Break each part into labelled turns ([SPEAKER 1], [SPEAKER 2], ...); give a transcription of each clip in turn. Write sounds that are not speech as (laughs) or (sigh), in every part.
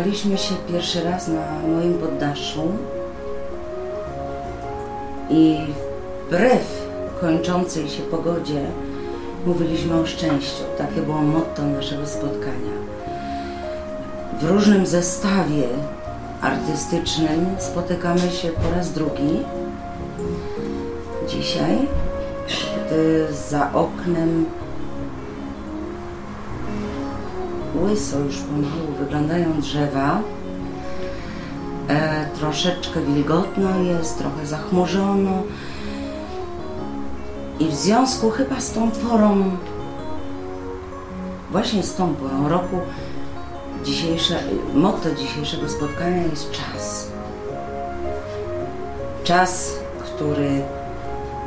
[SPEAKER 1] spotkaliśmy się pierwszy raz na moim poddaszu i wbrew kończącej się pogodzie mówiliśmy o szczęściu. Takie było motto naszego spotkania. W różnym zestawie artystycznym spotykamy się po raz drugi. Dzisiaj, za oknem łyso już pomału wyglądają drzewa. E, troszeczkę wilgotno jest, trochę zachmurzono. I w związku chyba z tą porą, właśnie z tą porą roku, dzisiejsze, motto dzisiejszego spotkania jest czas. Czas, który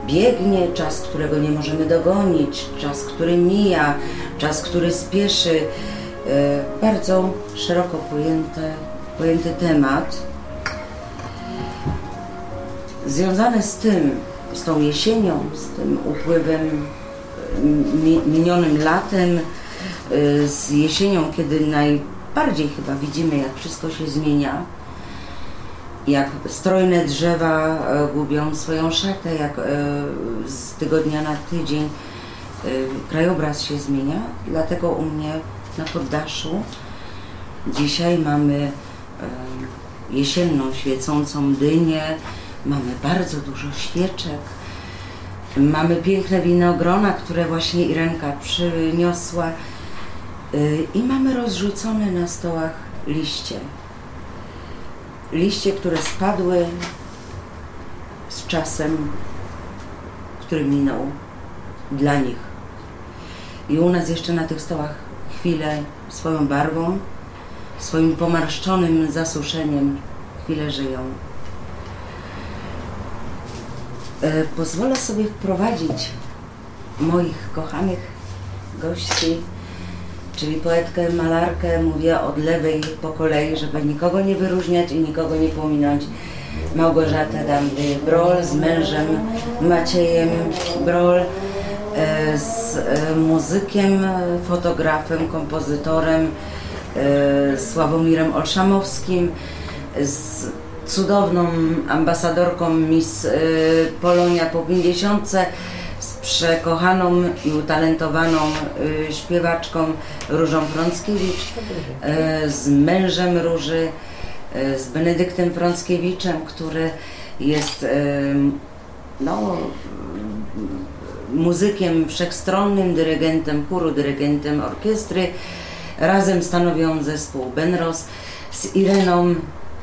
[SPEAKER 1] biegnie, czas, którego nie możemy dogonić, czas, który mija, czas, który spieszy. E, bardzo szeroko pojęte, pojęty temat, związany z tym, z tą jesienią, z tym upływem mi, minionym latem, e, z jesienią, kiedy najbardziej chyba widzimy, jak wszystko się zmienia, jak strojne drzewa e, gubią swoją szatę, jak z tygodnia na tydzień krajobraz się zmienia. Dlatego u mnie na poddaszu. Dzisiaj mamy jesienną świecącą dynię, mamy bardzo dużo świeczek, mamy piękne winogrona, które właśnie Irenka przyniosła y, i mamy rozrzucone na stołach liście. Liście, które spadły z czasem, który minął dla nich. I u nas jeszcze na tych stołach chwilę swoją barwą, swoim pomarszczonym zasuszeniem chwilę żyją. E, pozwolę sobie wprowadzić moich kochanych gości, czyli poetkę, malarkę, mówię od lewej po kolei, żeby nikogo nie wyróżniać i nikogo nie pominąć. Małgorzatę Dandy Brol z mężem Maciejem Brol, z e, muzykiem, fotografem, kompozytorem e, Sławomirem Olszamowskim, z cudowną ambasadorką Miss Polonia po 50, z przekochaną i utalentowaną śpiewaczką Różą Frąckiewicz, z mężem Róży, z Benedyktem Frąckiewiczem, który jest no, muzykiem wszechstronnym, dyrygentem chóru, dyrygentem orkiestry. Razem stanowią zespół Benros z Ireną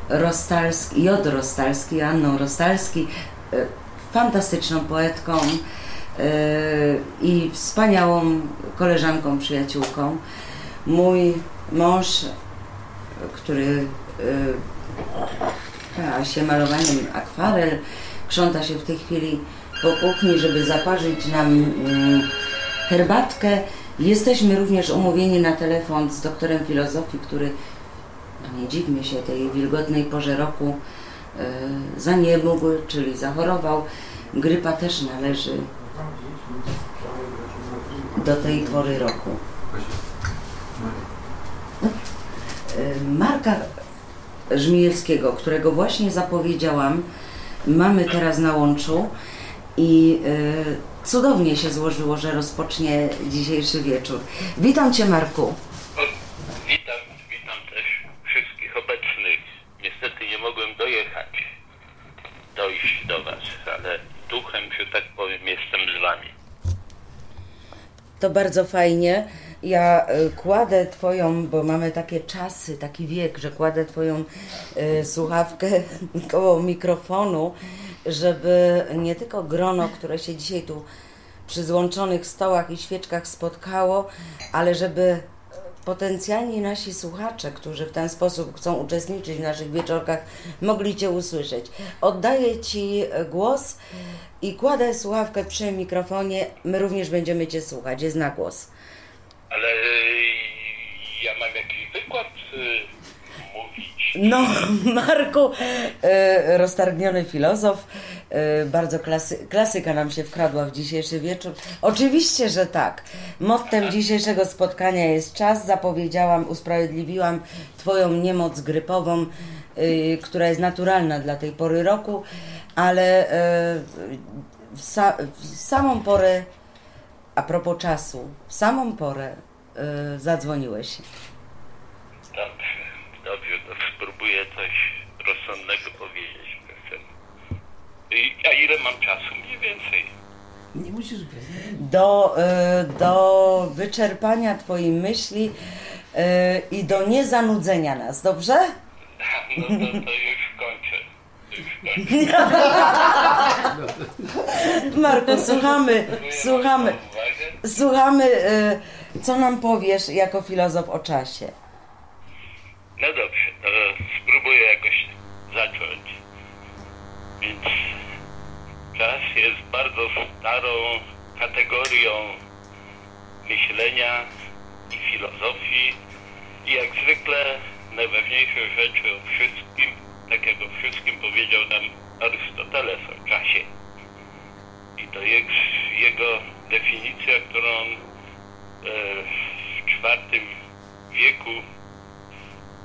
[SPEAKER 1] Rostalski, J. Rostalski, Anną Rostalski, e, fantastyczną poetką e, i wspaniałą koleżanką, przyjaciółką. Mój mąż, który e, się malowaniem akwarel, krząta się w tej chwili po kuchni, żeby zaparzyć nam mm, herbatkę. Jesteśmy również umówieni na telefon z doktorem filozofii, który, no nie dziwmy się, tej wilgotnej porze roku y, zaniemógł, czyli zachorował. Grypa też należy do tej pory roku. E, Marka Żmijewskiego, którego właśnie zapowiedziałam, mamy teraz na łączu. I y, cudownie się złożyło, że rozpocznie dzisiejszy wieczór. Witam Cię, Marku.
[SPEAKER 2] Witam, witam też wszystkich obecnych. Niestety nie mogłem dojechać, dojść do Was, ale duchem, że tak powiem, jestem z Wami.
[SPEAKER 1] To bardzo fajnie. Ja y, kładę Twoją, bo mamy takie czasy, taki wiek, że kładę Twoją y, słuchawkę (laughs) koło mikrofonu żeby nie tylko grono, które się dzisiaj tu przy złączonych stołach i świeczkach spotkało, ale żeby potencjalni nasi słuchacze, którzy w ten sposób chcą uczestniczyć w naszych wieczorkach, mogli Cię usłyszeć. Oddaję Ci głos i kładę słuchawkę przy mikrofonie. My również będziemy Cię słuchać. Jest na głos.
[SPEAKER 2] Ale y, ja mam jakiś wykład y, mówić
[SPEAKER 1] No, (laughs) Marku, e, roztargniony filozof, e, bardzo klasy, klasyka nam się wkradła w dzisiejszy wieczór. Oczywiście, że tak. Mottem dzisiejszego spotkania jest czas. Zapowiedziałam, usprawiedliwiłam Twoją niemoc grypową, e, która jest naturalna dla tej pory roku, ale w, sa, w samą porę, a propos czasu, w samą porę zadzwoniłeś.
[SPEAKER 2] Spróbuję coś rozsądnego powiedzieć. I- A ile mam czasu? Mniej więcej.
[SPEAKER 3] Nie musisz
[SPEAKER 1] do, e, do wyczerpania Twojej myśli e, i do niezanudzenia nas, dobrze? (laughs)
[SPEAKER 2] No to, to już kończę. Już kończę. (laughs)
[SPEAKER 1] Marku, słuchamy, słuchamy, słuchamy, e, co nam powiesz jako filozof o czasie.
[SPEAKER 2] No dobrze, spróbuję jakoś zacząć. Więc czas jest bardzo starą kategorią myślenia i filozofii i jak zwykle najważniejsze rzeczy o wszystkim, tak jak o wszystkim powiedział nam Arystoteles o czasie. I to jest jego definicja, którą e, w IV wieku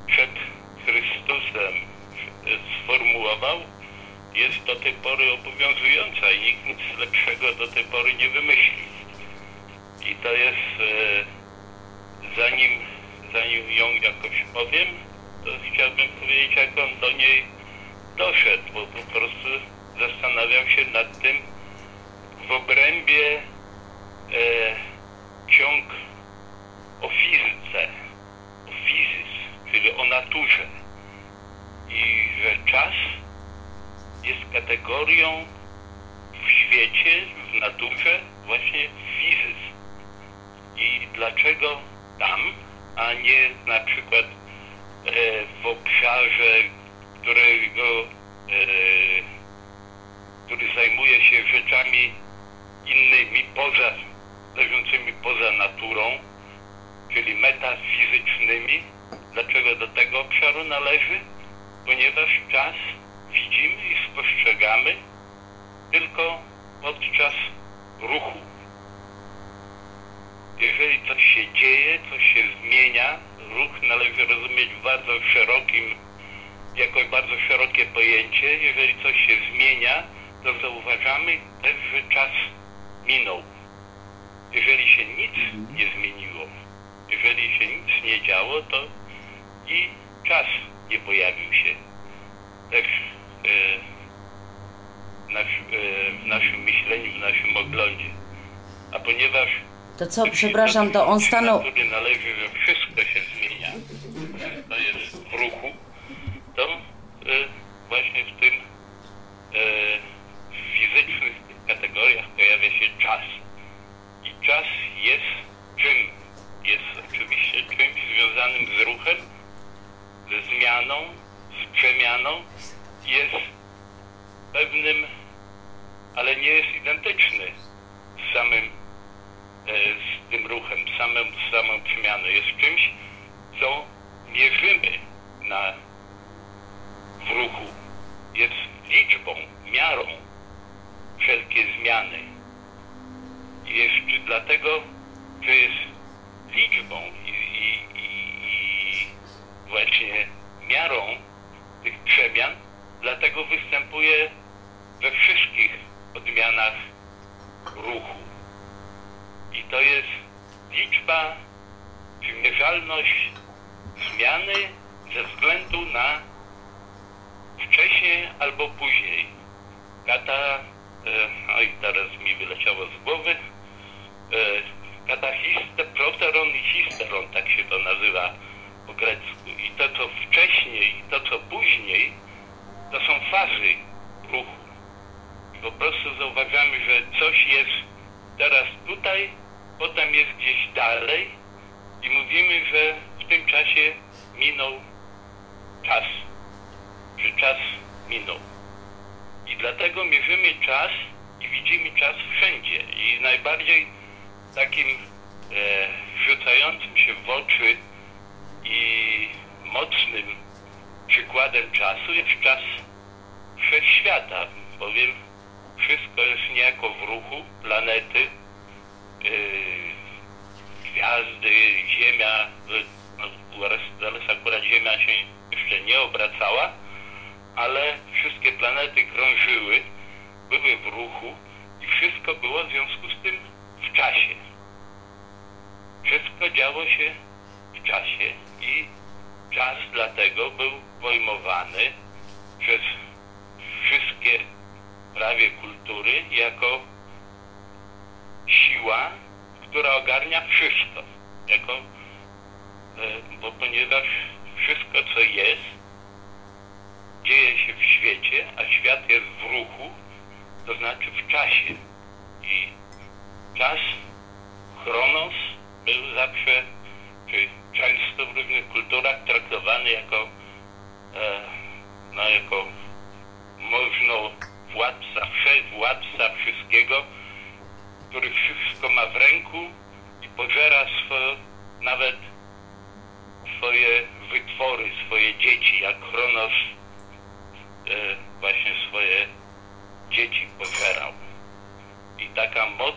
[SPEAKER 2] przed Chrystusem e, sformułował, jest do tej pory obowiązująca i nikt nic lepszego do tej pory nie wymyślił. I to jest, e, zanim, zanim ją jakoś powiem, to chciałbym powiedzieć, jak on do niej doszedł, bo po prostu zastanawiał się nad tym w obrębie e, ksiąg o fizyce, o czyli o naturze. I że czas jest kategorią w świecie, w naturze właśnie fizys. I dlaczego tam, a nie na przykład e, w obszarze, którego, e, który zajmuje się rzeczami innymi, poza, leżącymi poza naturą, czyli metafizycznymi. Dlaczego do tego obszaru należy? Ponieważ czas widzimy i spostrzegamy tylko podczas ruchu. Jeżeli coś się dzieje, coś się zmienia, ruch należy rozumieć w bardzo szerokim, jako bardzo szerokie pojęcie. Jeżeli coś się zmienia, to zauważamy też, że czas minął. Jeżeli się nic nie zmieniło, jeżeli się nic nie działo, to i czas nie pojawił się. Też e, nasz, e, w naszym myśleniu, w naszym oglądzie. A ponieważ
[SPEAKER 1] To co, przepraszam, to on stanął,
[SPEAKER 2] Który należy, że wszystko się zmienia. To jest w ruchu. To e, właśnie w tym e, w fizycznych kategoriach pojawia się czas. I czas jest czym? Jest oczywiście czymś związanym z ruchem, ze zmianą, z przemianą. Jest pewnym, ale nie jest identyczny z samym e, z tym ruchem, z samą przemianą. Jest czymś, co mierzymy na, w ruchu. Jest liczbą, miarą wszelkie zmiany. I jeszcze dlatego, że jest liczbą i, i, i, i właśnie miarą tych przemian, dlatego występuje we wszystkich odmianach ruchu. I to jest liczba, czy mierzalność zmiany ze względu na wcześniej albo później. Kata, e, oj teraz mi wyleciało z głowy, e, katachiste, proteron i histeron, tak się to nazywa po grecku. I to co wcześniej i to co później, to są fazy ruchu. Po prostu zauważamy, że coś jest teraz tutaj, potem jest gdzieś dalej i mówimy, że w tym czasie minął czas, że czas minął. I dlatego mierzymy czas i widzimy czas wszędzie. I najbardziej takim e, rzucającym się w oczy i mocnym przykładem czasu jest czas wszechświata, bowiem wszystko jest niejako w ruchu, planety, yy, gwiazdy, Ziemia, u Arystotelesa akurat Ziemia się jeszcze nie obracała, ale wszystkie planety krążyły, były w ruchu i wszystko było w związku z tym w czasie. Wszystko działo się w czasie i czas dlatego był pojmowany przez wszystkie prawie kultury jako siła, która ogarnia wszystko. Jako, e, bo ponieważ wszystko co jest, dzieje się w świecie, a świat jest w ruchu, to znaczy w czasie. I czas, chronos, był zawsze, czy często w różnych kulturach traktowany jako, e, no jako można władca, władca wszystkiego, który wszystko ma w ręku i pożera swoje, nawet swoje wytwory, swoje dzieci, jak Chronos e, właśnie swoje dzieci pożerał. I taka moc,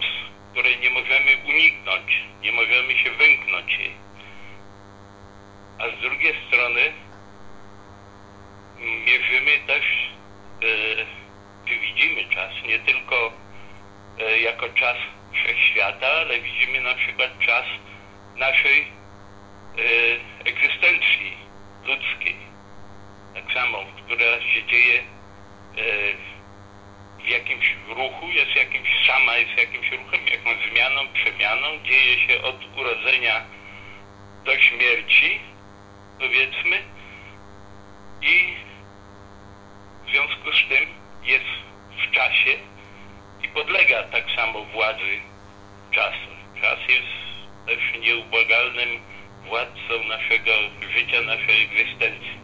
[SPEAKER 2] której nie możemy uniknąć, nie możemy się wymknąć jej. A z drugiej strony mierzymy też, widzimy czas, nie tylko e, jako czas wszechświata, ale widzimy na przykład czas naszej e, egzystencji ludzkiej. Tak samo, która się dzieje w jakimś ruchu, jest jakimś, sama jest jakimś ruchem, jakąś zmianą, przemianą, dzieje się od urodzenia do śmierci, powiedzmy, i w związku z tym jest w czasie i podlega tak samo władzy czasu. Czas jest też nieubłagalnym władcą naszego życia, naszej egzystencji.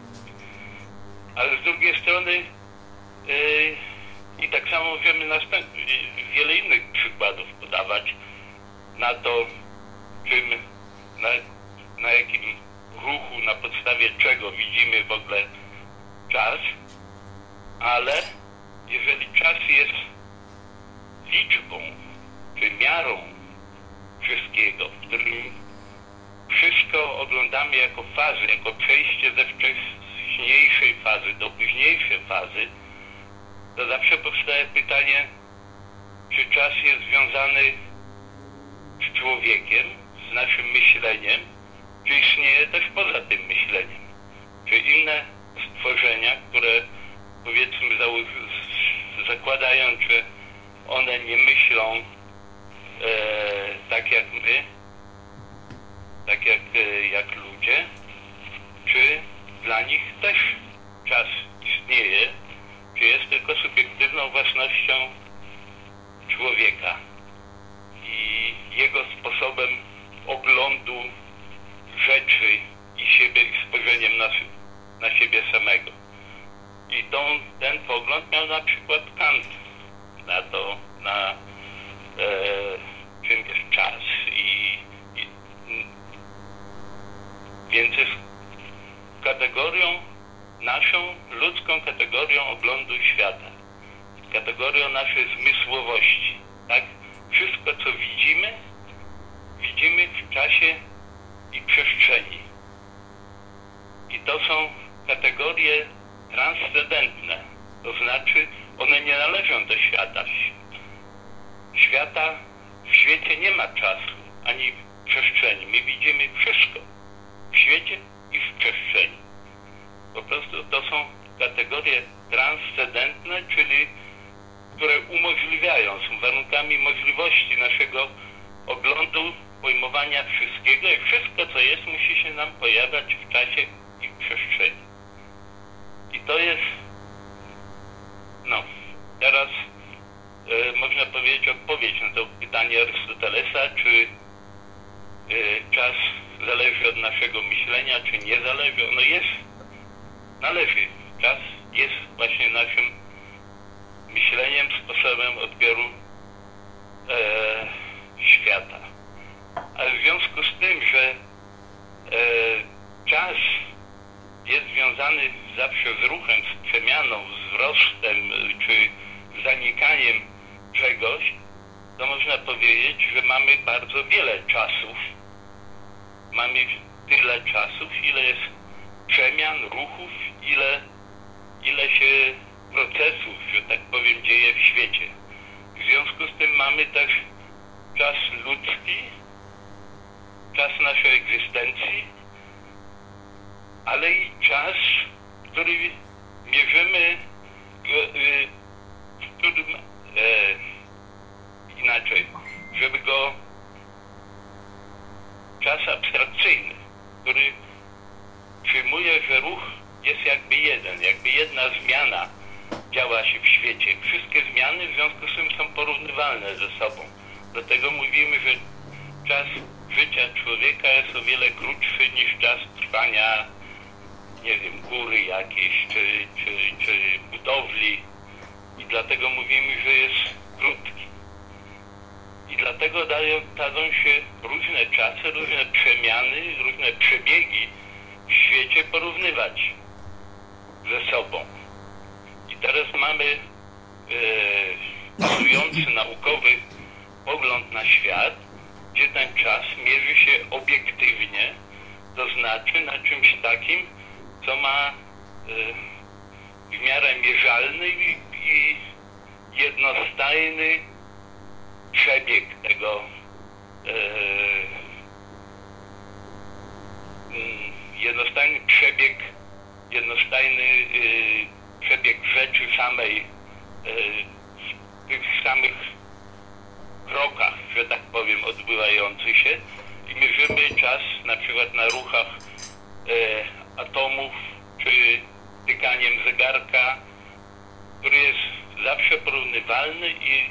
[SPEAKER 2] Ale z drugiej strony yy, i tak samo możemy następnie, wiele innych przykładów podawać na to, czym, na, na jakim ruchu, na podstawie czego widzimy w ogóle czas, ale jeżeli czas jest liczbą, czy miarą wszystkiego, w którym wszystko oglądamy jako fazy, jako przejście ze wcześniejszej fazy do późniejszej fazy, to zawsze powstaje pytanie, czy czas jest związany z człowiekiem, z naszym myśleniem, czy istnieje też poza tym myśleniem. Czy inne stworzenia, które powiedzmy zakładają, że one nie myślą e, tak jak my, tak jak, e, jak ludzie, czy dla nich też czas istnieje, czy jest tylko subiektywną własnością człowieka i jego sposobem oglądu rzeczy i siebie i spojrzeniem na, na siebie samego. I tą, ten pogląd miał na przykład Kant na to, na e, czym jest czas i, i więc jest kategorią naszą ludzką kategorią oglądu świata, kategorią naszej zmysłowości. Tak? Wszystko, co widzimy, widzimy w czasie i przestrzeni. I to są kategorie transcendentne, to znaczy one nie należą do świata. Świata, w świecie nie ma czasu ani przestrzeni. My widzimy wszystko w świecie i w przestrzeni. Po prostu to są kategorie transcendentne, czyli które umożliwiają, są warunkami możliwości naszego oglądu, pojmowania wszystkiego i wszystko, co jest, musi się nam pojawiać w czasie i w przestrzeni. To jest, no, teraz e, można powiedzieć odpowiedź na to pytanie Arystotelesa, czy e, czas zależy od naszego myślenia, czy nie zależy. Ono jest należy. Czas jest właśnie naszym myśleniem, sposobem odbioru e, świata. Ale w związku z tym, że e, czas jest związany zawsze z ruchem, z przemianą, z wzrostem y, czy zanikaniem czegoś, to można powiedzieć, że mamy bardzo wiele czasów. Mamy tyle czasów, ile jest przemian, ruchów, ile, ile się procesów, że tak powiem, dzieje w świecie. W związku z tym mamy też czas ludzki, czas naszej egzystencji, ale i czas, który mierzymy, w którym e, inaczej, żeby go czas abstrakcyjny, który przyjmuje, że ruch jest jakby jeden, jakby jedna zmiana działa się w świecie. Wszystkie zmiany w związku z tym są porównywalne ze sobą. Dlatego mówimy, że czas życia człowieka jest o wiele krótszy niż czas trwania, nie wiem, góry jakiejś, czy, czy, czy budowli. I dlatego mówimy, że jest krótki. I dlatego dają, dadzą się różne czasy, różne przemiany, różne przebiegi w świecie porównywać ze sobą. I teraz mamy e, bazujący (clears throat) naukowy pogląd na świat, gdzie ten czas mierzy się obiektywnie, to znaczy na czymś takim, co ma e, w miarę mierzalny i, jednostajny przebieg tego e, mm, jednostajny przebieg jednostajny e, przebieg rzeczy samej w tych samych krokach, że tak powiem, odbywających się. I mierzymy czas na przykład na ruchach atomów czy tykaniem zegarka, który jest zawsze porównywalny i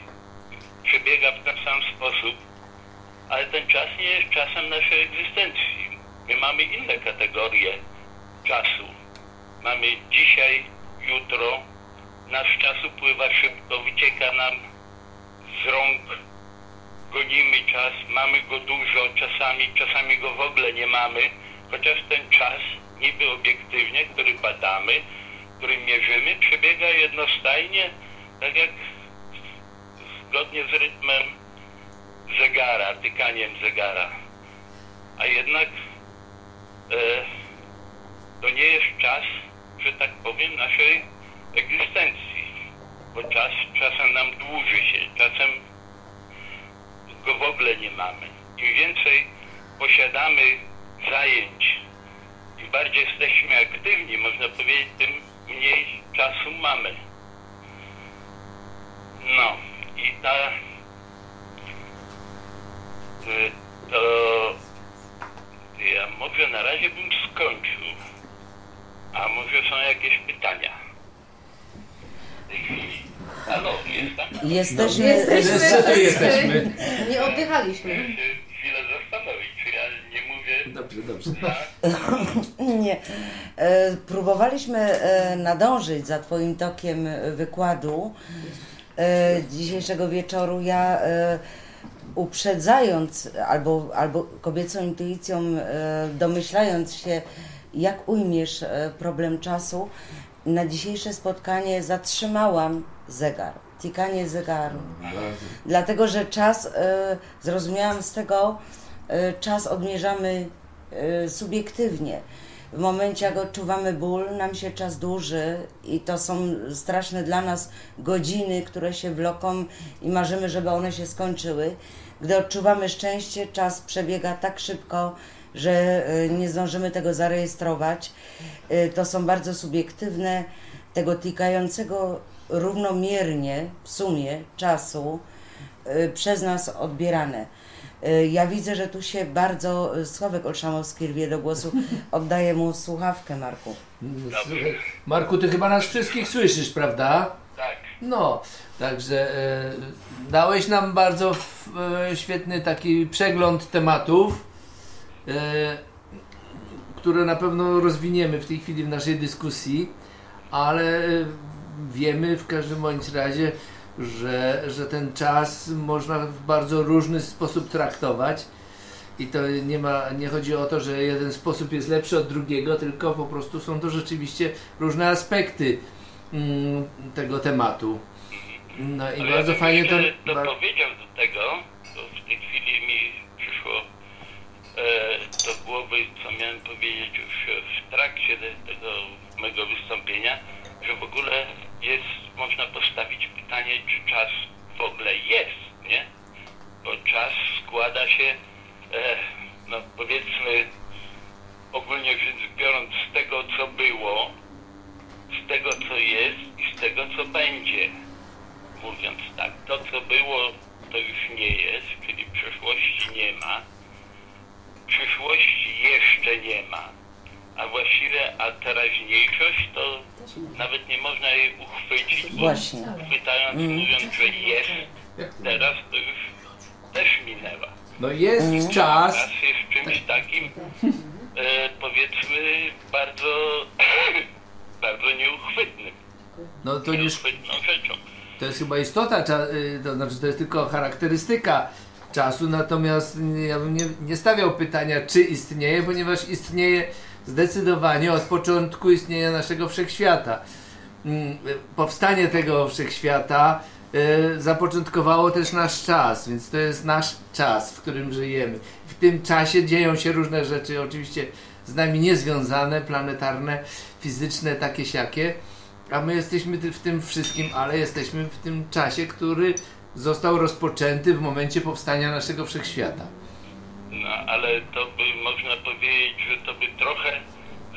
[SPEAKER 2] przebiega w ten sam sposób, ale ten czas nie jest czasem naszej egzystencji. My mamy inne kategorie czasu. Mamy dzisiaj, jutro, nasz czas upływa szybko, wycieka nam z rąk, gonimy czas, mamy go dużo, czasami, czasami go w ogóle nie mamy, chociaż ten czas niby obiektywnie, który badamy, który mierzymy, przebiega jednostajnie, tak jak zgodnie z rytmem zegara, tykaniem zegara. A jednak e, to nie jest czas, że tak powiem, naszej egzystencji. Bo czas czasem nam dłuży się, czasem go w ogóle nie mamy. Im więcej posiadamy zajęć, bardziej jesteśmy aktywni, można powiedzieć, tym mniej czasu mamy. No i ta y, to ja może na razie bym skończył. A może są jakieś pytania? W tej chwili. Halo, jest tam?
[SPEAKER 1] Jesteśmy,
[SPEAKER 3] Jesteśmy.
[SPEAKER 4] Jesteśmy.
[SPEAKER 3] Nie oddychaliśmy.
[SPEAKER 2] Chwilę zastanowić, czy ja nie mówię
[SPEAKER 4] Dobrze, dobrze.
[SPEAKER 2] tak? (laughs)
[SPEAKER 1] Nie. E, Próbowaliśmy e, nadążyć za Twoim tokiem wykładu e, dzisiejszego wieczoru. Ja e, uprzedzając albo, albo kobiecą intuicją, e, domyślając się, jak ujmiesz e, problem czasu, na dzisiejsze spotkanie zatrzymałam zegar, tikanie zegaru. Dlatego, że czas, e, zrozumiałam z tego, e, czas odmierzamy e, subiektywnie. W momencie, jak odczuwamy ból, nam się czas dłuży i to są straszne dla nas godziny, które się wloką i marzymy, żeby one się skończyły. Gdy odczuwamy szczęście, czas przebiega tak szybko, że nie zdążymy tego zarejestrować. To są bardzo subiektywne, tego tikającego równomiernie w sumie czasu y, przez nas odbierane. Y, Ja widzę, że tu się bardzo y, Sławek Olszamowski rwie do głosu. (laughs) Oddaję mu słuchawkę, Marku.
[SPEAKER 4] Marku, ty chyba nas wszystkich słyszysz, prawda?
[SPEAKER 2] Tak.
[SPEAKER 4] No, także e, dałeś nam bardzo f, e, świetny taki przegląd tematów, e, które na pewno rozwiniemy w tej chwili w naszej dyskusji, ale e, wiemy w każdym bądź razie, że, że ten czas można w bardzo różny sposób traktować. I to nie ma, nie chodzi o to, że jeden sposób jest lepszy od drugiego, tylko po prostu są to rzeczywiście różne aspekty mm, tego tematu. No i
[SPEAKER 2] Ale
[SPEAKER 4] bardzo
[SPEAKER 2] ja
[SPEAKER 4] fajnie to... bar-
[SPEAKER 2] dopowiedział do tego, to w tej chwili mi przyszło e, do głowy, co miałem powiedzieć już w trakcie te- tego mego wystąpienia, że w ogóle jest, można postawić pytanie, czy czas w ogóle jest, nie? Bo czas składa się, e, no powiedzmy, ogólnie rzecz biorąc, z tego, co było, z tego, co jest i z tego, co będzie. Mówiąc tak, to, co było, to już nie jest, czyli przeszłości nie ma, przyszłości jeszcze nie ma, a właściwie, a teraźniejszość to nawet nie można jej uchwycić, bo
[SPEAKER 1] Właśnie.
[SPEAKER 2] chwytając, mówiąc, że jest, teraz to już też minęła.
[SPEAKER 4] No jest
[SPEAKER 1] Mhm.
[SPEAKER 4] czas,
[SPEAKER 2] Czas jest czymś takim, e, powiedzmy, bardzo, (coughs) bardzo nieuchwytnym.
[SPEAKER 4] no to już
[SPEAKER 2] Nieuchwytną rzeczą.
[SPEAKER 4] To jest chyba istota, y, to znaczy to jest tylko charakterystyka czasu, natomiast ja bym nie, nie stawiał pytania, czy istnieje, ponieważ istnieje zdecydowanie od początku istnienia naszego wszechświata. Mm, Powstanie tego wszechświata y, zapoczątkowało też nasz czas, więc to jest nasz czas, w którym żyjemy. W tym czasie dzieją się różne rzeczy, oczywiście z nami niezwiązane, planetarne, fizyczne, takie siakie. A my jesteśmy w tym wszystkim, ale jesteśmy w tym czasie, który został rozpoczęty w momencie powstania naszego wszechświata.
[SPEAKER 2] No, ale to by można powiedzieć, że to by trochę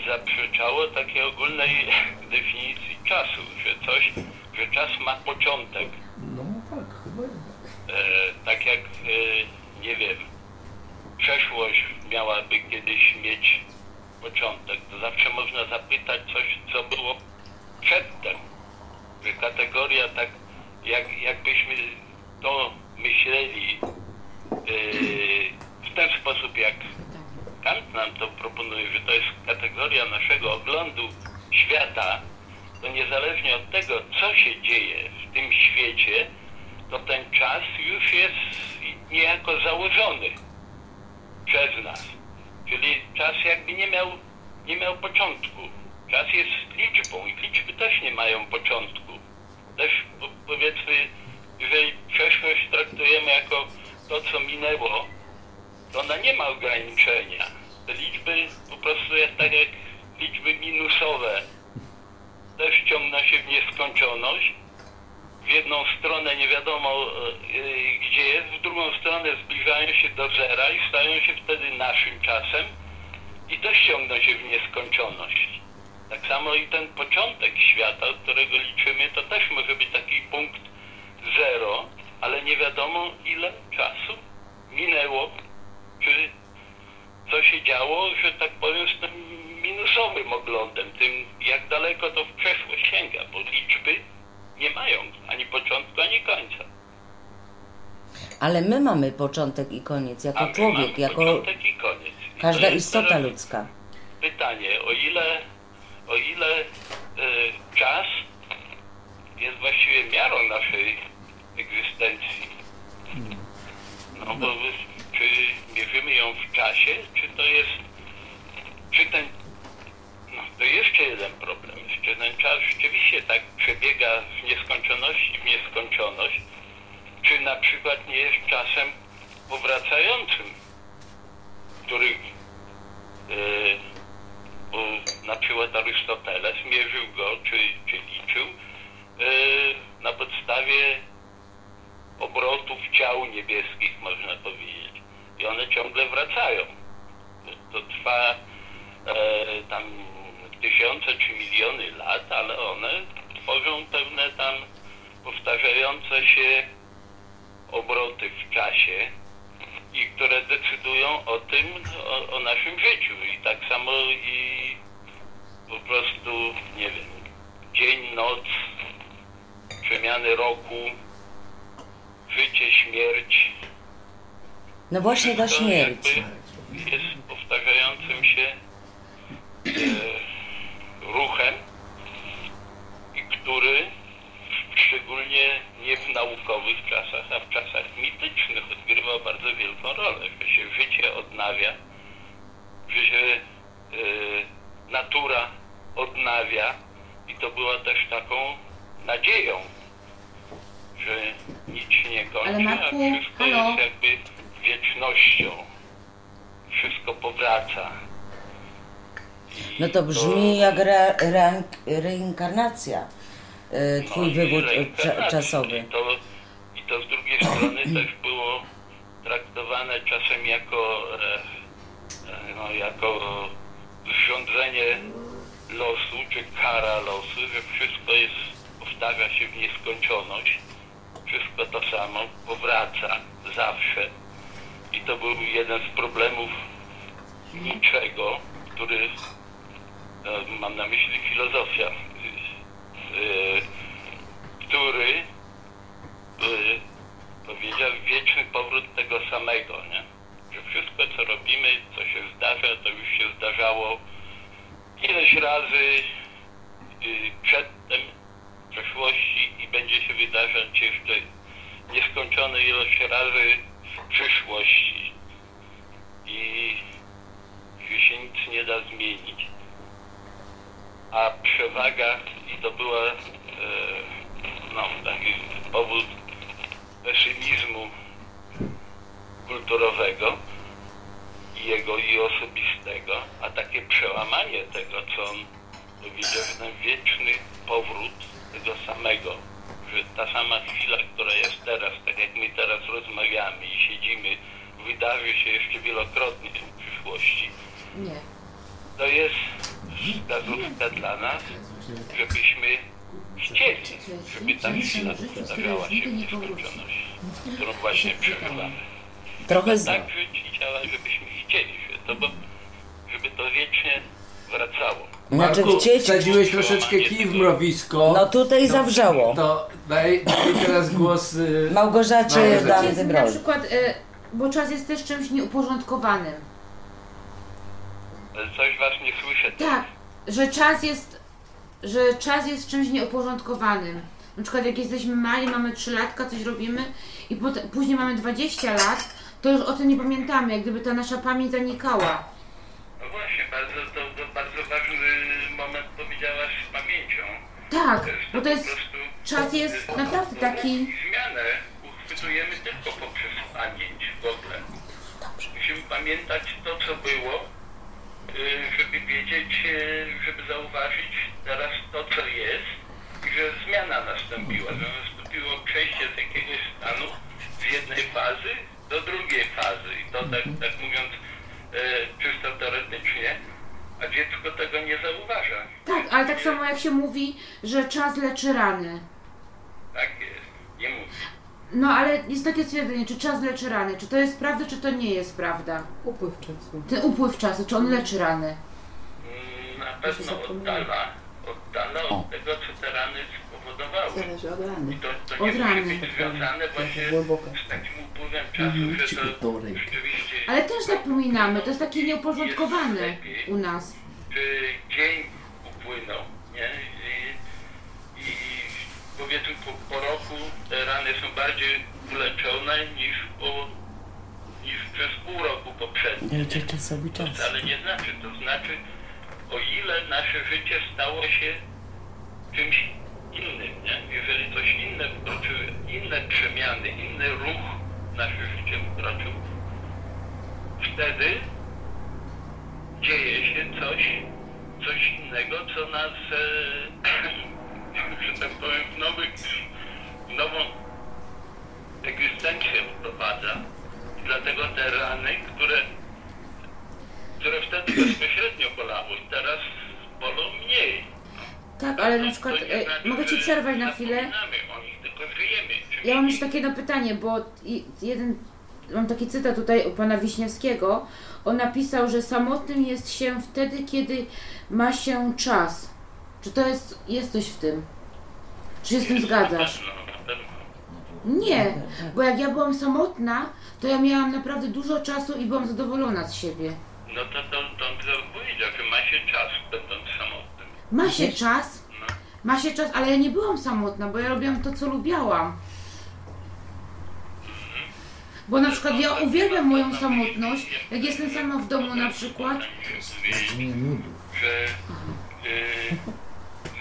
[SPEAKER 2] zaprzeczało takiej ogólnej (laughs) definicji czasu, że coś, że czas ma początek.
[SPEAKER 4] No tak, chyba.
[SPEAKER 2] E, tak jak, e, nie wiem, przeszłość miałaby kiedyś mieć początek, to zawsze można zapytać coś, co było przedtem. Że kategoria tak, jak, jakbyśmy to myśleli e, ten sposób, jak Kant nam to proponuje, że to jest kategoria naszego oglądu świata, to niezależnie od tego, co się dzieje w tym świecie, to ten czas już jest niejako założony przez nas. Czyli czas jakby nie miał, nie miał początku. Czas jest liczbą i liczby też nie mają początku. Też po, powiedzmy, jeżeli przeszłość traktujemy jako to, co minęło, ona nie ma ograniczenia. Te liczby po prostu jest tak jak liczby minusowe. Też ciągną się w nieskończoność. W jedną stronę nie wiadomo e, gdzie jest, w drugą stronę zbliżają się do zera i stają się wtedy naszym czasem i też ciągną się w nieskończoność. Tak samo i ten początek świata, którego liczymy, to też może być taki punkt zero, ale nie wiadomo ile czasu minęło, czy co się działo, że tak powiem, z tym minusowym oglądem, tym jak daleko to w przeszłość sięga, bo liczby nie mają ani początku, ani końca.
[SPEAKER 1] Ale my mamy początek i koniec,
[SPEAKER 2] A
[SPEAKER 1] jako
[SPEAKER 2] my
[SPEAKER 1] człowiek, jako
[SPEAKER 2] początek i koniec. I
[SPEAKER 1] każda istota ludzka.
[SPEAKER 2] Pytanie, o ile, o ile e, czas jest właściwie miarą naszej egzystencji. No bo wy- czy mierzymy ją w czasie, czy to jest, czy ten, no to jeszcze jeden problem, czy ten czas rzeczywiście tak przebiega w nieskończoności w nieskończoność, czy na przykład nie jest czasem powracającym, który bo na przykład Arystoteles mierzył go, czy, czy liczył e, na podstawie obrotów ciał niebieskich, można powiedzieć. I one ciągle wracają. To trwa e, tam tysiące czy miliony lat, ale one tworzą pewne tam powtarzające się obroty w czasie i które decydują o tym, o, o naszym życiu. I tak samo i po prostu, nie wiem, dzień, noc, przemiany roku, życie, śmierć.
[SPEAKER 1] No właśnie śmierć.
[SPEAKER 2] jakby jest powtarzającym się e, ruchem, i który szczególnie nie w naukowych czasach, a w czasach mitycznych odgrywa bardzo wielką rolę, że się życie odnawia, że się e, natura odnawia i to była też taką nadzieją nie kończy,
[SPEAKER 3] Ale Marku,
[SPEAKER 2] a wszystko jest jakby wiecznością. Wszystko powraca. I
[SPEAKER 1] No to brzmi jak re, re, reinkarnacja. y,
[SPEAKER 2] no
[SPEAKER 1] Twój
[SPEAKER 2] i
[SPEAKER 1] wywód y, czasowy.
[SPEAKER 2] I to, I to z drugiej strony (clears throat) też było traktowane czasem jako, e, e, no, jako zrządzenie losu, czy kara losu, że wszystko jest, powtarza się w nieskończoność. Wszystko to samo powraca zawsze. I to był jeden z problemów niczego, który e, mam na myśli filozofia, e, który powiedział wieczny powrót tego samego, nie? Że wszystko co robimy, co się zdarza, to już się zdarzało ileś razy y, przedtem w przeszłości i będzie się wydarzać jeszcze nieskończone ilość razy w przyszłości. I że się nic nie da zmienić. A przewaga, i to była e, no, taki powód pesymizmu kulturowego i jego i osobistego, a takie przełamanie tego, co on powiedział, ten wieczny powrót tego samego, że ta sama chwila, która jest teraz, tak jak my teraz rozmawiamy i siedzimy, wydarzy się jeszcze wielokrotnie w przyszłości.
[SPEAKER 3] Nie.
[SPEAKER 2] To jest wskazówka dla nas, żebyśmy chcieli, żeby ta chwila zdarzała się w nieskończoności, którą właśnie przeżywamy.
[SPEAKER 1] Trochę z...
[SPEAKER 2] Tak żyć i żebyśmy chcieli, że to, bo, żeby to wiecznie wracało.
[SPEAKER 1] Znaczy
[SPEAKER 4] Marku,
[SPEAKER 1] chcieć...
[SPEAKER 4] wsadziłeś troszeczkę kij w mrowisko.
[SPEAKER 1] No tutaj zawrzało.
[SPEAKER 4] To daj, daj teraz głos. Y,
[SPEAKER 1] Małgorzacie
[SPEAKER 4] Małgorzacie.
[SPEAKER 1] dam
[SPEAKER 3] Jest na przykład, e, bo czas jest też czymś nieuporządkowanym.
[SPEAKER 2] Coś was nie słyszę.
[SPEAKER 3] Tak, że czas jest, że czas jest czymś nieuporządkowanym. Na przykład jak jesteśmy mali, mamy 3 latka, coś robimy i potem, później mamy 20 lat, to już o tym nie pamiętamy, jak gdyby ta nasza pamięć zanikała.
[SPEAKER 2] No właśnie, bardzo, to, to bardzo ważny moment powiedziałaś z pamięcią.
[SPEAKER 3] Tak,
[SPEAKER 2] To
[SPEAKER 3] bo to jest, czas jest naprawdę taki...
[SPEAKER 2] Zmianę uchwytujemy tylko poprzez pamięć w ogóle. Musimy pamiętać to, co było, y, żeby wiedzieć, y, żeby zauważyć teraz to, co jest i że zmiana nastąpiła, że nastąpiło przejście z jakiegoś stanu z jednej fazy do drugiej fazy. I to tak, tak mówiąc y, czysto teoretycznie, a dziecko tego nie zauważa.
[SPEAKER 3] Tak, ale tak samo jak się mówi, że czas leczy rany.
[SPEAKER 2] Tak jest. Nie mówi.
[SPEAKER 3] No ale jest takie stwierdzenie, czy czas leczy rany, czy to jest prawda, czy to nie jest prawda.
[SPEAKER 5] Upływ czasu.
[SPEAKER 3] Ten upływ czasu, czy on leczy rany.
[SPEAKER 2] Mm, Na pewno oddala, oddala od tego, co te rany spowodowały.
[SPEAKER 5] Zależy od rany.
[SPEAKER 2] To, to
[SPEAKER 3] Od rany.
[SPEAKER 2] musi być związane właśnie
[SPEAKER 5] głęboko.
[SPEAKER 2] z takim upływem czasu, że to rzeczywiście...
[SPEAKER 3] Ale też zapominamy, to jest takie nieuporządkowane u nas.
[SPEAKER 2] Czy dzień upłynął, nie? I, i powiedzmy po, po roku te rany są bardziej uleczone niż po niż przez pół roku poprzednim.
[SPEAKER 1] Liczę czasowy czas.
[SPEAKER 2] wcale nie znaczy. To znaczy, o ile nasze życie stało się czymś innym, nie? Jeżeli coś inne wkroczyły, inne przemiany, inny ruch nasze życie wkroczył, wtedy dzieje się coś, coś innego, co nas, e, (clears throat) że tak powiem, nowy, nową egzystencję wprowadza. Dlatego te rany, które które wtedy (clears throat) bezpośrednio bolały, teraz bolą mniej.
[SPEAKER 3] Tak, ale na przykład, e,
[SPEAKER 2] znaczy,
[SPEAKER 3] mogę Ci przerwać na chwilę?
[SPEAKER 2] Zapominamy o nich, tylko żyjemy. czymś
[SPEAKER 3] Ja mam jeszcze takie jedno pytanie, bo jeden, mam taki cytat tutaj u pana Wiśniewskiego. On napisał, że samotnym jest się wtedy, kiedy ma się czas. Czy to jest, jest coś w tym? Czy się z tym zgadzasz? Nie, bo jak ja byłam samotna, to ja miałam naprawdę dużo czasu i byłam zadowolona z siebie.
[SPEAKER 2] No to, to, to, to powiedział, że ma się czas będąc samotnym.
[SPEAKER 3] Ma się czas,
[SPEAKER 2] No.
[SPEAKER 3] ma się czas, ale ja nie byłam samotna, bo ja robiłam to, co lubiałam. Bo na przykład ja uwielbiam moją samotność, jak jestem sama w domu na przykład.
[SPEAKER 2] Że y,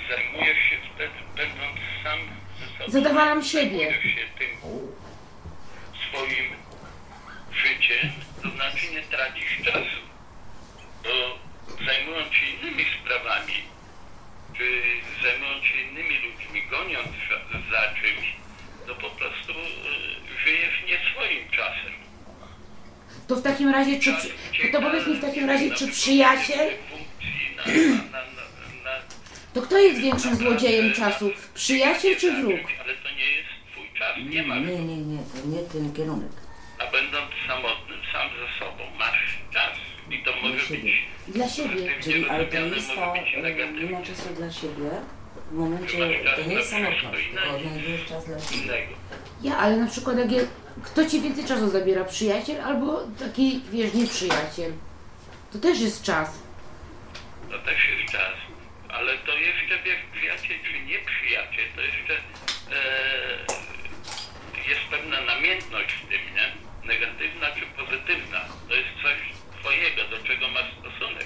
[SPEAKER 2] zajmujesz się wtedy, będąc sam ze sobą.
[SPEAKER 3] Zadowalałem siebie.
[SPEAKER 2] się tym swoim życiem,
[SPEAKER 3] to znaczy nie tracisz czasu. Bo zajmując się innymi sprawami, czy zajmując się innymi ludźmi, goniąc za czymś, to po prostu y, żyjesz nie swoim czasem. To w takim razie, czy. To
[SPEAKER 2] powiedz mi w takim razie, czy przyjaciel
[SPEAKER 3] to kto jest większym złodziejem czasu? Przyjaciel czy wróg?
[SPEAKER 2] Ale to nie jest twój czas, nie ma.
[SPEAKER 1] Nie, nie, nie, to nie ten kierunek.
[SPEAKER 2] A będąc samotnym, sam ze sobą, masz czas. I to może
[SPEAKER 1] siebie.
[SPEAKER 2] być
[SPEAKER 3] Dla siebie.
[SPEAKER 1] Czyli, ale to
[SPEAKER 2] rozumiane,
[SPEAKER 1] jest
[SPEAKER 2] może
[SPEAKER 1] ta,
[SPEAKER 2] być negatywnie.
[SPEAKER 1] nie ma czasu dla siebie, w momencie, to nie jest samotność, tylko odnajdujesz czas dla siebie.
[SPEAKER 3] Ja, ale na przykład jak kto ci więcej czasu zabiera? Przyjaciel albo taki, wiesz, nieprzyjaciel? To też jest czas.
[SPEAKER 2] To też jest czas. Ale to jeszcze, wiesz, przyjaciel czy nieprzyjaciel, to jeszcze e, jest namiętność w tym, nie? Negatywna czy pozytywna. To jest coś twojego, do czego masz stosunek.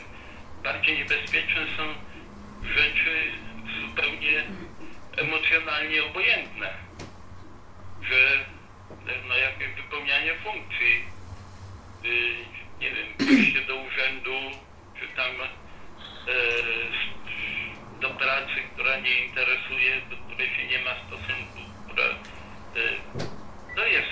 [SPEAKER 2] Bardziej niebezpieczne są rzeczy zupełnie emocjonalnie obojętne. Że e, no, jakieś wypełnianie funkcji, y, nie wiem, pójście do urzędu, czy tam s- do pracy, która nie interesuje, do której się nie ma stosunku, która e, to jest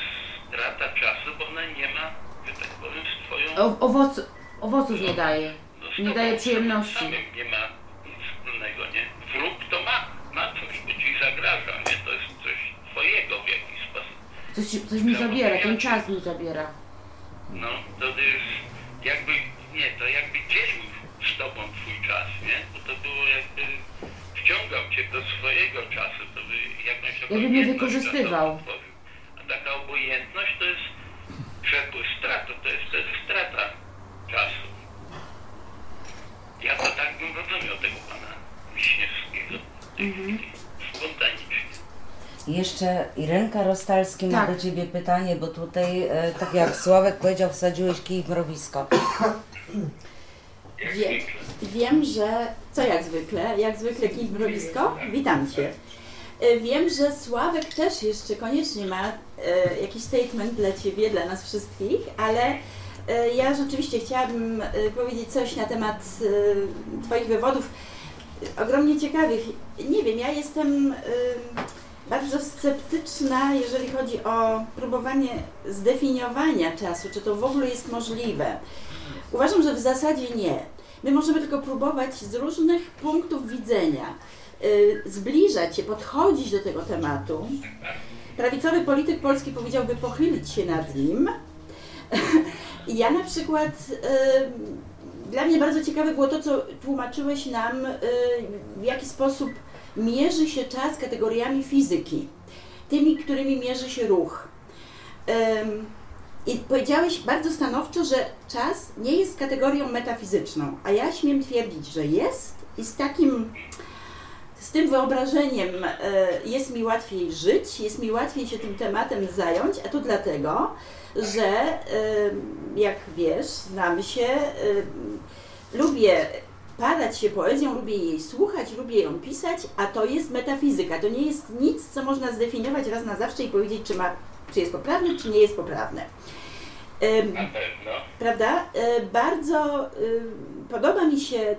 [SPEAKER 2] strata czasu, bo ona nie ma, że tak powiem, z twoją
[SPEAKER 3] O, owoc, owoców nie daje.
[SPEAKER 2] no,
[SPEAKER 3] Nie daje przyjemności.
[SPEAKER 2] nie ma nic wspólnego, nie? Wróg to ma, ma coś, to ci zagraża, nie? To jest coś twojego w jakiś sposób.
[SPEAKER 3] Coś, coś mi zabiera, ten czas mi zabiera.
[SPEAKER 2] No, to jest jakby, nie, to jakby dzielił z tobą twój czas, nie? Bo to było jakby, wciągał cię do swojego czasu, to by jakąś
[SPEAKER 3] Jakby mnie
[SPEAKER 2] obojętność
[SPEAKER 3] wykorzystywał.
[SPEAKER 2] Taka obojętność to jest przepływ strata, to jest też strata czasu. Ja to tak bym rozumiał tego pana Wiśniewskiego. chwili. Spontanicznie.
[SPEAKER 1] Jeszcze Irenka Rostalski ma
[SPEAKER 3] Tak.
[SPEAKER 1] do Ciebie pytanie, bo tutaj, e, tak jak Sławek powiedział, wsadziłeś kij w mrowisko.
[SPEAKER 5] Wie, wiem, że co jak zwykle, jak zwykle kij w mrowisko, witam Cię. E, Wiem, że Sławek też jeszcze koniecznie ma e, jakiś statement dla Ciebie, dla nas wszystkich, ale e, ja rzeczywiście chciałabym powiedzieć coś na temat Twoich wywodów ogromnie ciekawych. Nie wiem, ja jestem bardzo sceptyczna, jeżeli chodzi o próbowanie zdefiniowania czasu, czy to w ogóle jest możliwe. Uważam, że w zasadzie nie. My możemy tylko próbować z różnych punktów widzenia zbliżać się, podchodzić do tego tematu. Prawicowy polityk polski powiedziałby pochylić się nad nim. (laughs) Ja na przykład, y, dla mnie bardzo ciekawe było to, co tłumaczyłeś nam, y, w jaki sposób mierzy się czas kategoriami fizyki, tymi, którymi mierzy się ruch. I powiedziałeś bardzo stanowczo, że czas nie jest kategorią metafizyczną, a ja śmiem twierdzić, że jest i z takim, z tym wyobrażeniem e, jest mi łatwiej żyć, jest mi łatwiej się tym tematem zająć, a to dlatego, że e, jak wiesz, znamy się, e, lubię padać się poezją, lubię jej słuchać, lubię ją pisać, a to jest metafizyka. To nie jest nic, co można zdefiniować raz na zawsze i powiedzieć, czy, ma, czy jest poprawne, czy nie jest poprawne.
[SPEAKER 2] Na pewno.
[SPEAKER 5] prawda? Bardzo podoba mi się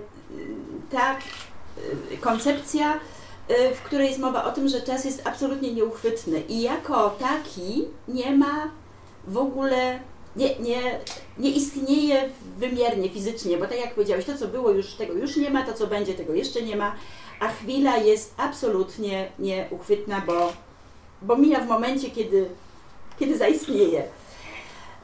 [SPEAKER 5] ta y, koncepcja, y, w której jest mowa o tym, że czas jest absolutnie nieuchwytny i jako taki nie ma w ogóle, nie, nie, nie istnieje wymiernie, fizycznie, bo tak jak powiedziałeś, to co było już, tego już nie ma, to co będzie, tego jeszcze nie ma, a chwila jest absolutnie nieuchwytna, bo, bo mija w momencie, kiedy, kiedy zaistnieje.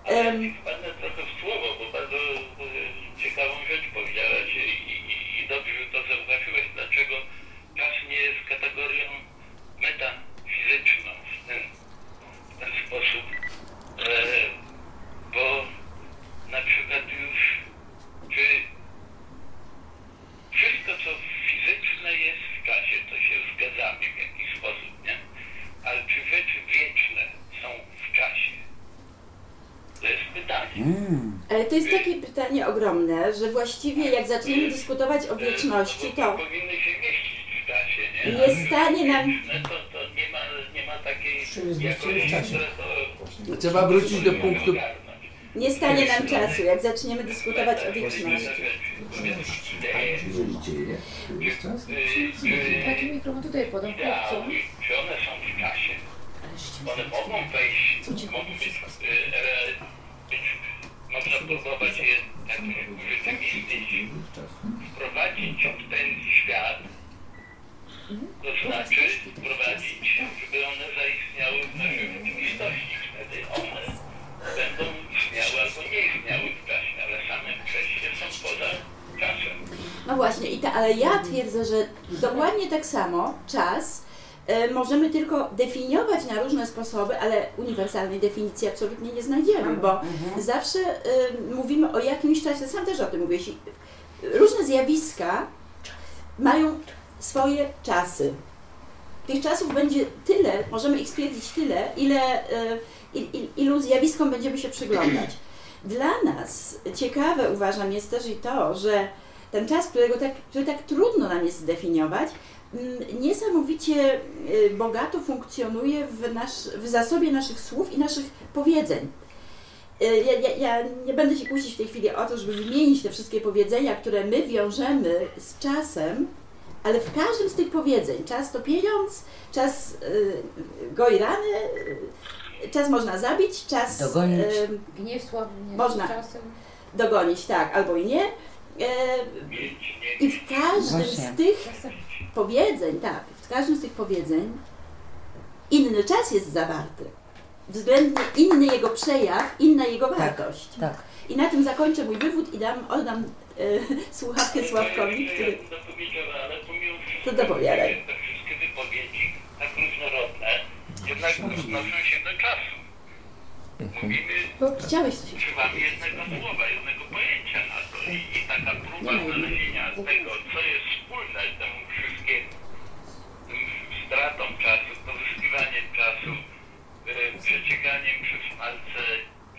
[SPEAKER 2] Ale wpadnę trochę w słowo, bo bardzo e, ciekawą rzecz powiedziałaś i, i, i dobrze, że to zauważyłeś, dlaczego czas nie jest kategorią metafizyczną w ten, w ten sposób. E, bo na przykład już czy wszystko co fizyczne jest w czasie, to się zgadzamy w jakiś sposób, nie? Ale czy rzeczy wieczne są w czasie? To jest pytanie.
[SPEAKER 1] Mm.
[SPEAKER 5] Ale to jest takie pytanie ogromne, że właściwie jak zaczniemy dyskutować o wieczności,
[SPEAKER 2] Bo
[SPEAKER 5] to
[SPEAKER 2] powinny się mieścić w czasie, nie? Że
[SPEAKER 5] stanie nam-
[SPEAKER 2] wieczne, To, to nie, ma, nie ma takiej
[SPEAKER 6] w czasie.
[SPEAKER 2] to
[SPEAKER 4] Trzeba wrócić do punktu.
[SPEAKER 2] ogarnąć.
[SPEAKER 5] nie stanie nam czasu, jak zaczniemy dyskutować o wieczności.
[SPEAKER 6] Jeżeli dzieje, to jest czas?
[SPEAKER 3] Taki mikrofon tutaj podał chłopcom.
[SPEAKER 2] Ideały, czy one są w czasie? One mogą wejść, mogą być, e, re- być, mogą
[SPEAKER 5] ale ja twierdzę, że dokładnie tak samo czas e, możemy tylko definiować na różne sposoby, ale uniwersalnej definicji absolutnie nie znajdziemy, bo zawsze e, mówimy o jakimś czasie, sam też o tym mówiłeś, i różne zjawiska mają swoje czasy. Tych czasów będzie tyle, możemy ich stwierdzić tyle, ile, e, il, il, ilu zjawiskom będziemy się przyglądać. (clears throat) Dla nas ciekawe uważam jest też i to, że ten czas, którego tak, który tak trudno nam jest zdefiniować, niesamowicie y, bogato funkcjonuje w, nasz, w zasobie naszych słów i naszych powiedzeń. Y, Ja, ja, ja nie będę się kłócić w tej chwili o to, żeby wymienić te wszystkie powiedzenia, które my wiążemy z czasem, ale w każdym z tych powiedzeń, czas to pieniądz, czas y, goi rany, y, czas można zabić, czas
[SPEAKER 1] Dogonić.
[SPEAKER 5] y,
[SPEAKER 3] Gniew
[SPEAKER 5] Można.
[SPEAKER 3] czasem.
[SPEAKER 5] dogonić, tak, albo i nie. I w każdym
[SPEAKER 1] Właśnie.
[SPEAKER 5] z tych. Powiedzeń, tak, w każdym z tych powiedzeń inny czas jest zawarty. Względnie inny jego przejaw, inna jego wartość.
[SPEAKER 1] Tak.
[SPEAKER 5] I na tym zakończę mój wywód i dam, oddam e, (laughs) słuchawkę Sławkowi, który... To dopowiadaj.
[SPEAKER 2] te wszystkie wypowiedzi tak różnorodne, jednak odnoszą się do czasu. Mówimy,
[SPEAKER 5] Chciałeś coś?
[SPEAKER 2] używamy jednego słowa, jednego pojęcia na to i, i taka próba znalezienia tego, co jest wspólne temu wszystkiemu, tym stratom czasu, pozyskiwaniem czasu, e, przecieganiem przez palce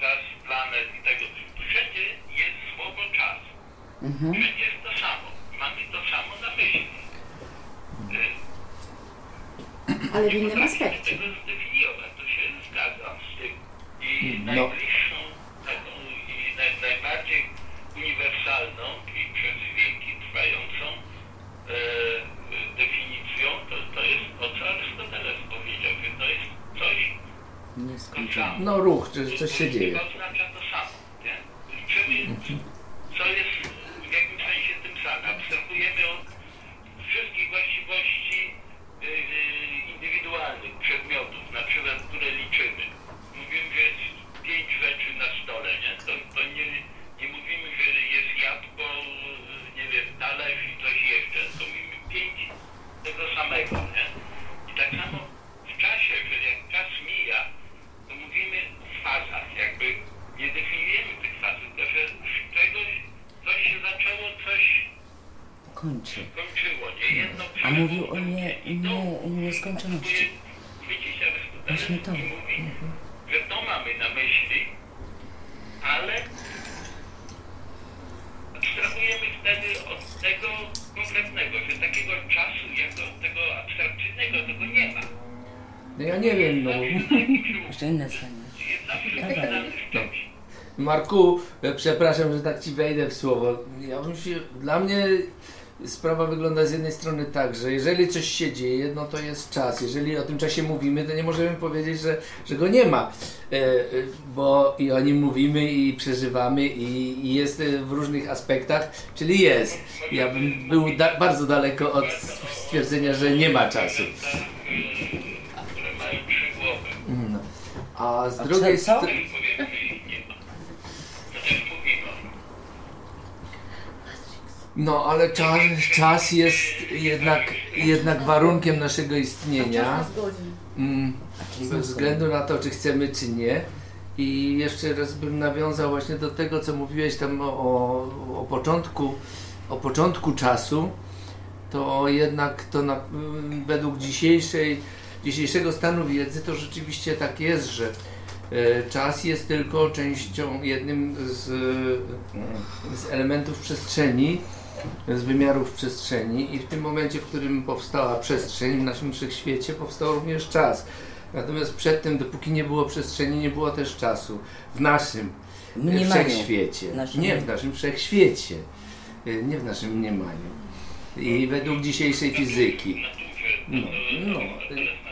[SPEAKER 2] czas, planet i tego. Wszędzie jest słowo czas.
[SPEAKER 1] Mhm.
[SPEAKER 2] Wszędzie jest to samo. Mamy to samo na myśli. E,
[SPEAKER 5] Ale w innym aspekcie.
[SPEAKER 2] tego zdefiniować, to się zgadzam. I
[SPEAKER 4] No.
[SPEAKER 2] najbliższą, taką najbardziej uniwersalną i przez wieki trwającą e, definicją to, to jest to, co Arystoteles powiedział, że to jest coś
[SPEAKER 1] Nieskończone.
[SPEAKER 4] No ruch, czy coś się dzieje.
[SPEAKER 2] To oznacza to samo. Nie? Liczymy, co jest w jakimś sensie tym samym. Abstrahujemy od wszystkich właściwości y, y, indywidualnych przedmiotów, na przykład, które liczymy. Mówimy, że jest pięć rzeczy na stole, nie? To, to nie, nie mówimy, że jest jabłko, nie wiem, talerz i coś jeszcze, to mówimy pięć tego samego, nie? I tak samo w czasie, że jak czas mija, to mówimy w fazach, jakby nie definiujemy tych faz, tylko że z czegoś coś się zaczęło, coś
[SPEAKER 1] Kończy.
[SPEAKER 2] skończyło, nie jedno
[SPEAKER 1] A mówił o nie,
[SPEAKER 2] to
[SPEAKER 1] nie, nieskończoności.
[SPEAKER 2] Arystoteles
[SPEAKER 1] Właśnie to.
[SPEAKER 2] mówi, że to mamy na myśli, ale abstrahujemy wtedy od tego konkretnego, że takiego czasu, jako tego abstrakcyjnego, tego nie ma.
[SPEAKER 4] No ja nie wiem, no.
[SPEAKER 1] Jeszcze inne zdanie.
[SPEAKER 2] związany z czymś.
[SPEAKER 4] Marku, e, przepraszam, że tak ci wejdę w słowo. Ja bym się, dla mnie sprawa wygląda z jednej strony tak, że jeżeli coś się dzieje, no to jest czas. Jeżeli o tym czasie mówimy, to nie możemy powiedzieć, że, że go nie ma. E, e, bo i o nim mówimy i przeżywamy i, i jest e, w różnych aspektach, czyli jest. Ja bym był da, bardzo daleko od stwierdzenia, że nie ma czasu.
[SPEAKER 2] głowy.
[SPEAKER 4] No. A z drugiej strony...
[SPEAKER 2] Też powiemy, że ich nie ma. To też mówimy.
[SPEAKER 4] No, ale czas, czas jest jednak, jednak warunkiem naszego istnienia. Mm, bez względu na to, czy chcemy, czy nie. I jeszcze raz bym nawiązał właśnie do tego, co mówiłeś tam o, o początku, o początku czasu. To jednak to na, mm, według dzisiejszej, dzisiejszego stanu wiedzy to rzeczywiście tak jest, że e, czas jest tylko częścią, jednym z, e, z elementów przestrzeni, z wymiarów przestrzeni i w tym momencie, w którym powstała przestrzeń w naszym wszechświecie, powstał również czas. Natomiast przedtem, dopóki nie było przestrzeni, nie było też czasu. W naszym
[SPEAKER 1] Mniemaniu.
[SPEAKER 4] wszechświecie.
[SPEAKER 1] Naszym-
[SPEAKER 4] Nie w naszym wszechświecie. E, Nie w naszym mniemaniu. I według dzisiejszej fizyki. No, no,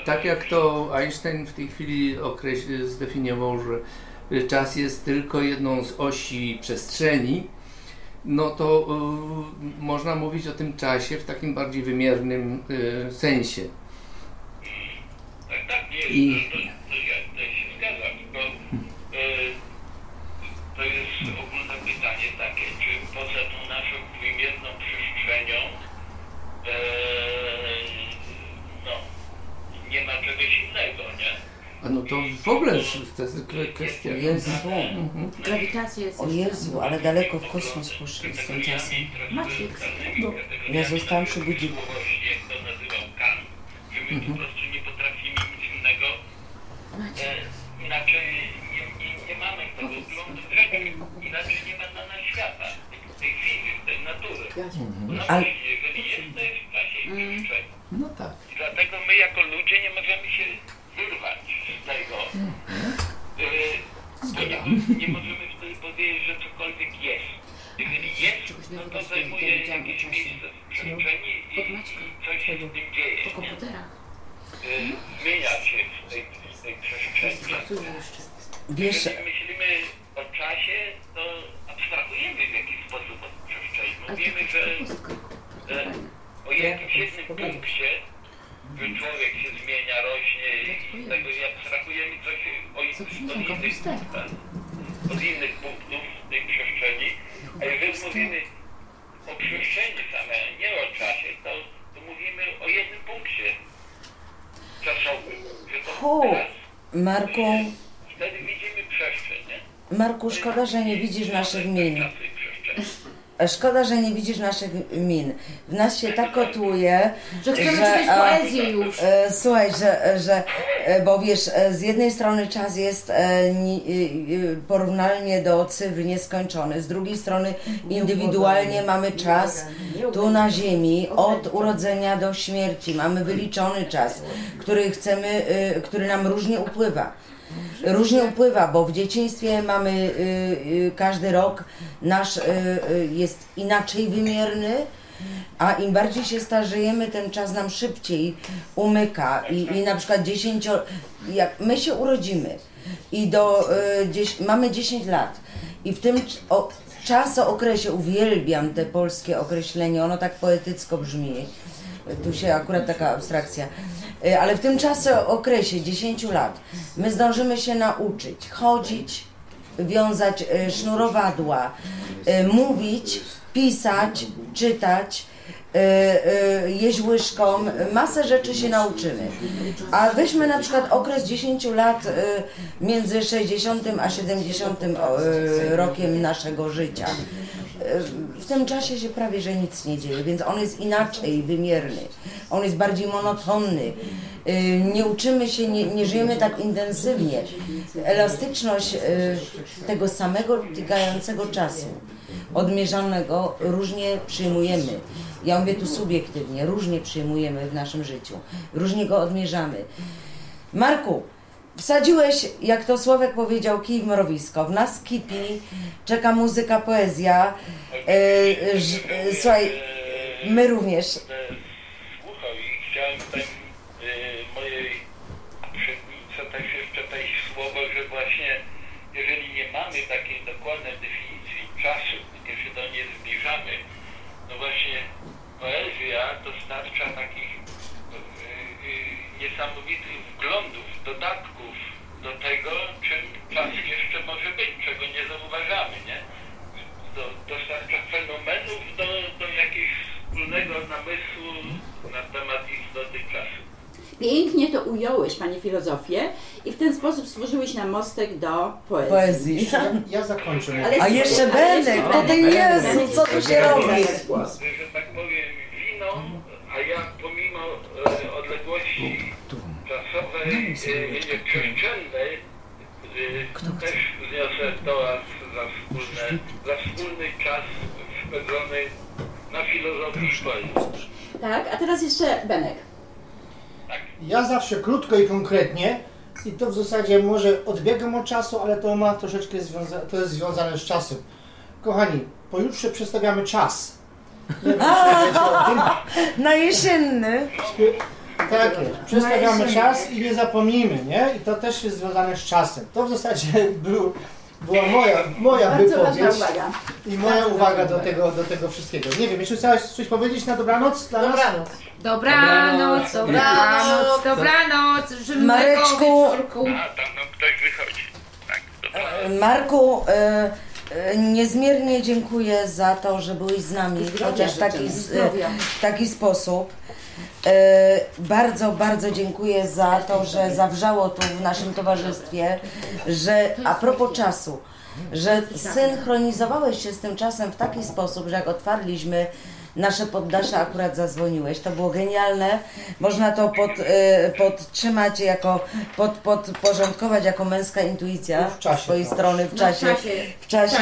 [SPEAKER 4] tak jak to Einstein w tej chwili określ, zdefiniował, że czas jest tylko jedną z osi przestrzeni, no to y, można mówić o tym czasie w takim bardziej wymiernym y, sensie.
[SPEAKER 2] Tak, tak, jest,
[SPEAKER 4] I...
[SPEAKER 2] to, to, to, ja, to się zgadzam, tylko y, to jest ogólne pytanie takie, czy poza tą naszą wymierną przestrzenią e, no, nie ma czegoś innego, nie?
[SPEAKER 4] Jest, to jest kwe- kwestia.
[SPEAKER 1] Jezu,
[SPEAKER 3] Grawitacja jest
[SPEAKER 1] o Jezu, ale daleko w kosmos poszli z tym czasem.
[SPEAKER 3] Matrix.
[SPEAKER 1] Ja zostałam przy budziku.
[SPEAKER 2] Słowości, jak to nazywał Kant, że my po prostu nie potrafimy nic innego, inaczej nie, nie, nie mamy tego wglądu w rzeczy, inaczej nie ma dla nas świata, tej fizyki, tej natury. No
[SPEAKER 1] Ale-
[SPEAKER 2] jest, to jest w przestrzeni.
[SPEAKER 4] No tak.
[SPEAKER 2] Dlatego my jako ludzie nie możemy się wyrwać z tego, e, bo nie, nie możemy wtedy powiedzieć, że cokolwiek jest. Jeżeli jest, no to zajmuje jakieś miejsce w przestrzeni i, i coś się z tym dzieje. E, Zmienia się w tej, w tej przestrzeni.
[SPEAKER 1] Wiesz,
[SPEAKER 2] Jeżeli myślimy o czasie, to abstrahujemy w jakiś sposób od przestrzeni. Mówimy, że o jakimś jednym punkcie, że człowiek się zmienia, rośnie i tego i abstrahujemy coś o,
[SPEAKER 3] Co
[SPEAKER 2] od innych punktach, od innych punktów tej przestrzeni. A jeżeli mówimy o przestrzeni samej, nie o czasie, to, to mówimy o jednym punkcie czasowym.
[SPEAKER 1] Marku,
[SPEAKER 2] wtedy widzimy przestrzeń, nie?
[SPEAKER 1] Marku, szkoda, że nie widzisz naszych min. Szkoda, że nie widzisz naszych min. W nas się tak kotłuje,
[SPEAKER 3] Że chcemy
[SPEAKER 1] Że,
[SPEAKER 3] czytać
[SPEAKER 1] a-
[SPEAKER 3] poezję już.
[SPEAKER 1] E, Słuchaj, że, że e, bo wiesz, e, z jednej strony czas jest e, ni, e, e, porównalnie do cyfr nieskończony, z drugiej strony indywidualnie mamy czas tu na ziemi od urodzenia do śmierci. Mamy wyliczony czas, który chcemy, e, który nam różnie upływa. Różnie upływa, bo w dzieciństwie mamy y, y, każdy rok nasz y, jest inaczej wymierny, a im bardziej się starzejemy, ten czas nam szybciej umyka. I, i na przykład 10, jak my się urodzimy i do, mamy 10 lat i w tym o, czasookresie uwielbiam te polskie określenie, ono tak poetycko brzmi. Tu się akurat taka abstrakcja. Y, Ale w tym czasookresie 10 lat my zdążymy się nauczyć chodzić, wiązać y, sznurowadła, y, mówić, pisać, czytać, jeść łyżką, masę rzeczy się nauczymy. A weźmy na przykład okres 10 lat między 60 a 70 y, rokiem naszego życia. W tym czasie się prawie że nic nie dzieje, więc on jest inaczej wymierny. On jest bardziej monotonny. Y, Nie uczymy się, nie, nie żyjemy tak intensywnie. Elastyczność y, tego samego tykającego czasu, odmierzanego, różnie przyjmujemy. Ja mówię tu subiektywnie, różnie przyjmujemy w naszym życiu, różnie go odmierzamy. Marku, wsadziłeś, jak to Słowek powiedział, kij w mrowisko. W nas kipi, czeka muzyka, poezja. E, słuchaj, my również.
[SPEAKER 2] Tutaj y, mojej przednicy też jeszcze w słowo, że właśnie jeżeli nie mamy takiej dokładnej definicji czasu, kiedy się do niej zbliżamy, no właśnie poezja dostarcza takich y, y, niesamowitych wglądów, dodatków do tego, czym czas jeszcze może być, czego nie zauważamy, nie? Do, dostarcza fenomenów do, do jakiegoś wspólnego namysłu na temat istoty czasu.
[SPEAKER 5] Pięknie to ująłeś, panie filozofię, i w ten sposób stworzyłeś nam mostek do poezji.
[SPEAKER 1] Poezji.
[SPEAKER 6] Ja, ja zakończę.
[SPEAKER 5] Ale
[SPEAKER 1] A jeszcze Benek, to ty. Jezu, co tu się robi?
[SPEAKER 2] że tak powiem, wino, a ja pomimo e, odległości czasowej, e, przestrzennej, e, też zniosę toast za, wspólne, za wspólny czas spędzony na filozofii i poezji.
[SPEAKER 5] Tak, a teraz jeszcze Benek.
[SPEAKER 6] Ja zawsze krótko i konkretnie i to w zasadzie może odbiegam od czasu, ale to ma troszeczkę związa- to jest związane z czasem. Kochani, pojutrze przedstawiamy czas. Nie wiem, czy wiecie o tym. (laughs)
[SPEAKER 1] Na jesienny.
[SPEAKER 6] Tak jest. Przedstawiamy czas i nie zapomnijmy, nie? I to też jest związane z czasem. To w zasadzie (laughs) był, była moja, moja
[SPEAKER 5] Bardzo ważna
[SPEAKER 6] wypowiedź
[SPEAKER 5] uwaga.
[SPEAKER 6] i moja uwaga do tego, do tego wszystkiego. Nie wiem, jeszcze chciałaś coś powiedzieć na dobranoc dla nas?
[SPEAKER 7] Dobranoc.
[SPEAKER 3] Dobranoc, dobranoc, dobranoc,
[SPEAKER 1] Mareczku.
[SPEAKER 3] wieczorku.
[SPEAKER 2] A, tam nam ktoś wychodzi. Tak, dobra.
[SPEAKER 1] Marku, e, e, niezmiernie dziękuję za to, że byłeś z nami,
[SPEAKER 5] Zdrowia
[SPEAKER 1] chociaż w taki,
[SPEAKER 5] życzymy,
[SPEAKER 1] s-
[SPEAKER 3] zdrowia.
[SPEAKER 1] w taki sposób. E, bardzo, bardzo dziękuję za to, że zawrzało tu w naszym towarzystwie, że a propos czasu, że synchronizowałeś się z tym czasem w taki sposób, że jak otwarliśmy nasze poddasze, akurat zadzwoniłeś. To było genialne. Można to pod, e, podtrzymać jako, pod, podporządkować jako męska intuicja
[SPEAKER 6] W czasie,
[SPEAKER 1] z twojej
[SPEAKER 6] tak.
[SPEAKER 1] strony w
[SPEAKER 3] No,
[SPEAKER 1] czasie. W czasie.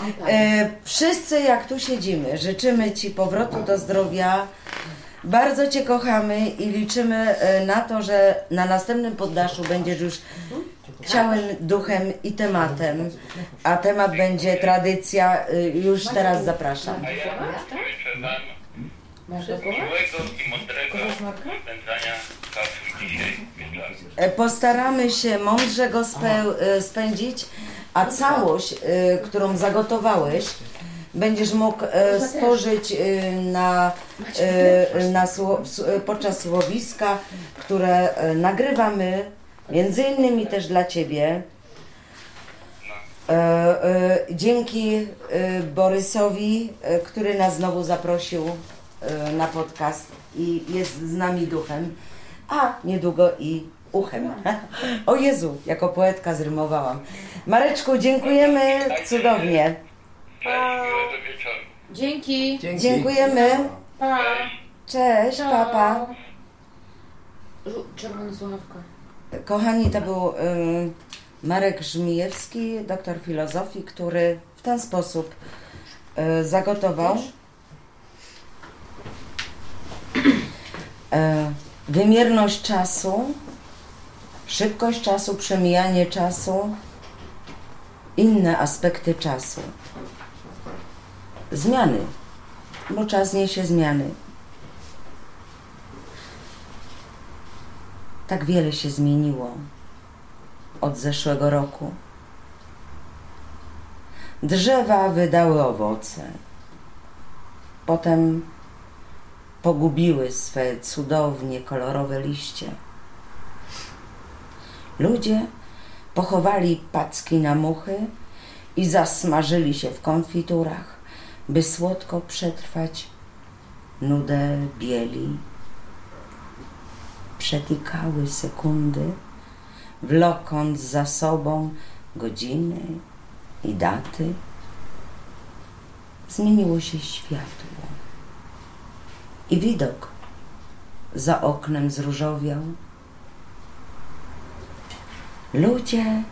[SPEAKER 3] On tak.
[SPEAKER 1] E, wszyscy jak tu siedzimy, życzymy Ci powrotu do zdrowia. Bardzo Cię kochamy i liczymy e, na to, że na następnym poddaszu będziesz już ciałem, duchem i tematem. A temat będzie tradycja. E, Już teraz zapraszam.
[SPEAKER 2] A ja życzę Wam miłego i mądrego spędzania czasu dzisiaj wieczorem.
[SPEAKER 1] E, Postaramy się mądrze go e, spędzić, a całość, którą zagotowałeś, będziesz mógł e, spożyć e, na, e, na, sło- w s- e, podczas słowiska, które e, nagrywamy, między innymi też dla Ciebie. E, e, Dzięki e, Borysowi, e, który nas znowu zaprosił e, na podcast i jest z nami duchem, a niedługo i uchem. (laughs) O Jezu, jako poetka zrymowałam. Mareczku, dziękujemy cudownie.
[SPEAKER 2] Wieczoru.
[SPEAKER 3] Dzięki.
[SPEAKER 4] Dzięki.
[SPEAKER 1] Dziękujemy.
[SPEAKER 3] Pa.
[SPEAKER 1] Cześć, papa.
[SPEAKER 3] Czerwona słuchawka.
[SPEAKER 1] Kochani, to był y, Marek Żmijewski, doktor filozofii, który w ten sposób y, zagotował e, wymierność czasu, szybkość czasu, przemijanie czasu, inne aspekty czasu. Zmiany, bo czas niesie zmiany. Tak wiele się zmieniło od zeszłego roku. Drzewa wydały owoce. Potem pogubiły swe cudownie kolorowe liście. Ludzie pochowali packi na muchy i zasmażyli się w konfiturach, by słodko przetrwać nudę bieli przetikały sekundy, wlokąc za sobą godziny i daty. Zmieniło się światło i widok za oknem zróżowiał. Ludzie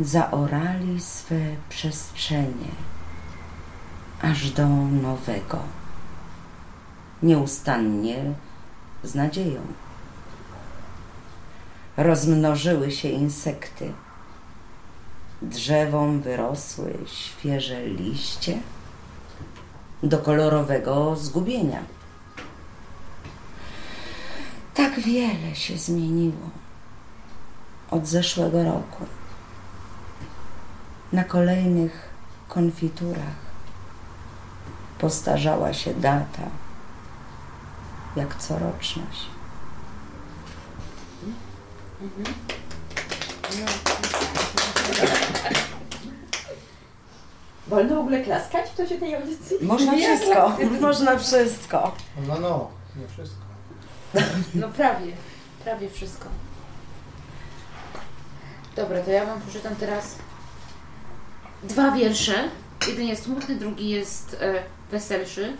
[SPEAKER 1] zaorali swe przestrzenie aż do nowego, nieustannie z nadzieją rozmnożyły się insekty. Drzewom wyrosły świeże liście do kolorowego zgubienia. Tak wiele się zmieniło od zeszłego roku. Na kolejnych konfiturach postarzała się data, jak coroczność.
[SPEAKER 5] Wolno w ogóle klaskać w czasie tej audycji?
[SPEAKER 1] Można wszystko, (laughs) można wszystko.
[SPEAKER 6] No, no, nie wszystko.
[SPEAKER 3] No prawie, prawie wszystko. Dobra, to ja Wam przeczytam teraz dwa wiersze. Jeden jest smutny, drugi jest e, weselszy.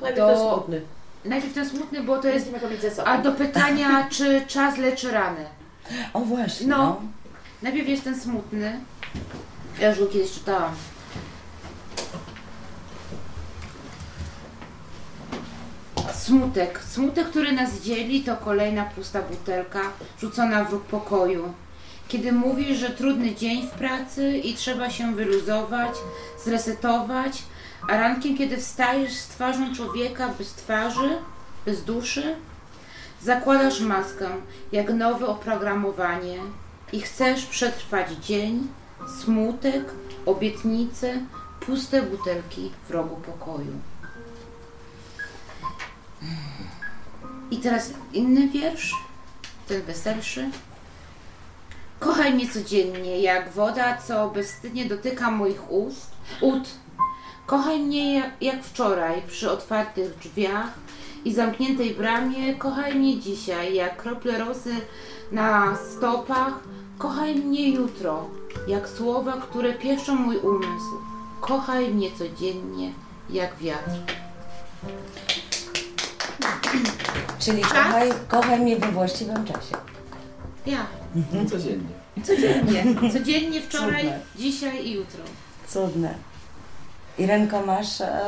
[SPEAKER 5] Najpierw
[SPEAKER 3] Do-
[SPEAKER 5] to smutny.
[SPEAKER 3] Najpierw ten smutny, bo to jest... A do pytania, czy czas leczy rany.
[SPEAKER 1] O właśnie.
[SPEAKER 3] No.
[SPEAKER 1] No.
[SPEAKER 3] Najpierw jest ten smutny. Ja już go kiedyś czytałam. Smutek. Smutek, który nas dzieli, to kolejna pusta butelka rzucona w róg pokoju. Kiedy mówisz, że trudny dzień w pracy i trzeba się wyluzować, zresetować, a rankiem, kiedy wstajesz z twarzą człowieka bez twarzy, bez duszy, zakładasz maskę jak nowe oprogramowanie i chcesz przetrwać dzień, smutek, obietnice, puste butelki w rogu pokoju. I teraz inny wiersz, ten weselszy. Kochaj mnie codziennie, jak woda, co bezwstydnie dotyka moich ust, ud. Kochaj mnie jak, wczoraj, przy otwartych drzwiach, i zamkniętej bramie. Kochaj mnie dzisiaj, jak krople rosy na stopach. Kochaj mnie jutro, jak słowa, które pieszczą mój umysł. Kochaj mnie codziennie, jak wiatr.
[SPEAKER 8] Czyli kochaj, kochaj mnie we właściwym czasie.
[SPEAKER 3] Ja.
[SPEAKER 4] Codziennie.
[SPEAKER 3] Codziennie. Codziennie, wczoraj,
[SPEAKER 8] Cudne.
[SPEAKER 3] dzisiaj i jutro.
[SPEAKER 8] Cudne. Irenko, masz e,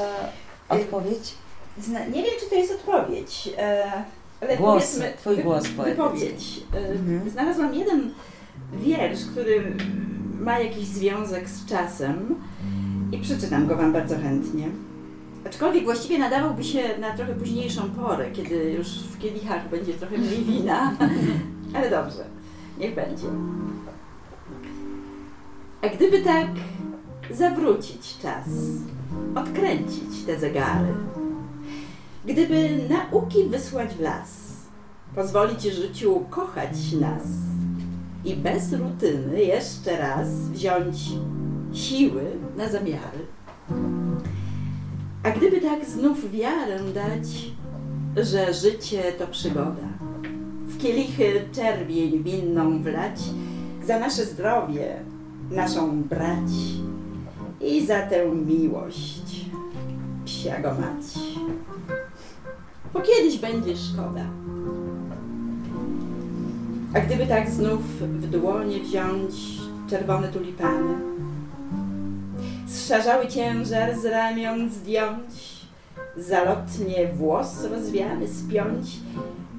[SPEAKER 8] odpowiedź?
[SPEAKER 5] Zna, nie wiem, czy to jest odpowiedź, e, ale
[SPEAKER 8] Głos, twój głos poetycki.
[SPEAKER 5] wypowiedź. E,
[SPEAKER 8] Mhm.
[SPEAKER 5] Znalazłam jeden wiersz, który ma jakiś związek z czasem i przeczytam go Wam bardzo chętnie. Aczkolwiek właściwie nadawałby się na trochę późniejszą porę, kiedy już w kielichach będzie trochę mniej wina, (laughs) ale dobrze, niech będzie. A gdyby tak zawrócić czas, odkręcić te zegary, gdyby nauki wysłać w las, pozwolić życiu kochać nas i bez rutyny jeszcze raz wziąć siły na zamiary. A gdyby tak znów wiarę dać, że życie to przygoda, w kielichy czerwień winną wlać, za nasze zdrowie, naszą brać i za tę miłość, psia go mać. Bo kiedyś będzie szkoda. A gdyby tak znów w dłonie wziąć czerwone tulipany, zszarzały ciężar z ramion zdjąć, zalotnie włos rozwiany spiąć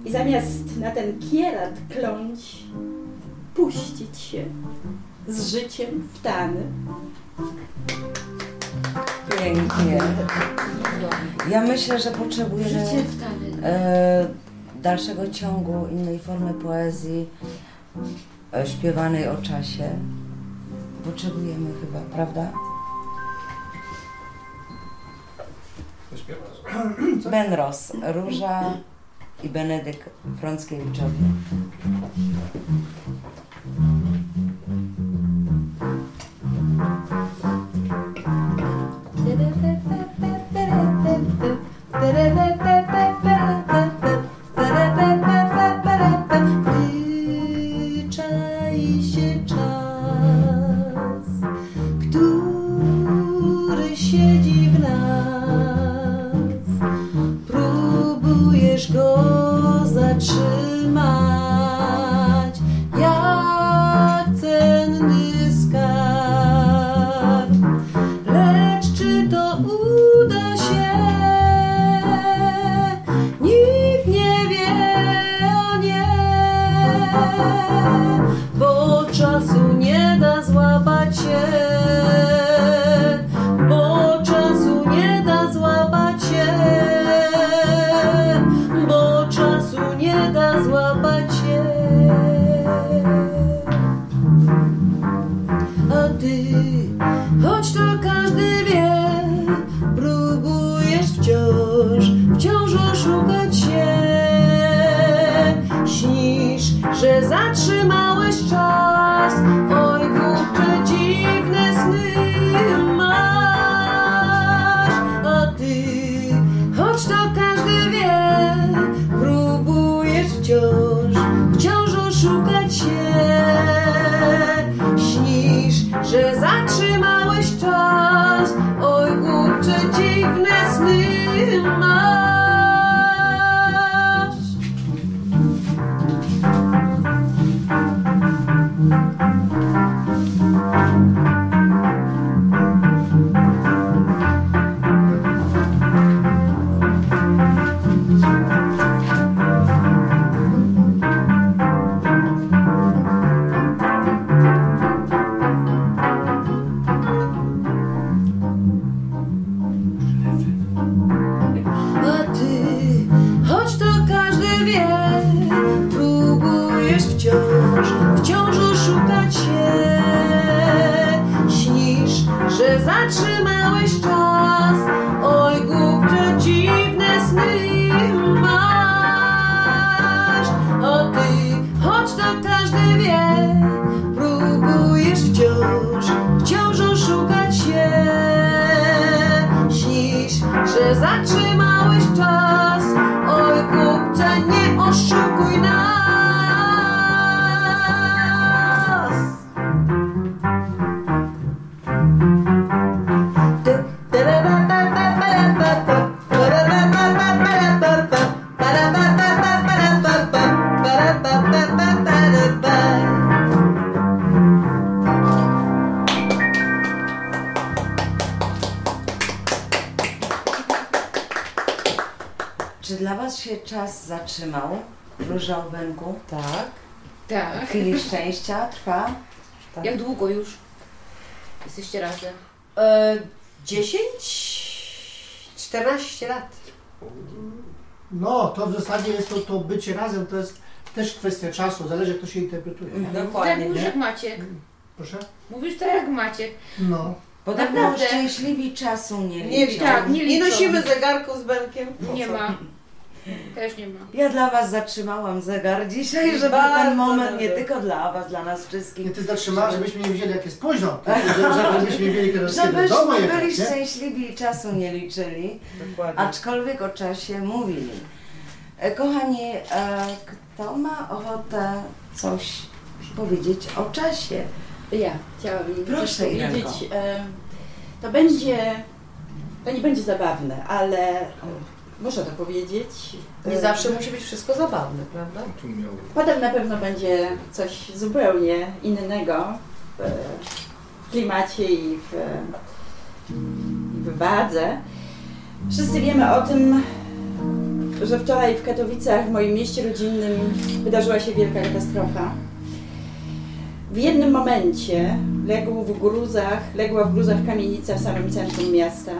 [SPEAKER 5] i zamiast na ten kierat kląć, puścić się z życiem w tany.
[SPEAKER 8] Pięknie. Ja myślę, że potrzebujemy e, dalszego ciągu innej formy poezji e, śpiewanej o czasie. Potrzebujemy chyba, prawda? (clears throat) Benros, Róża i Benedyk Frąckiewiczowie.
[SPEAKER 1] Szczęścia trwa?
[SPEAKER 3] Jak długo już jesteście razem?
[SPEAKER 8] E, 10, 14 lat.
[SPEAKER 6] No, to w zasadzie jest to, to bycie razem, to jest też kwestia czasu, zależy jak to się interpretuje.
[SPEAKER 3] Tak
[SPEAKER 8] Dokładnie.
[SPEAKER 3] mówisz
[SPEAKER 6] nie?
[SPEAKER 3] jak Maciek.
[SPEAKER 6] Proszę?
[SPEAKER 3] Mówisz tak jak Maciek.
[SPEAKER 6] No.
[SPEAKER 1] Podobno
[SPEAKER 3] Naprawdę.
[SPEAKER 1] szczęśliwi czasu nie
[SPEAKER 8] Nie
[SPEAKER 1] liczą.
[SPEAKER 3] Tak, nie
[SPEAKER 8] Nie
[SPEAKER 3] liczą.
[SPEAKER 8] nosimy zegarków z Benkiem. Po
[SPEAKER 3] Nie ma. Też nie ma.
[SPEAKER 1] Ja dla Was zatrzymałam zegar dzisiaj, żeby
[SPEAKER 8] Bardzo
[SPEAKER 1] ten moment nie tylko dla Was, dla nas
[SPEAKER 6] I
[SPEAKER 1] wszystkich.
[SPEAKER 6] ty zatrzymałeś, żebyśmy nie wiedzieli jak jest późno, (laughs) żebyśmy wiedzieli kiedy domu
[SPEAKER 1] Żebyśmy
[SPEAKER 6] jechać,
[SPEAKER 1] byli
[SPEAKER 6] nie?
[SPEAKER 1] szczęśliwi i czasu nie liczyli,
[SPEAKER 8] Dokładnie.
[SPEAKER 1] aczkolwiek o czasie mówili. E, Kochani, e, kto ma ochotę coś powiedzieć o czasie?
[SPEAKER 5] Ja chciałabym
[SPEAKER 1] Proszę,
[SPEAKER 5] powiedzieć. E, To będzie, to nie będzie zabawne, ale e, muszę to powiedzieć.
[SPEAKER 8] Nie
[SPEAKER 5] E,
[SPEAKER 8] zawsze musi być wszystko zabawne, prawda?
[SPEAKER 5] Potem na pewno będzie coś zupełnie innego w, w klimacie i w, i w wadze. Wszyscy wiemy o tym, że wczoraj w Katowicach, w moim mieście rodzinnym, wydarzyła się wielka katastrofa. W jednym momencie legł w gruzach, legła w gruzach kamienica w samym centrum miasta.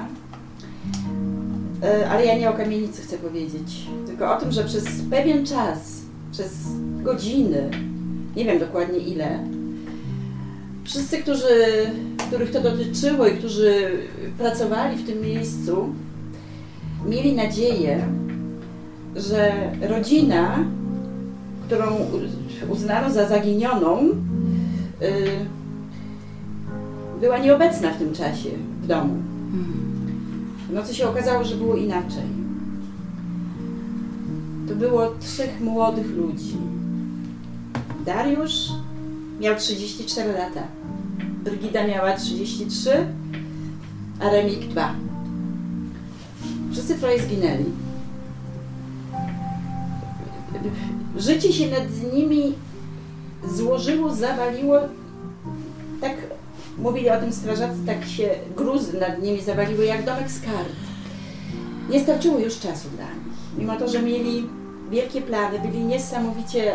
[SPEAKER 5] E, Ale ja nie o kamienicy chcę powiedzieć, tylko o tym, że przez pewien czas, przez godziny, nie wiem dokładnie ile, wszyscy, którzy, których to dotyczyło i którzy pracowali w tym miejscu, mieli nadzieję, że rodzina, którą uznano za zaginioną, y, była nieobecna w tym czasie w domu. W nocy się okazało, że było inaczej. To było trzech młodych ludzi. Dariusz miał 34 lata. Brygida miała 33, a Remik 2. Wszyscy troje zginęli. Życie się nad nimi złożyło, zawaliło. Tak mówili o tym strażacy, tak się gruzy nad nimi zawaliły jak domek z kart. Nie starczyło już czasu dla nich. Mimo to, że mieli wielkie plany, byli niesamowicie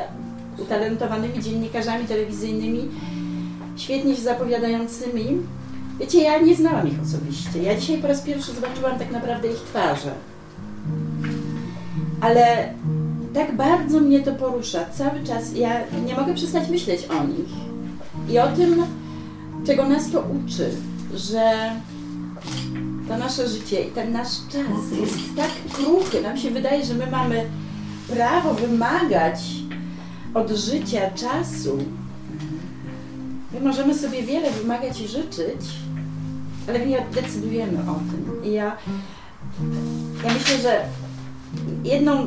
[SPEAKER 5] utalentowanymi dziennikarzami telewizyjnymi, świetnie się zapowiadającymi. Wiecie, ja nie znałam ich osobiście. Ja dzisiaj po raz pierwszy zobaczyłam tak naprawdę ich twarze. Ale tak bardzo mnie to porusza cały czas. Ja nie mogę przestać myśleć o nich. I o tym, czego nas to uczy, że to nasze życie i ten nasz czas jest tak kruchy. Nam się wydaje, że my mamy prawo wymagać od życia czasu. My możemy sobie wiele wymagać i życzyć, ale nie decydujemy o tym. I ja, ja myślę, że jedną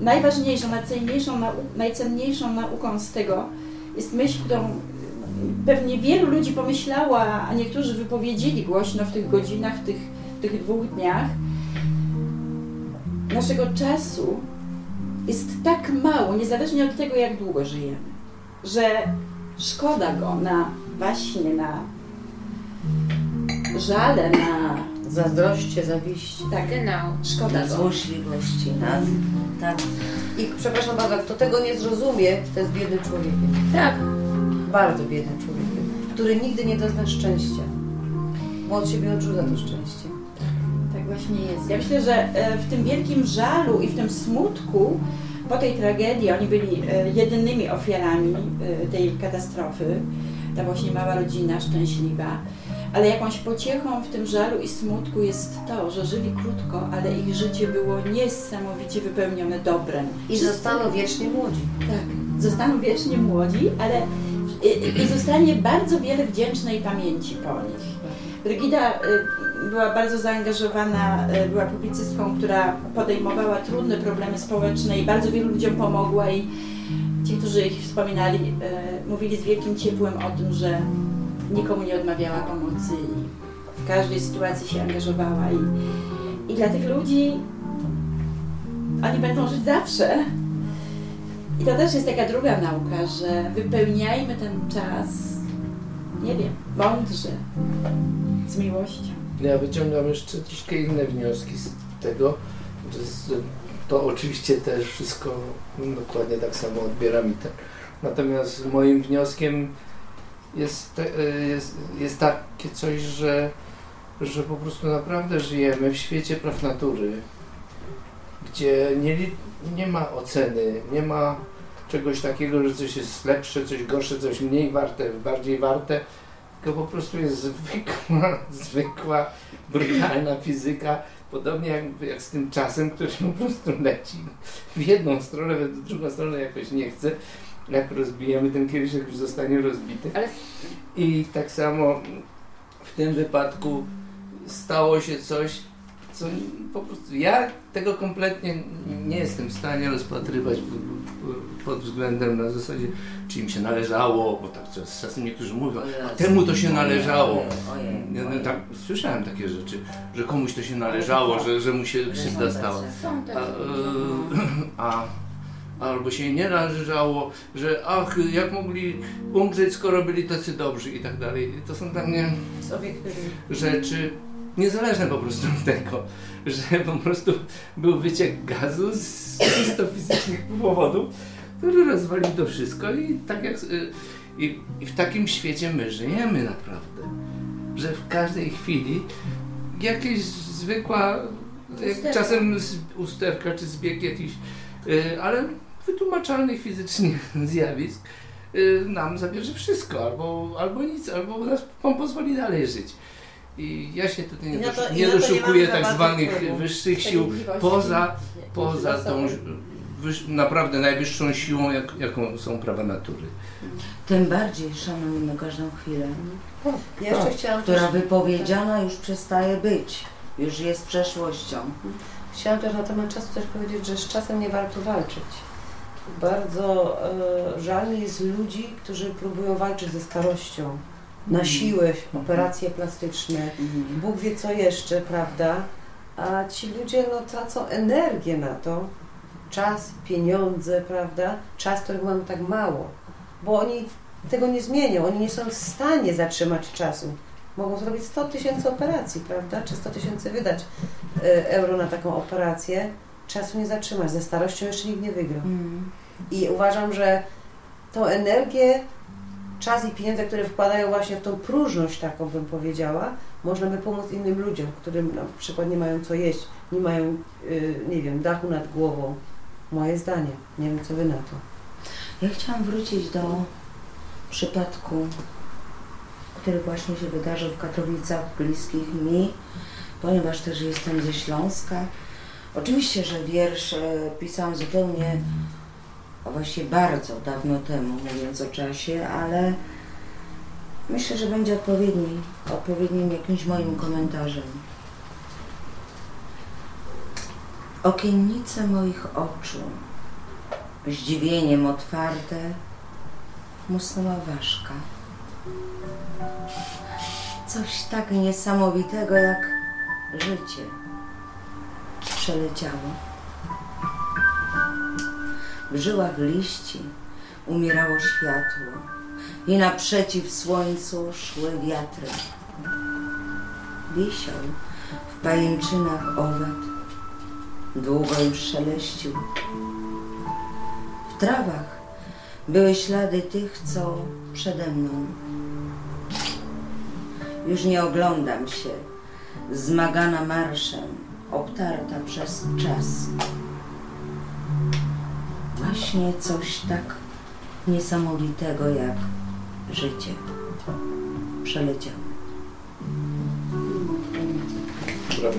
[SPEAKER 5] najważniejszą, najcenniejszą, nau- najcenniejszą nauką z tego jest myśl, którą pewnie wielu ludzi pomyślała, a niektórzy wypowiedzieli głośno w tych godzinach, w tych, w tych dwóch dniach. Naszego czasu jest tak mało, niezależnie od tego, jak długo żyjemy, że szkoda go na właśnie na żale, na
[SPEAKER 8] Zazdroście, zawiści.
[SPEAKER 5] tak,
[SPEAKER 3] Genau.
[SPEAKER 5] szkoda
[SPEAKER 1] złośliwości, na... Tak.
[SPEAKER 8] I przepraszam bardzo, kto tego nie zrozumie, to jest biednym człowiekiem.
[SPEAKER 3] Tak.
[SPEAKER 8] Bardzo biednym człowiekiem, który nigdy nie dozna szczęścia. Bo od siebie odrzuca to szczęście.
[SPEAKER 5] Tak właśnie jest. Ja myślę, że e, w tym wielkim żalu i w tym smutku po tej tragedii oni byli e, jedynymi ofiarami e, tej katastrofy. Ta właśnie mała rodzina szczęśliwa. Ale jakąś pociechą w tym żalu i smutku jest to, że żyli krótko, ale ich życie było niesamowicie wypełnione dobrem.
[SPEAKER 8] I
[SPEAKER 5] Wszyscy-
[SPEAKER 8] zostaną wiecznie młodzi.
[SPEAKER 5] tak, zostaną wiecznie młodzi, ale i, zostanie bardzo wiele wdzięcznej pamięci po nich. Brygida y, była bardzo zaangażowana, y, była publicystką, która podejmowała trudne problemy społeczne i bardzo wielu ludziom pomogła i ci, którzy ich wspominali, y, mówili z wielkim ciepłem o tym, że nikomu nie odmawiała pomocy i w każdej sytuacji się angażowała i, i dla tych ludzi oni będą żyć zawsze. I to też jest taka druga nauka, że wypełniajmy ten czas, nie wiem, mądrze, z miłością.
[SPEAKER 4] Ja wyciągam jeszcze troszkę inne wnioski z tego, że to oczywiście też wszystko dokładnie tak samo odbieram i tak. Natomiast moim wnioskiem jest, jest, jest takie coś, że, że po prostu naprawdę żyjemy w świecie praw natury, gdzie nie, nie ma oceny, nie ma czegoś takiego, że coś jest lepsze, coś gorsze, coś mniej warte, bardziej warte, tylko po prostu jest zwykła, (laughs) zwykła, brutalna fizyka, podobnie jak, jak z tym czasem, który po prostu leci w jedną stronę, w drugą stronę jakoś nie chce. Jak rozbijemy ten kieliszek, już zostanie rozbity. I tak samo w tym wypadku stało się coś, co po prostu ja tego kompletnie nie jestem w stanie rozpatrywać pod- pod względem na zasadzie, czy im się należało, bo tak czas- czasem niektórzy mówią, a temu to się należało. Ja, no, tak, słyszałem takie rzeczy, że komuś to się należało, że, że mu się krzywda stała. A, e, (laughs) a albo się nie należało, że ach, jak mogli umrzeć, skoro byli tacy dobrzy i tak dalej. To są dla mnie rzeczy niezależne po prostu od tego, że po prostu był wyciek gazu z czysto fizycznych powodów, który rozwalił to wszystko i tak jak y, i, i w takim świecie my żyjemy naprawdę, że w każdej chwili jakieś zwykła jak czasem usterka czy zbieg jakiś, y, ale wytłumaczalnych fizycznie (laughs) zjawisk y, nam zabierze wszystko, albo, albo nic, albo nas, on pozwoli dalej żyć. I ja się tutaj nie,
[SPEAKER 8] to-
[SPEAKER 4] nie doszukuję tak zwanych wyższych sił poza, poza tą naprawdę najwyższą siłą, jak, jaką są prawa natury.
[SPEAKER 1] Tym bardziej szanujmy każdą chwilę,
[SPEAKER 8] Ja jeszcze chciałam
[SPEAKER 1] która
[SPEAKER 8] też,
[SPEAKER 1] wypowiedziana już przestaje być, już jest przeszłością.
[SPEAKER 8] chciałam też na temat czasu też powiedzieć, że z czasem nie warto walczyć. Bardzo e, żal mi jest ludzi, którzy próbują walczyć ze starością. Na siłę, operacje plastyczne, Bóg wie co jeszcze, prawda? A ci ludzie no, tracą energię na to, czas, pieniądze, prawda? Czas, którego mamy tak mało, bo oni tego nie zmienią, oni nie są w stanie zatrzymać czasu. Mogą zrobić 100 tysięcy operacji, prawda? Czy 100 tysięcy wydać e, euro na taką operację, czasu nie zatrzymasz. Ze starością jeszcze nikt nie wygra.
[SPEAKER 1] Mm.
[SPEAKER 8] I uważam, że tą energię, czas i pieniądze, które wkładają właśnie w tą próżność, taką bym powiedziała, można by pomóc innym ludziom, którym na przykład nie mają co jeść, nie mają, y, nie wiem, dachu nad głową. Moje zdanie. Nie wiem, co wy na to.
[SPEAKER 1] Ja chciałam wrócić do przypadku, który właśnie się wydarzył w Katowicach, bliskich mi, ponieważ też jestem ze Śląska. Oczywiście, że wiersz pisałam zupełnie, a właściwie bardzo dawno temu, mówiąc o czasie, ale myślę, że będzie odpowiedni, odpowiednim jakimś moim komentarzem. Okiennice moich oczu, zdziwieniem otwarte, musnęła ważka. Coś tak niesamowitego jak życie przeleciało. W żyłach liści umierało światło i naprzeciw słońcu szły wiatry. Wisiał w pajęczynach owad, długo już szeleścił. W trawach były ślady tych, co przede mną. Już nie oglądam się, zmagana marszem, obtarta przez czas. Właśnie coś tak niesamowitego jak życie przeleciało.
[SPEAKER 4] Brawo.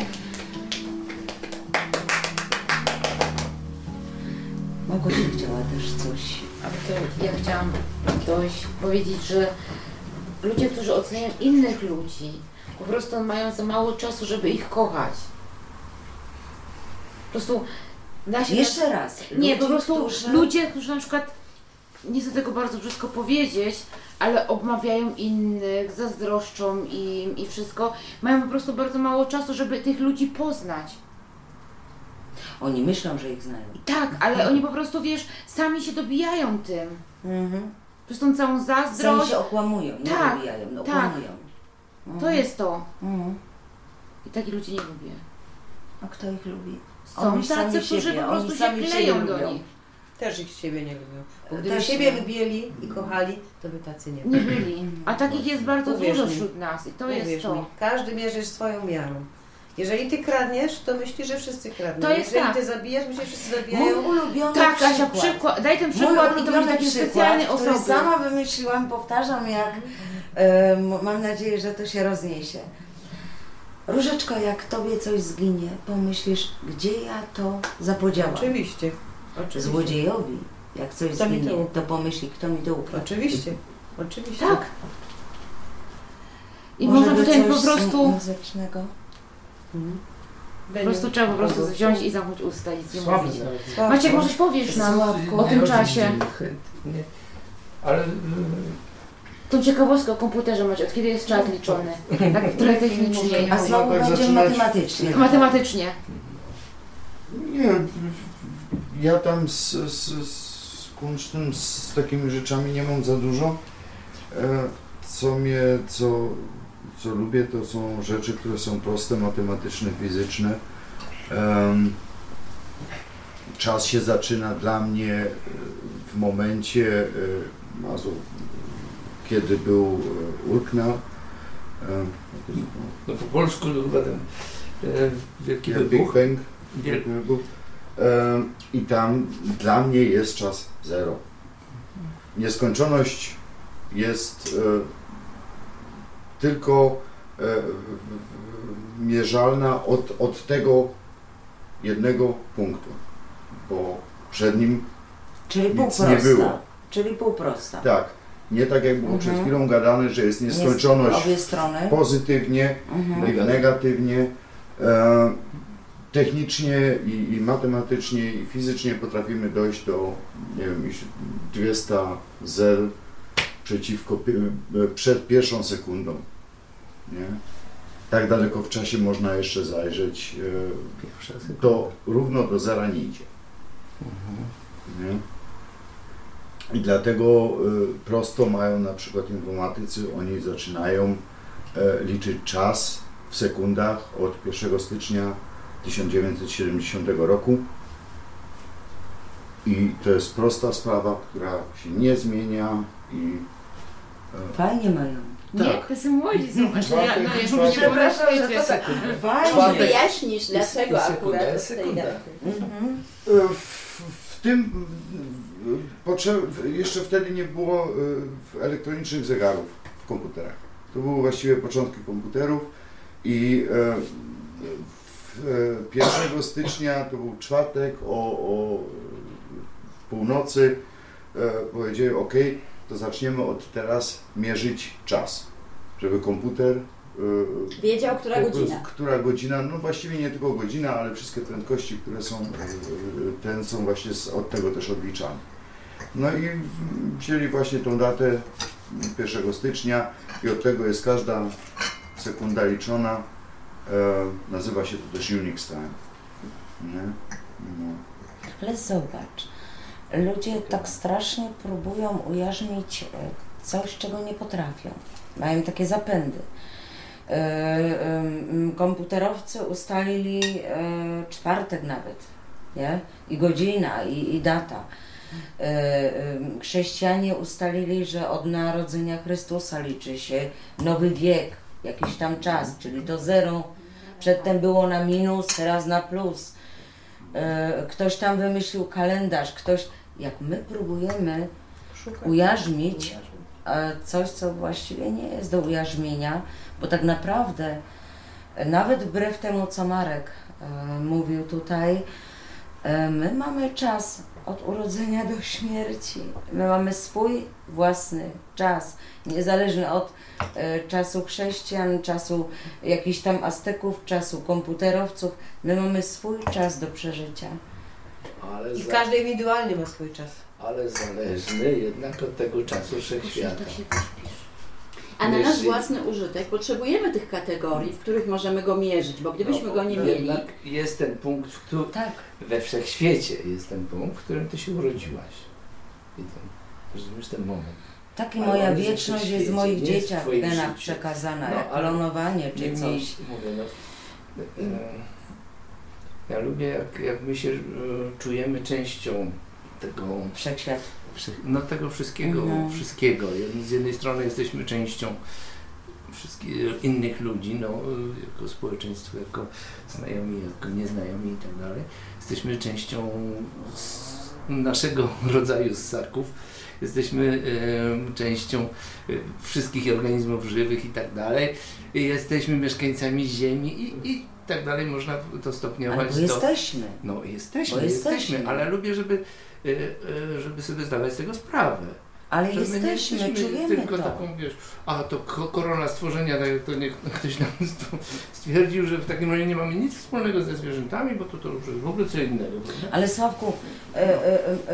[SPEAKER 1] Małgosia chciała też coś.
[SPEAKER 3] Ale to ja chciałam dojść, powiedzieć, że ludzie, którzy oceniają innych ludzi, po prostu mają za mało czasu, żeby ich kochać. Po prostu da się...
[SPEAKER 1] Jeszcze raz.
[SPEAKER 3] Nie,
[SPEAKER 1] ludzi,
[SPEAKER 3] po prostu
[SPEAKER 1] którzy-
[SPEAKER 3] ludzie, którzy na przykład, nie chcę tego bardzo brzydko powiedzieć, ale obmawiają innych, zazdroszczą im i wszystko, mają po prostu bardzo mało czasu, żeby tych ludzi poznać.
[SPEAKER 1] Oni myślą, że ich znają.
[SPEAKER 3] Tak, ale oni po prostu, wiesz, sami się dobijają tym.
[SPEAKER 1] Mhm.
[SPEAKER 3] Przez tą całą
[SPEAKER 1] Sami
[SPEAKER 3] zazdrość.
[SPEAKER 1] się okłamują, nie
[SPEAKER 3] Tak,
[SPEAKER 1] dobijają, no,
[SPEAKER 3] tak.
[SPEAKER 1] okłamują.
[SPEAKER 3] To jest to.
[SPEAKER 1] Mhm.
[SPEAKER 3] I takich ludzi nie lubię.
[SPEAKER 1] A kto ich lubi?
[SPEAKER 3] Są
[SPEAKER 1] Oni sami
[SPEAKER 3] tacy, którzy
[SPEAKER 1] siebie,
[SPEAKER 3] po prostu się kleją do
[SPEAKER 1] lubią.
[SPEAKER 3] nich.
[SPEAKER 8] Też ich siebie nie lubią. Bo gdyby
[SPEAKER 1] Też
[SPEAKER 8] siebie
[SPEAKER 1] nie.
[SPEAKER 8] lubieli i kochali, to by tacy nie
[SPEAKER 3] Nie
[SPEAKER 8] byli.
[SPEAKER 3] byli. A takich jest bardzo
[SPEAKER 8] Uwierz
[SPEAKER 3] dużo
[SPEAKER 8] mi.
[SPEAKER 3] wśród nas i to jest
[SPEAKER 8] Uwierz
[SPEAKER 3] to.
[SPEAKER 8] mi, każdy mierzysz swoją miarą. Jeżeli ty kradniesz, to myślisz, że wszyscy kradną.
[SPEAKER 3] To jest
[SPEAKER 8] Jeżeli
[SPEAKER 3] tak.
[SPEAKER 8] ty zabijasz, myślisz, że wszyscy
[SPEAKER 1] Mój
[SPEAKER 8] zabijają.
[SPEAKER 1] ulubiony
[SPEAKER 3] Tak, Kasia,
[SPEAKER 1] przykład.
[SPEAKER 3] przykład. Daj ten
[SPEAKER 1] Mój
[SPEAKER 3] przykład i to
[SPEAKER 1] ulubiony
[SPEAKER 3] będzie taki
[SPEAKER 1] przykład,
[SPEAKER 3] specjalny
[SPEAKER 1] który
[SPEAKER 3] osoby.
[SPEAKER 1] sama wymyśliłam, powtarzam jak, em, mam nadzieję, że to się rozniesie. Różeczko, jak tobie coś zginie, pomyślisz, gdzie ja to zapodziałam.
[SPEAKER 8] Oczywiście. Oczywiście.
[SPEAKER 1] Złodziejowi, jak coś
[SPEAKER 8] Kto to
[SPEAKER 1] zginie,
[SPEAKER 8] ukradł?
[SPEAKER 1] to pomyśli, kto mi to ukradł.
[SPEAKER 8] Oczywiście. Oczywiście.
[SPEAKER 3] Tak. I
[SPEAKER 1] Może
[SPEAKER 3] tutaj po prostu,
[SPEAKER 1] muzycznego.
[SPEAKER 8] Mhm.
[SPEAKER 3] po prostu trzeba po prostu wziąć i zamknąć usta i nic nie mówić. Maciek, może powiesz nam o tym czasie.
[SPEAKER 4] Ale y,
[SPEAKER 3] Tą ciekawostkę o komputerze macie, od kiedy jest czas liczony? (laughs) Tak trochę technicznie.
[SPEAKER 1] A znowu
[SPEAKER 9] tak
[SPEAKER 1] będzie
[SPEAKER 9] zaczynać.
[SPEAKER 1] matematycznie.
[SPEAKER 3] Matematycznie.
[SPEAKER 9] Nie, ja tam z, z, z kunsztem, z takimi rzeczami nie mam za dużo. E, Co mnie, co, co lubię, to są rzeczy, które są proste, matematyczne, fizyczne. Czas się zaczyna dla mnie w momencie, e, Mazu, kiedy był e, Urknall. Em,
[SPEAKER 4] no po polsku chyba ten e, wielki
[SPEAKER 9] Big
[SPEAKER 4] wybuch.
[SPEAKER 9] Bang.
[SPEAKER 4] Wiel-
[SPEAKER 9] Wybuch. I tam dla mnie jest czas zero. Nieskończoność jest e, tylko e, mierzalna od, od tego jednego punktu, bo przed nim
[SPEAKER 1] Czyli
[SPEAKER 9] Nic nie było.
[SPEAKER 1] Czyli półprosta.
[SPEAKER 9] tak, nie tak jak było przed
[SPEAKER 1] Mhm.
[SPEAKER 9] chwilą gadane, że jest
[SPEAKER 1] Jest
[SPEAKER 9] nieskończoność
[SPEAKER 1] Obie strony.
[SPEAKER 9] pozytywnie,
[SPEAKER 1] Mhm.
[SPEAKER 9] neg- negatywnie. E, technicznie i, i matematycznie i fizycznie potrafimy dojść do, nie wiem, iść 200 zel przeciwko, e, przed pierwszą sekundą. Nie? Tak daleko w czasie można jeszcze zajrzeć, e, to równo do zera nie idzie. Nie? I dlatego y, prosto mają na przykład informatycy, oni zaczynają e, liczyć czas w sekundach od 1 stycznia 1970 roku. I to jest prosta sprawa, która się nie zmienia i e,
[SPEAKER 1] Fajnie mają.
[SPEAKER 3] Nie,
[SPEAKER 9] Tak.
[SPEAKER 3] to są młodzi są. Znaczy, ja, no, ja
[SPEAKER 9] Czwartek-
[SPEAKER 3] już nie
[SPEAKER 1] Przepraszam, że to tak fajnie.
[SPEAKER 5] wyjaśnisz, dlaczego akurat
[SPEAKER 4] sekunda.
[SPEAKER 1] Mhm.
[SPEAKER 9] E, W, w tym jeszcze wtedy nie było e, w elektronicznych zegarów w komputerach. To były właściwie początki komputerów i e, w, e, 1 stycznia to był czwartek o, o północy e, powiedzieli ok, to zaczniemy od teraz mierzyć czas, żeby komputer e,
[SPEAKER 5] Wiedział, która
[SPEAKER 9] po-
[SPEAKER 5] godzina.
[SPEAKER 9] Która godzina, no właściwie nie tylko godzina, ale wszystkie prędkości, które są, e, ten są właśnie z, od tego też odliczane. No i wzięli właśnie tą datę 1 stycznia i od tego jest każda sekunda liczona. E, nazywa się to też Unix Time. Nie? No.
[SPEAKER 1] Ale zobacz, ludzie tak strasznie próbują ujarzmić e, coś, czego nie potrafią. Mają takie zapędy. E, Komputerowcy ustalili e, czwartek nawet, nie? I godzina, i, i data. E, em, Chrześcijanie ustalili, że od narodzenia Chrystusa liczy się nowy wiek, jakiś tam czas, czyli to zero. Przedtem było na minus, teraz na plus. E, Ktoś tam wymyślił kalendarz, ktoś, jak my próbujemy ujarzmić e, coś, co właściwie nie jest do ujarzmienia, bo tak naprawdę, e, nawet wbrew temu, co Marek e, mówił tutaj, e, my mamy czas od urodzenia do śmierci. My mamy swój własny czas, niezależny od e, czasu chrześcijan, czasu jakichś tam Azteków, czasu komputerowców. My mamy swój czas do przeżycia.
[SPEAKER 4] Ale,
[SPEAKER 8] I
[SPEAKER 4] za,
[SPEAKER 8] każdy indywidualnie ma swój czas.
[SPEAKER 4] ale zależny jednak od tego czasu wszechświata.
[SPEAKER 3] Tak się wyśpisz.
[SPEAKER 5] A na nasz własny użytek potrzebujemy tych kategorii, w których możemy go mierzyć, bo gdybyśmy
[SPEAKER 4] No,
[SPEAKER 5] go nie mieli,
[SPEAKER 4] Jednak jest ten punkt, w którym,
[SPEAKER 1] Tak.
[SPEAKER 4] we wszechświecie jest ten punkt, w którym ty się urodziłaś. I ten, rozumiesz ten moment.
[SPEAKER 1] Tak i moja
[SPEAKER 4] jest
[SPEAKER 1] wieczność
[SPEAKER 4] w
[SPEAKER 1] jest w moich
[SPEAKER 4] jest
[SPEAKER 1] dzieciach w genach
[SPEAKER 4] życiu.
[SPEAKER 1] przekazana,
[SPEAKER 4] No,
[SPEAKER 1] jak klonowanie czy coś.
[SPEAKER 4] mówię, no, e, Ja lubię, jak, jak my się e, czujemy częścią tego,
[SPEAKER 1] Wszechświat.
[SPEAKER 4] No, tego wszystkiego,
[SPEAKER 1] Mhm.
[SPEAKER 4] wszystkiego. Z jednej strony jesteśmy częścią wszystkich innych ludzi, no, jako społeczeństwo, jako znajomi, jako nieznajomi i tak dalej. Jesteśmy częścią naszego (laughs) rodzaju ssaków. Jesteśmy e, częścią e, wszystkich organizmów żywych i tak dalej. Jesteśmy mieszkańcami Ziemi i, i tak dalej. Można to stopniować
[SPEAKER 1] Albo
[SPEAKER 4] do...
[SPEAKER 1] jesteśmy.
[SPEAKER 4] No jesteśmy, jesteśmy,
[SPEAKER 1] jesteśmy.
[SPEAKER 4] ale lubię, żeby, żeby sobie zdawać z tego sprawę.
[SPEAKER 1] Ale
[SPEAKER 4] Że my nie
[SPEAKER 1] jesteśmy, czujemy
[SPEAKER 4] tylko
[SPEAKER 1] to.
[SPEAKER 4] taką, wiesz, a to ko- korona stworzenia, jak to niech ktoś nam (laughs) st- stwierdził, że w takim razie nie mamy nic wspólnego ze zwierzętami, bo to, to już jest w ogóle co innego. prawda?
[SPEAKER 1] Ale Sławku, e,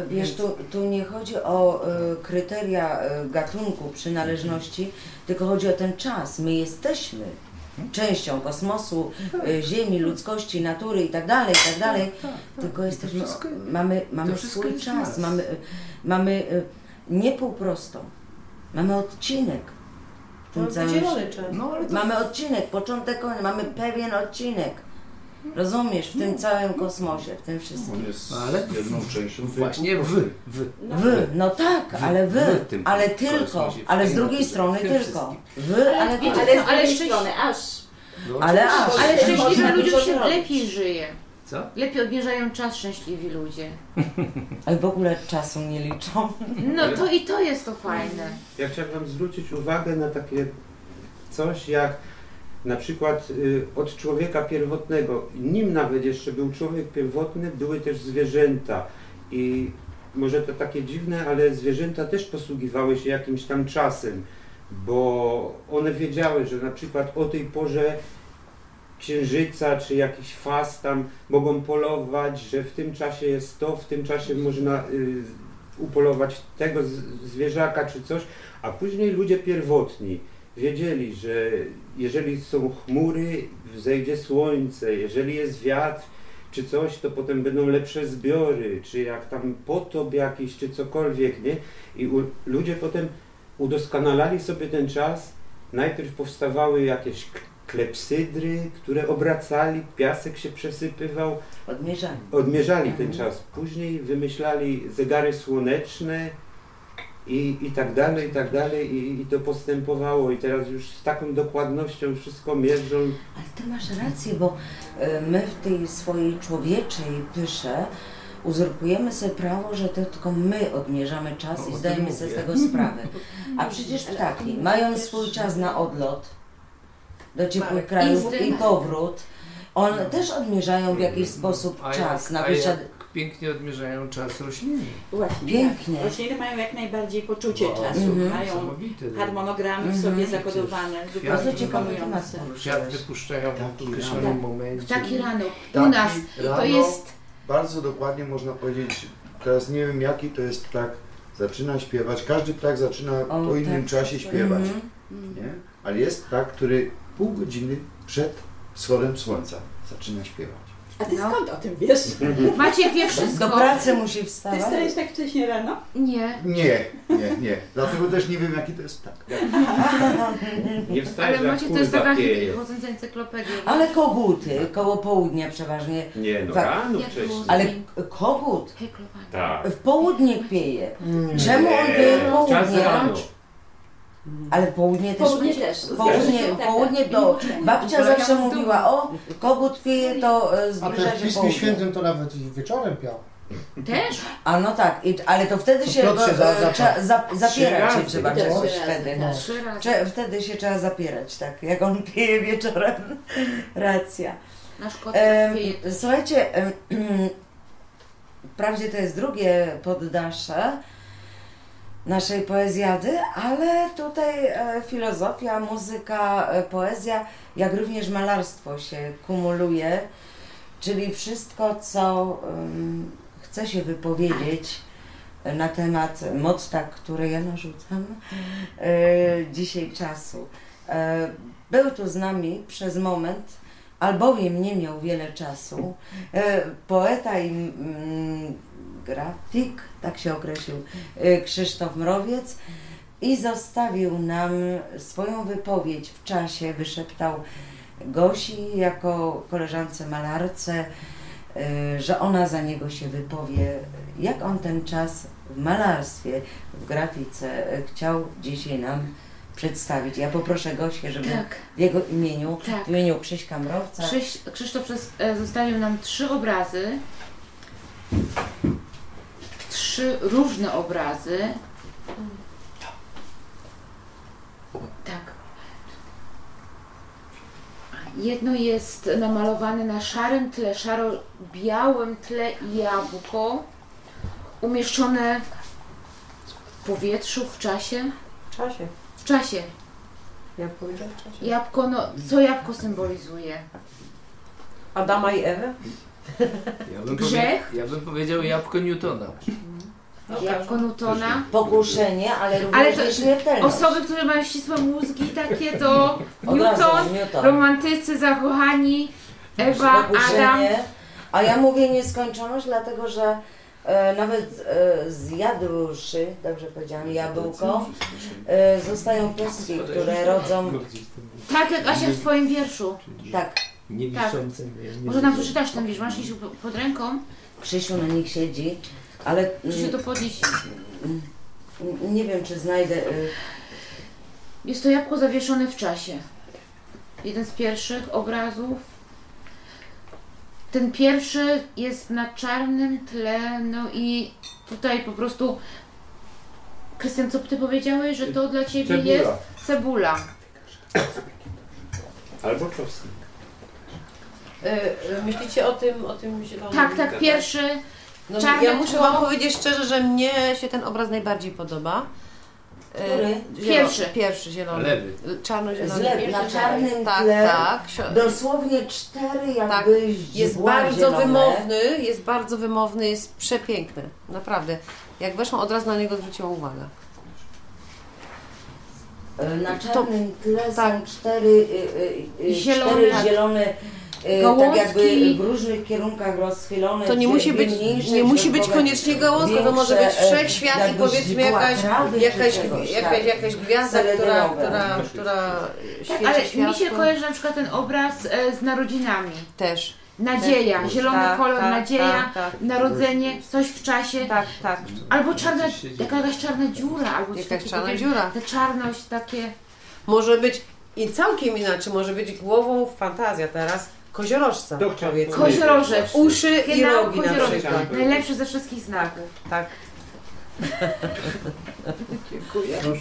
[SPEAKER 1] wiesz, tu, tu nie chodzi o kryteria gatunku, przynależności, tylko chodzi o ten czas. My jesteśmy częścią kosmosu, e, Ziemi, ludzkości, natury i tak dalej, i tak dalej. Tylko jesteśmy,
[SPEAKER 4] wszystko-
[SPEAKER 1] mamy, mamy swój czas,
[SPEAKER 4] nas.
[SPEAKER 1] mamy, mamy nie półprostą, mamy odcinek. tym całym.
[SPEAKER 4] No to
[SPEAKER 1] Mamy odcinek, początek, mamy pewien odcinek. Rozumiesz, w tym całym kosmosie, w tym wszystkim.
[SPEAKER 9] On jest
[SPEAKER 4] ale
[SPEAKER 9] jedną częścią.
[SPEAKER 4] właśnie wy, wy.
[SPEAKER 1] Wy, no tak, ale wy,
[SPEAKER 4] wy tym
[SPEAKER 1] ale tylko, ale z drugiej strony tylko.
[SPEAKER 4] wszystkim.
[SPEAKER 1] Wy, ale
[SPEAKER 3] wiecie.
[SPEAKER 5] Ale z drugiej strony, aż
[SPEAKER 4] No,
[SPEAKER 1] Ale aż.
[SPEAKER 3] Ale szczęśliwym
[SPEAKER 5] dużo
[SPEAKER 3] ludziom się lepiej żyje.
[SPEAKER 4] Co?
[SPEAKER 3] Lepiej odmierzają czas szczęśliwi ludzie. (laughs)
[SPEAKER 1] Ale w ogóle czasu nie liczą.
[SPEAKER 3] No to i to jest to fajne.
[SPEAKER 10] Ja chciałbym zwrócić uwagę na takie coś jak na przykład y, od człowieka pierwotnego, nim nawet jeszcze był człowiek pierwotny, były też zwierzęta. I może to takie dziwne, ale zwierzęta też posługiwały się jakimś tam czasem, bo one wiedziały, że na przykład o tej porze księżyca czy jakiś faz tam mogą polować, że w tym czasie jest to, w tym czasie można y, upolować tego zwierzaka czy coś, a później ludzie pierwotni wiedzieli, że jeżeli są chmury, wzejdzie słońce, jeżeli jest wiatr czy coś, to potem będą lepsze zbiory, czy jak tam potop jakiś, czy cokolwiek, nie? I u, ludzie potem udoskonalali sobie ten czas. Najpierw powstawały jakieś klepsydry, które obracali, piasek się przesypywał,
[SPEAKER 1] Odmierzamy.
[SPEAKER 10] odmierzali ten
[SPEAKER 1] Mhm.
[SPEAKER 10] czas. Później wymyślali zegary słoneczne i, i tak dalej, i tak dalej i, i to postępowało i teraz już z taką dokładnością wszystko mierzą.
[SPEAKER 1] Ale ty masz rację, bo e, my w tej swojej człowieczej pysze uzurpujemy sobie prawo, że to tylko my odmierzamy czas
[SPEAKER 4] No,
[SPEAKER 1] i zdajemy sobie z tego sprawę. A przecież ptaki mają swój czas na odlot do ciepłych
[SPEAKER 8] Tak.
[SPEAKER 1] krajów i powrót. One też odmierzają w jakiś sposób
[SPEAKER 4] A
[SPEAKER 1] czas
[SPEAKER 4] jak,
[SPEAKER 1] na wysiad...
[SPEAKER 4] pięknie odmierzają czas rośliny.
[SPEAKER 5] właśnie.
[SPEAKER 1] Pięknie.
[SPEAKER 5] Tak. Rośliny mają jak najbardziej poczucie czasu,
[SPEAKER 1] Mhm.
[SPEAKER 5] mają harmonogramy w
[SPEAKER 1] Mhm.
[SPEAKER 5] sobie zakodowane,
[SPEAKER 1] Bardzo
[SPEAKER 5] zupełnie
[SPEAKER 1] ciekawy temat
[SPEAKER 5] imponujące.
[SPEAKER 4] Kwiat wypuszczają w
[SPEAKER 9] Taki
[SPEAKER 4] określonym
[SPEAKER 5] rano.
[SPEAKER 4] momencie.
[SPEAKER 3] Ptaki rano. U nas to
[SPEAKER 9] rano.
[SPEAKER 3] jest
[SPEAKER 9] Bardzo dokładnie można powiedzieć, teraz nie wiem jaki to jest ptak, zaczyna śpiewać, każdy ptak zaczyna
[SPEAKER 1] O,
[SPEAKER 9] po innym
[SPEAKER 1] tak.
[SPEAKER 9] czasie śpiewać,
[SPEAKER 1] Mhm.
[SPEAKER 9] nie? Ale jest ptak, który pół godziny przed wschodem słońca zaczyna śpiewać.
[SPEAKER 5] A ty
[SPEAKER 3] No.
[SPEAKER 5] skąd o tym wiesz? (laughs)
[SPEAKER 3] Maciek wie
[SPEAKER 1] Do
[SPEAKER 3] wszystko.
[SPEAKER 1] pracy musi
[SPEAKER 5] Ty
[SPEAKER 1] wstawać.
[SPEAKER 5] wstajesz tak wcześnie rano?
[SPEAKER 3] Nie.
[SPEAKER 9] Nie, nie, nie. Dlatego też nie wiem jaki to jest ptak.
[SPEAKER 10] Nie wstajesz
[SPEAKER 3] Ale
[SPEAKER 10] jak
[SPEAKER 3] Maciek to jest
[SPEAKER 10] kurwa
[SPEAKER 3] taka
[SPEAKER 10] pieje.
[SPEAKER 3] chodząca encyklopedia.
[SPEAKER 1] Ale koguty, koło południa przeważnie.
[SPEAKER 10] Nie no,
[SPEAKER 1] Tak.
[SPEAKER 10] rano
[SPEAKER 3] Jak
[SPEAKER 10] wcześniej.
[SPEAKER 3] było?
[SPEAKER 1] Ale kogut
[SPEAKER 3] Heklowanie.
[SPEAKER 10] Tak.
[SPEAKER 1] w południe pieje. Czemu on pieje w
[SPEAKER 10] Czas
[SPEAKER 1] południe?
[SPEAKER 10] rano.
[SPEAKER 1] Ale w południe też
[SPEAKER 5] Południe też.
[SPEAKER 1] Południe,
[SPEAKER 5] Tak, tak.
[SPEAKER 1] południe to babcia zawsze
[SPEAKER 3] w
[SPEAKER 1] mówiła, o kogut pije, to e,
[SPEAKER 6] A
[SPEAKER 1] zbliża
[SPEAKER 6] w
[SPEAKER 1] się
[SPEAKER 6] Pismie
[SPEAKER 1] południe.
[SPEAKER 6] Świętym to nawet wieczorem piał.
[SPEAKER 3] Też?
[SPEAKER 1] A no tak, i, ale to wtedy
[SPEAKER 6] To
[SPEAKER 1] się go,
[SPEAKER 6] się za-
[SPEAKER 1] e,
[SPEAKER 6] zaczął.
[SPEAKER 1] trzeba za, zapierać się trzeba czegoś wtedy.
[SPEAKER 5] tak.
[SPEAKER 1] Cze- Wtedy się trzeba zapierać, tak, jak on pije wieczorem. (laughs) Racja.
[SPEAKER 3] Nasz kot.
[SPEAKER 1] Słuchajcie, (clears throat) wprawdzie to jest drugie poddasze naszej poezjady, ale tutaj e, filozofia, muzyka, e, poezja, jak również malarstwo się kumuluje, czyli wszystko, co chce się wypowiedzieć na temat motta, które ja narzucam e, dzisiaj czasu. Był tu z nami przez moment albowiem nie miał wiele czasu. Poeta i mm, grafik, tak się określił, e, Krzysztof Mrowiec i zostawił nam swoją wypowiedź w czasie, wyszeptał Gosi jako koleżance malarce y, że ona za niego się wypowie, jak on ten czas w malarstwie, w grafice y, chciał dzisiaj nam przedstawić. Ja poproszę Gosię, żeby
[SPEAKER 3] Tak.
[SPEAKER 1] w jego imieniu,
[SPEAKER 3] Tak.
[SPEAKER 1] w imieniu Krzyśka Mrowca,
[SPEAKER 3] Krzyś, Krzysztof e, zostawił nam trzy obrazy. Trzy różne obrazy. Tak. Jedno jest namalowane na szarym tle, szaro-białym tle jabłko, umieszczone w powietrzu, w czasie.
[SPEAKER 8] W czasie.
[SPEAKER 3] W czasie.
[SPEAKER 8] Ja powiedział w czasie.
[SPEAKER 3] Jabłko, no, co jabłko symbolizuje?
[SPEAKER 8] Adama i Ewę?
[SPEAKER 4] Ja bym,
[SPEAKER 3] Grzech?
[SPEAKER 4] powie, ja bym powiedział jabłko Newtona.
[SPEAKER 3] Jabłko Newtona.
[SPEAKER 1] pokuszenie, ale również
[SPEAKER 3] Ale to-. Osoby, które mają ścisłe mózgi takie to (laughs)
[SPEAKER 1] Od razu,
[SPEAKER 3] Newton,
[SPEAKER 1] Newton.
[SPEAKER 3] romantycy, zakochani, Ewa, Adam.
[SPEAKER 1] A ja mówię nieskończoność, dlatego że e, nawet e, zjadłszy, dobrze powiedziałam, jabłko, e, zostają pestki, które rodzą,
[SPEAKER 3] Tak jak Asia w twoim wierszu.
[SPEAKER 1] tak,
[SPEAKER 11] Niewiszące.
[SPEAKER 3] Może nam przeczytasz ten wiersz, masz Krzysiu pod ręką?
[SPEAKER 1] Krzysiu na nich siedzi, ale
[SPEAKER 3] Krzysiu to podnieść.
[SPEAKER 1] nie wiem, czy znajdę, e,
[SPEAKER 3] Jest to jabłko zawieszone w czasie. Jeden z pierwszych obrazów. Ten pierwszy jest na czarnym tle, no i tutaj po prostu... Krystian, co ty powiedziałeś, że to dla ciebie
[SPEAKER 10] Cebula.
[SPEAKER 3] jest cebula.
[SPEAKER 10] Albo czosnek.
[SPEAKER 8] Y, Myślicie o tym, o tym zielonym?
[SPEAKER 3] Tak, tak, pierwszy.
[SPEAKER 8] No,
[SPEAKER 3] czarne
[SPEAKER 8] ja muszę
[SPEAKER 3] tło.
[SPEAKER 8] Wam powiedzieć szczerze, że mnie się ten obraz najbardziej podoba. Y,
[SPEAKER 1] Który?
[SPEAKER 8] zielo-
[SPEAKER 3] Pierwszy.
[SPEAKER 8] Pierwszy, zielony.
[SPEAKER 4] Lewy.
[SPEAKER 8] Czarno-zielony. Pierwszy,
[SPEAKER 1] na czarnym
[SPEAKER 8] tak,
[SPEAKER 1] tle.
[SPEAKER 8] Tak, sio-
[SPEAKER 1] dosłownie cztery
[SPEAKER 8] Tak,
[SPEAKER 1] jakby
[SPEAKER 8] Jest
[SPEAKER 1] źdźbła
[SPEAKER 8] bardzo
[SPEAKER 1] zielone.
[SPEAKER 8] wymowny, jest bardzo wymowny, jest przepiękny. Naprawdę. Jak weszłam, od razu na niego zwróciłam uwagę.
[SPEAKER 1] E, Na czarnym tle
[SPEAKER 8] tak.
[SPEAKER 1] są cztery, y, y, y,
[SPEAKER 3] Zielone.
[SPEAKER 1] cztery zielone, y, tak
[SPEAKER 3] Gałązki.
[SPEAKER 1] jakby w różnych kierunkach rozchylone.
[SPEAKER 8] To nie musi być,
[SPEAKER 1] mniejsze,
[SPEAKER 8] nie musi być koniecznie gałązka, to może być
[SPEAKER 1] e,
[SPEAKER 8] wszechświat i powiedzmy jakaś, jakaś,
[SPEAKER 1] czegoś,
[SPEAKER 8] jakaś,
[SPEAKER 1] tak.
[SPEAKER 8] jakaś gwiazda, która, która, która świeci
[SPEAKER 3] Ale mi się
[SPEAKER 8] światło.
[SPEAKER 3] kojarzy na przykład ten obraz e, z narodzinami.
[SPEAKER 8] Też.
[SPEAKER 3] Nadzieja,
[SPEAKER 8] Też.
[SPEAKER 3] zielony
[SPEAKER 8] Tak,
[SPEAKER 3] kolor,
[SPEAKER 8] tak,
[SPEAKER 3] nadzieja,
[SPEAKER 8] tak, tak.
[SPEAKER 3] narodzenie, coś w czasie.
[SPEAKER 8] Tak, tak.
[SPEAKER 3] Albo czarna, jaka- jakaś czarna dziura, albo
[SPEAKER 8] Jakaś
[SPEAKER 3] takiego,
[SPEAKER 8] czarna dziura.
[SPEAKER 3] Ta czarność, takie...
[SPEAKER 8] Może być i całkiem inaczej, może być głową fantazja teraz koziorożca.
[SPEAKER 3] Koziorożec.
[SPEAKER 8] Uszy i
[SPEAKER 3] Genau,
[SPEAKER 8] rogi na przykład.
[SPEAKER 3] Najlepszy ze wszystkich znaków.
[SPEAKER 8] Tak. (laughs)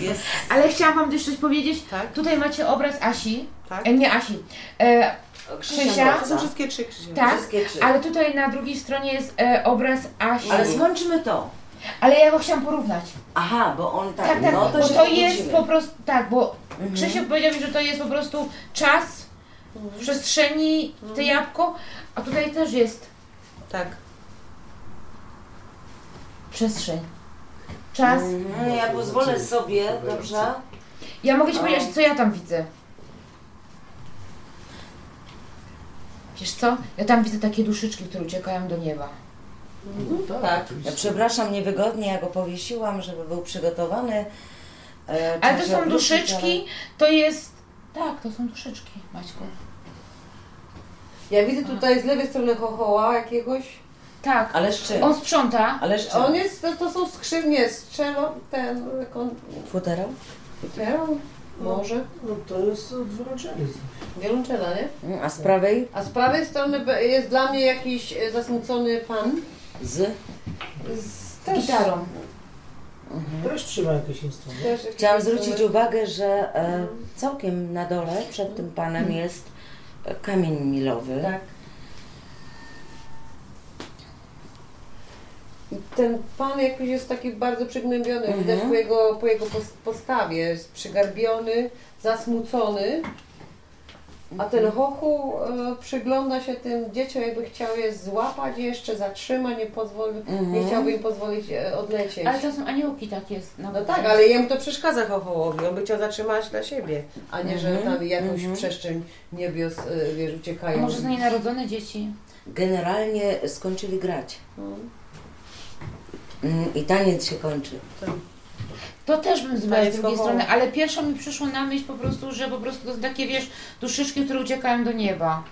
[SPEAKER 1] Jest
[SPEAKER 3] Ale chciałam Wam też coś powiedzieć.
[SPEAKER 8] Tak.
[SPEAKER 3] Tutaj macie obraz Asi,
[SPEAKER 8] Tak.
[SPEAKER 3] e, nie Asi, e, Krzysia.
[SPEAKER 8] To są wszystkie trzy Krzysia.
[SPEAKER 3] tak,
[SPEAKER 1] Wszystkie trzy.
[SPEAKER 3] ale tutaj na drugiej stronie jest e, obraz Asi.
[SPEAKER 1] Ale skończymy to.
[SPEAKER 3] Ale ja go chciałam porównać.
[SPEAKER 1] Aha, bo on tak,
[SPEAKER 3] Tak, tak,
[SPEAKER 1] no to
[SPEAKER 3] bo
[SPEAKER 1] się
[SPEAKER 3] to jest po prostu, tak, bo
[SPEAKER 1] Mhm.
[SPEAKER 3] Krzysiek powiedział mi, że to jest po prostu czas w przestrzeni, te jabłko, a tutaj też jest
[SPEAKER 8] Tak.
[SPEAKER 3] przestrzeń. Czas.
[SPEAKER 1] Mhm, ja pozwolę sobie, dobrze?
[SPEAKER 3] Ja mogę Ci powiedzieć, co ja tam widzę. Wiesz co? Ja tam widzę takie duszyczki, które uciekają do nieba.
[SPEAKER 4] No
[SPEAKER 1] Tak.
[SPEAKER 4] oczywiście.
[SPEAKER 1] Ja przepraszam niewygodnie, ja go powiesiłam, żeby był przygotowany. E,
[SPEAKER 3] Ale to
[SPEAKER 1] się
[SPEAKER 3] są
[SPEAKER 1] obrócić,
[SPEAKER 3] duszyczki, to jest... Tak, to są duszyczki, Maćku.
[SPEAKER 8] Ja widzę tutaj z lewej strony chochoła jakiegoś.
[SPEAKER 3] Tak,
[SPEAKER 1] Ale, z czym?
[SPEAKER 3] on sprząta.
[SPEAKER 1] Ale z czym?
[SPEAKER 8] On jest, to, to są skrzywnie, strzelą, ten, jak on,
[SPEAKER 1] Futerał?
[SPEAKER 8] futerał, może,
[SPEAKER 6] No to jest odwrócenie.
[SPEAKER 8] wiolonczela, nie?
[SPEAKER 1] Mm, A z prawej?
[SPEAKER 8] A z prawej strony jest dla mnie jakiś e, zasmucony pan.
[SPEAKER 1] Z?
[SPEAKER 8] Z
[SPEAKER 3] Z gitarą.
[SPEAKER 6] Też trzyma jakieś instrumenty.
[SPEAKER 8] Też jakiś
[SPEAKER 1] Chciałam
[SPEAKER 8] instrument.
[SPEAKER 1] zwrócić uwagę, że e, całkiem na dole przed tym panem jest e, kamień milowy.
[SPEAKER 8] Tak. Ten pan jakiś jest taki bardzo przygnębiony,
[SPEAKER 1] Mhm.
[SPEAKER 8] widać po jego, po jego pos- postawie, jest przygarbiony, zasmucony. A ten chochu e, przygląda się tym dzieciom, jakby chciał je złapać jeszcze, zatrzyma, nie, pozwoli, nie
[SPEAKER 1] Mhm.
[SPEAKER 8] chciałby im pozwolić e, odlecieć.
[SPEAKER 3] Ale to są aniołki tak jest. Na
[SPEAKER 8] No tak, ale jemu to przeszkadza chochołowi, on by chciał zatrzymać dla siebie, a nie, że
[SPEAKER 1] Mhm,
[SPEAKER 8] tam jakąś
[SPEAKER 1] mhm.
[SPEAKER 8] przestrzeń niebios, e, wiesz,
[SPEAKER 3] A
[SPEAKER 8] uciekają.
[SPEAKER 3] może z nienarodzone dzieci?
[SPEAKER 1] Generalnie skończyli grać.
[SPEAKER 8] Mhm.
[SPEAKER 1] Mm, I taniec się kończy.
[SPEAKER 3] To też bym
[SPEAKER 8] Taniec
[SPEAKER 3] z drugiej strony, ale pierwsza mi przyszło na myśl po prostu, że po prostu to są takie, wiesz, duszyczki, które uciekają do nieba.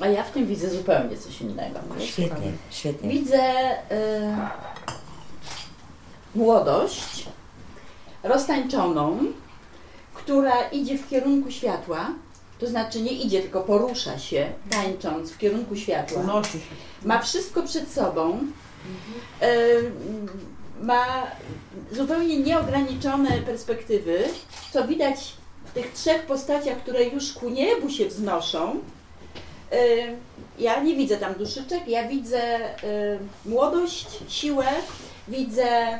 [SPEAKER 5] A ja w tym widzę zupełnie coś innego.
[SPEAKER 1] Świetnie, świetnie.
[SPEAKER 5] Widzę y, młodość roztańczoną, która idzie w kierunku światła, to znaczy nie idzie, tylko porusza się, tańcząc w kierunku światła. Ma wszystko przed sobą. Y, ma zupełnie nieograniczone perspektywy, co widać w tych trzech postaciach, które już ku niebu się wznoszą. Y, Ja nie widzę tam duszyczek, ja widzę y, młodość, siłę, widzę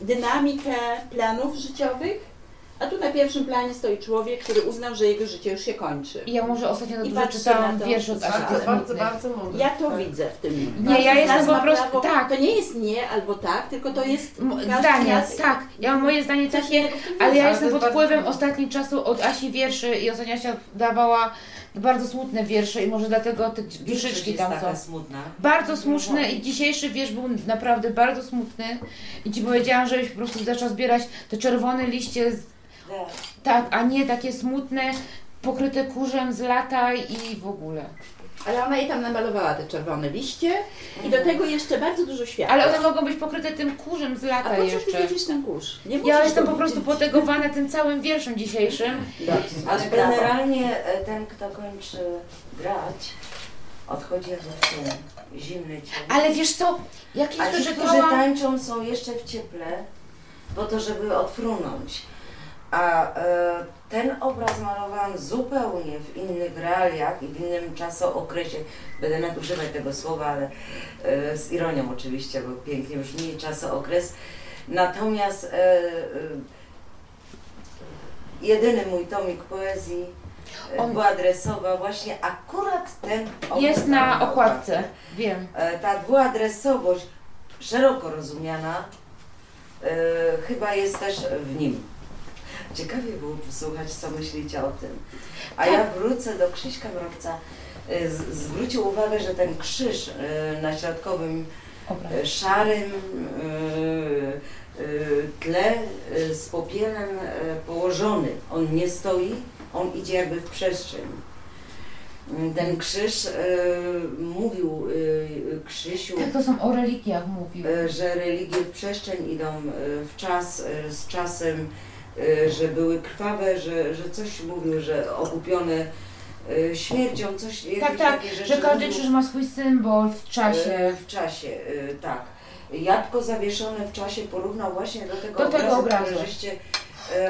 [SPEAKER 5] dynamikę planów życiowych, a tu na pierwszym planie stoi człowiek, który uznał, że jego życie już się kończy.
[SPEAKER 3] I ja może ostatnio
[SPEAKER 5] I
[SPEAKER 3] dobrze
[SPEAKER 5] patrzy
[SPEAKER 3] czytałam
[SPEAKER 5] na to.
[SPEAKER 3] wiersz od Asi
[SPEAKER 8] Bardzo, bardzo, bardzo mądre.
[SPEAKER 5] Ja to
[SPEAKER 8] Tak.
[SPEAKER 5] widzę w tym.
[SPEAKER 3] Nie, ja
[SPEAKER 5] Każdy z
[SPEAKER 3] jestem po prostu-
[SPEAKER 5] prawo-
[SPEAKER 3] tak.
[SPEAKER 5] To nie jest nie albo tak, tylko to jest
[SPEAKER 3] M-
[SPEAKER 5] każdy
[SPEAKER 3] Zdania, tak. Ja mam moje zdanie
[SPEAKER 5] coś
[SPEAKER 3] takie,
[SPEAKER 5] innego w tym
[SPEAKER 3] ale ja
[SPEAKER 8] Ale
[SPEAKER 3] jestem pod
[SPEAKER 8] bardzo
[SPEAKER 3] wpływem
[SPEAKER 8] trudne.
[SPEAKER 3] ostatnich czasu od Asi wierszy i ostatnio Asia dawała bardzo smutne wiersze i może dlatego te duszyczki tam są.
[SPEAKER 1] smutna.
[SPEAKER 3] Bardzo smutne i dzisiejszy wiersz był naprawdę bardzo smutny i Ci powiedziałam, żebyś po prostu zaczął zbierać te czerwone liście, z, tak, a nie takie smutne, pokryte kurzem z lata i w ogóle.
[SPEAKER 5] Ale ona jej tam namalowała te czerwone liście i do tego jeszcze bardzo dużo światła.
[SPEAKER 3] Ale one mogą być pokryte tym kurzem z
[SPEAKER 5] A
[SPEAKER 3] lata
[SPEAKER 5] po co ty
[SPEAKER 3] jeszcze.
[SPEAKER 5] widzisz ten kurz? Nie
[SPEAKER 3] Ja
[SPEAKER 5] musisz
[SPEAKER 3] jestem
[SPEAKER 5] go
[SPEAKER 3] po prostu
[SPEAKER 5] widzieć.
[SPEAKER 3] potegowana tym całym wierszem dzisiejszym.
[SPEAKER 5] Dobrze,
[SPEAKER 1] Ale
[SPEAKER 5] brawo.
[SPEAKER 1] generalnie e, ten, kto kończy grać, odchodzi jakby w cień, zimny cień.
[SPEAKER 3] Ale wiesz co, jakieś
[SPEAKER 1] A ci, którzy tańczą są jeszcze w cieple, po to, żeby odfrunąć. A e, ten obraz malowałam zupełnie w innych realiach i w innym czasookresie. Będę nadużywać tego słowa, ale e, z ironią oczywiście, bo pięknie brzmi czasookres. Natomiast e, e, jedyny mój tomik poezji e,
[SPEAKER 3] On-
[SPEAKER 1] dwuadresowa właśnie akurat ten obraz
[SPEAKER 3] Jest na okładce, wiem.
[SPEAKER 1] E, ta dwuadresowość szeroko rozumiana chyba jest też w nim. Ciekawie było posłuchać, co myślicie o tym. A ja wrócę do Krzyśka Mrowca. Z- Zwrócił uwagę, że ten krzyż e, na środkowym e, szarym tle z popielem położony. On nie stoi, on idzie jakby w przestrzeń. Ten krzyż mówił Krzysiu,
[SPEAKER 3] Tak, to są o religiach mówił.
[SPEAKER 1] że religie w przestrzeń idą w czas, z czasem, że były krwawe, że, że coś mówił, że okupione e, śmiercią, coś
[SPEAKER 3] Tak, tak, że każdy krzyż ma swój symbol w czasie.
[SPEAKER 1] E, W czasie, tak. Jabłko zawieszone w czasie porównał właśnie do tego
[SPEAKER 3] Do tego
[SPEAKER 1] obrazu,
[SPEAKER 3] obrazu.
[SPEAKER 1] który żeście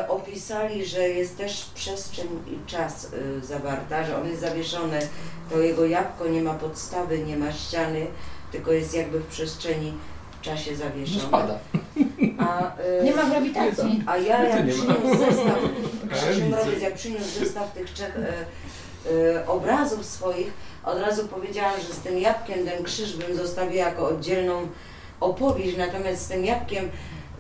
[SPEAKER 1] opisali, że jest też przestrzeń i czas zawarta, że on jest zawieszony, to jego jabłko nie ma podstawy, nie ma ściany, tylko jest jakby w przestrzeni, w czasie
[SPEAKER 4] No
[SPEAKER 1] zawieszone.
[SPEAKER 4] spada.
[SPEAKER 1] A, e, (laughs)
[SPEAKER 3] Nie ma grawitacji.
[SPEAKER 1] a ja jak
[SPEAKER 4] To nie ma.
[SPEAKER 1] przyniósł zestaw, Krzysiu. Mrowiec, jak przyniósł zestaw tych trzech e, e, obrazów swoich, od razu powiedziałam, że z tym jabłkiem ten krzyż bym zostawiła jako oddzielną opowieść, natomiast z tym jabłkiem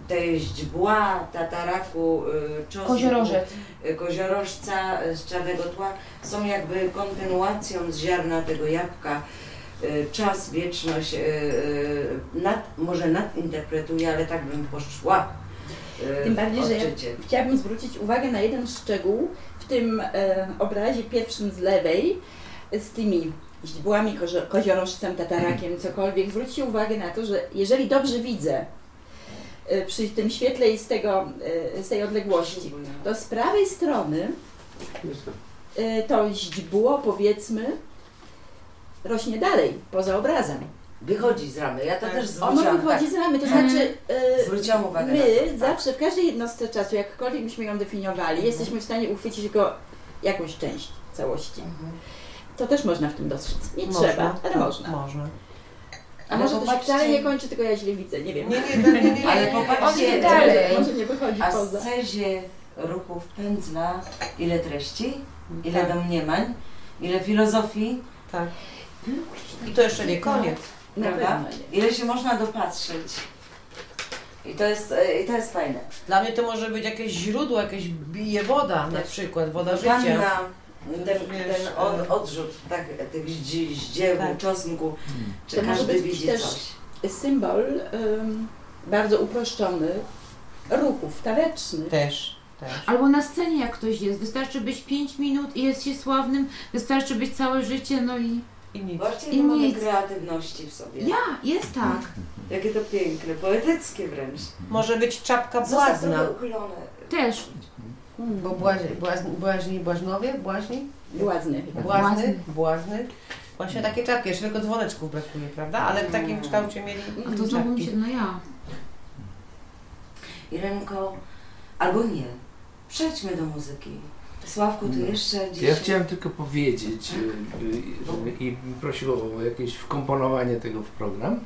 [SPEAKER 1] te źdźbła, tataraku, e, czosnku,
[SPEAKER 3] Koziorożec.
[SPEAKER 1] e, koziorożca z czarnego tła są jakby kontynuacją z ziarna tego jabłka. E, Czas, wieczność, e, e, nad, może nadinterpretuję, ale tak bym poszła.
[SPEAKER 5] Tym bardziej, że ja chciałabym zwrócić uwagę na jeden szczegół w tym e, obrazie pierwszym z lewej z tymi źdźbłami, kozio- koziorożcem, tatarakiem, cokolwiek. Zwróćcie uwagę na to, że jeżeli dobrze widzę e, przy tym świetle i z, tego, e, z tej odległości, to z prawej strony to źdźbło, powiedzmy, rośnie dalej, poza obrazem.
[SPEAKER 1] Wychodzi z ramy. Ja to też
[SPEAKER 5] Ono
[SPEAKER 1] zwróciłam.
[SPEAKER 5] wychodzi
[SPEAKER 1] tak.
[SPEAKER 5] z ramy, to
[SPEAKER 3] Mhm.
[SPEAKER 5] znaczy e,
[SPEAKER 1] Zwróciłam uwagę na to.
[SPEAKER 5] My
[SPEAKER 1] tak.
[SPEAKER 5] zawsze w każdej jednostce czasu, jakkolwiek byśmy ją definiowali, jesteśmy w stanie uchwycić tylko jakąś część całości.
[SPEAKER 1] Mhm.
[SPEAKER 5] To też można w tym dostrzec. Nie
[SPEAKER 8] Można,
[SPEAKER 5] trzeba, ale
[SPEAKER 8] tak,
[SPEAKER 5] można.
[SPEAKER 8] Można.
[SPEAKER 5] A może to się wcale nie kończy, tylko ja źle widzę, nie wiem.
[SPEAKER 8] Nie, nie, nie, nie, nie.
[SPEAKER 1] Ale (laughs) popatrzcie,
[SPEAKER 3] dalej.
[SPEAKER 5] Może nie wychodzi
[SPEAKER 1] A
[SPEAKER 5] poza.
[SPEAKER 1] scezie ruchów pędzla ile treści, ile
[SPEAKER 8] Tak.
[SPEAKER 1] domniemań, ile filozofii,
[SPEAKER 8] Tak. I to jeszcze nie koniec.
[SPEAKER 1] Prawda? Ile się można dopatrzeć. I to jest, e, i to jest fajne.
[SPEAKER 8] Dla mnie to może być jakieś źródło, jakieś bije woda na przykład, woda życia.
[SPEAKER 1] Wanna, ten, ten od,
[SPEAKER 8] e,
[SPEAKER 1] odrzut tak, tych zdzieł,
[SPEAKER 8] Tak.
[SPEAKER 1] czosnku, czy
[SPEAKER 5] To może
[SPEAKER 1] każdy
[SPEAKER 5] być
[SPEAKER 1] widzi
[SPEAKER 5] też-
[SPEAKER 1] coś.
[SPEAKER 5] Symbol ym, bardzo uproszczony ruchów tanecznych.
[SPEAKER 8] Też, Też.
[SPEAKER 3] Albo na scenie jak ktoś jest, wystarczy być 5 minut i jest się sławnym, wystarczy być całe życie, no i
[SPEAKER 8] I nic.
[SPEAKER 1] Właśnie
[SPEAKER 3] I
[SPEAKER 1] nie mamy
[SPEAKER 3] nic.
[SPEAKER 1] kreatywności w sobie.
[SPEAKER 3] ja, jest tak. (laughs)
[SPEAKER 1] Jakie to piękne, poetyckie wręcz.
[SPEAKER 8] Może być czapka błazna.
[SPEAKER 3] Też.
[SPEAKER 8] Bo błaźni, błaźni, błaźni, błaźnowie, błaźni,
[SPEAKER 5] Błazny.
[SPEAKER 8] błazny, błazny. Właśnie takie czapki, jeszcze tylko dzwoneczków brakuje, prawda? Ale w takim kształcie mieli
[SPEAKER 3] A to znowu mi
[SPEAKER 8] czapki.
[SPEAKER 3] się, no ja.
[SPEAKER 1] Irenko, albo nie. Przejdźmy do muzyki. Sławku, ty jeszcze dzisiaj...
[SPEAKER 4] Ja chciałem tylko powiedzieć y, y, i prosił o jakieś wkomponowanie tego w program,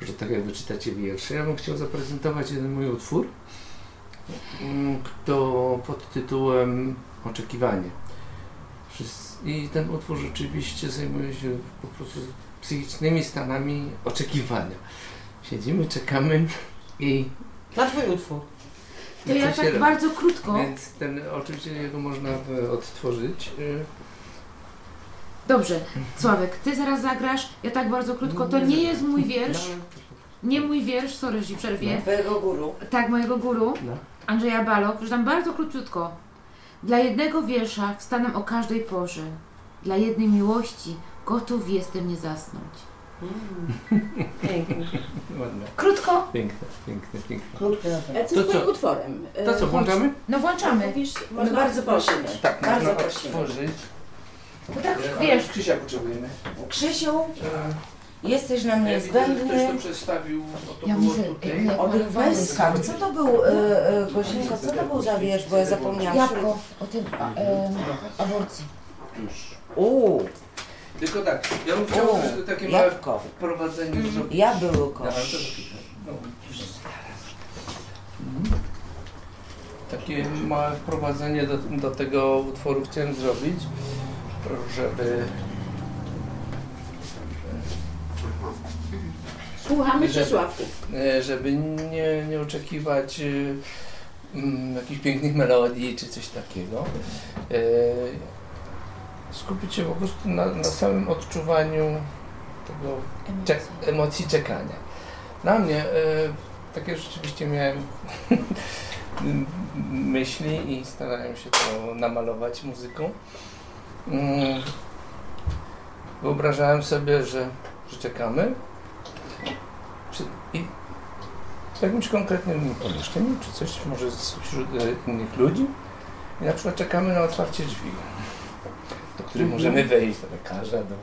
[SPEAKER 4] że tak jak wyczytacie wiersze. Ja bym chciał zaprezentować jeden mój utwór, mm, to pod tytułem Oczekiwanie. I ten utwór rzeczywiście zajmuje się po prostu psychicznymi stanami oczekiwania. Siedzimy, czekamy i
[SPEAKER 8] Na twój utwór.
[SPEAKER 3] To ja tak bardzo krótko.
[SPEAKER 4] Więc ten, oczywiście jego można odtworzyć. e,
[SPEAKER 3] Dobrze, Sławek, ty zaraz zagrasz, ja tak bardzo krótko. To nie jest mój wiersz, nie mój wiersz, sorry, że przerwie.
[SPEAKER 1] Twojego guru.
[SPEAKER 3] Tak, mojego guru,
[SPEAKER 4] No.
[SPEAKER 3] Andrzeja Balok, przeczytam bardzo króciutko. Dla jednego wiersza wstanę o każdej porze. Dla jednej miłości gotów jestem nie zasnąć.
[SPEAKER 8] Pięknie. (laughs)
[SPEAKER 4] Ładne.
[SPEAKER 3] Krótko?
[SPEAKER 4] Piękne, piękne, piękne.
[SPEAKER 6] Krótkie na ten.
[SPEAKER 5] E, Co
[SPEAKER 4] To
[SPEAKER 5] z twoim
[SPEAKER 4] co?
[SPEAKER 5] utworem? E,
[SPEAKER 4] To co, włączamy?
[SPEAKER 3] No włączamy.
[SPEAKER 1] My
[SPEAKER 5] można
[SPEAKER 1] bardzo prosimy.
[SPEAKER 4] Tak,
[SPEAKER 1] Bardzo
[SPEAKER 4] można
[SPEAKER 1] prosimy.
[SPEAKER 4] otworzyć.
[SPEAKER 3] Bo tak, wiesz,
[SPEAKER 4] Krzysia potrzebujemy.
[SPEAKER 1] Krzysiu,
[SPEAKER 4] E,
[SPEAKER 1] jesteś nam
[SPEAKER 4] że ktoś
[SPEAKER 1] niezbędny.
[SPEAKER 4] to przedstawił, to
[SPEAKER 3] Ja
[SPEAKER 4] było
[SPEAKER 3] muszę-
[SPEAKER 4] tutaj.
[SPEAKER 3] ja-
[SPEAKER 1] O tych. Co to był, e, e, Gosinko, co to był za wiersz, bo ja zapomniałam.
[SPEAKER 3] jabłko o tym e, aborcji.
[SPEAKER 4] Już.
[SPEAKER 1] Uuu,
[SPEAKER 4] Tylko tak, ja bym chciał też takie małe
[SPEAKER 1] jabłko.
[SPEAKER 4] wprowadzenie zrobić.
[SPEAKER 1] Jabłko.
[SPEAKER 4] Ale to no, Mhm. Takie małe wprowadzenie do, do tego utworu chciałem zrobić, żeby
[SPEAKER 5] Słuchamy
[SPEAKER 4] Żeby-
[SPEAKER 5] Sławku.
[SPEAKER 4] E, żeby nie, nie oczekiwać e, mm, jakichś pięknych melodii czy coś takiego. E, skupić się po prostu na, na samym odczuwaniu tego czek, emocji czekania. Dla mnie e, takie rzeczywiście miałem (laughs) myśli i starałem się to namalować muzyką. Mm, Wyobrażałem sobie, że, że czekamy. I w jakimś konkretnym pomieszczeniu, czy coś, może wśród e, innych ludzi. I na przykład czekamy na otwarcie drzwi, do których możemy wejść, do lekarza, do,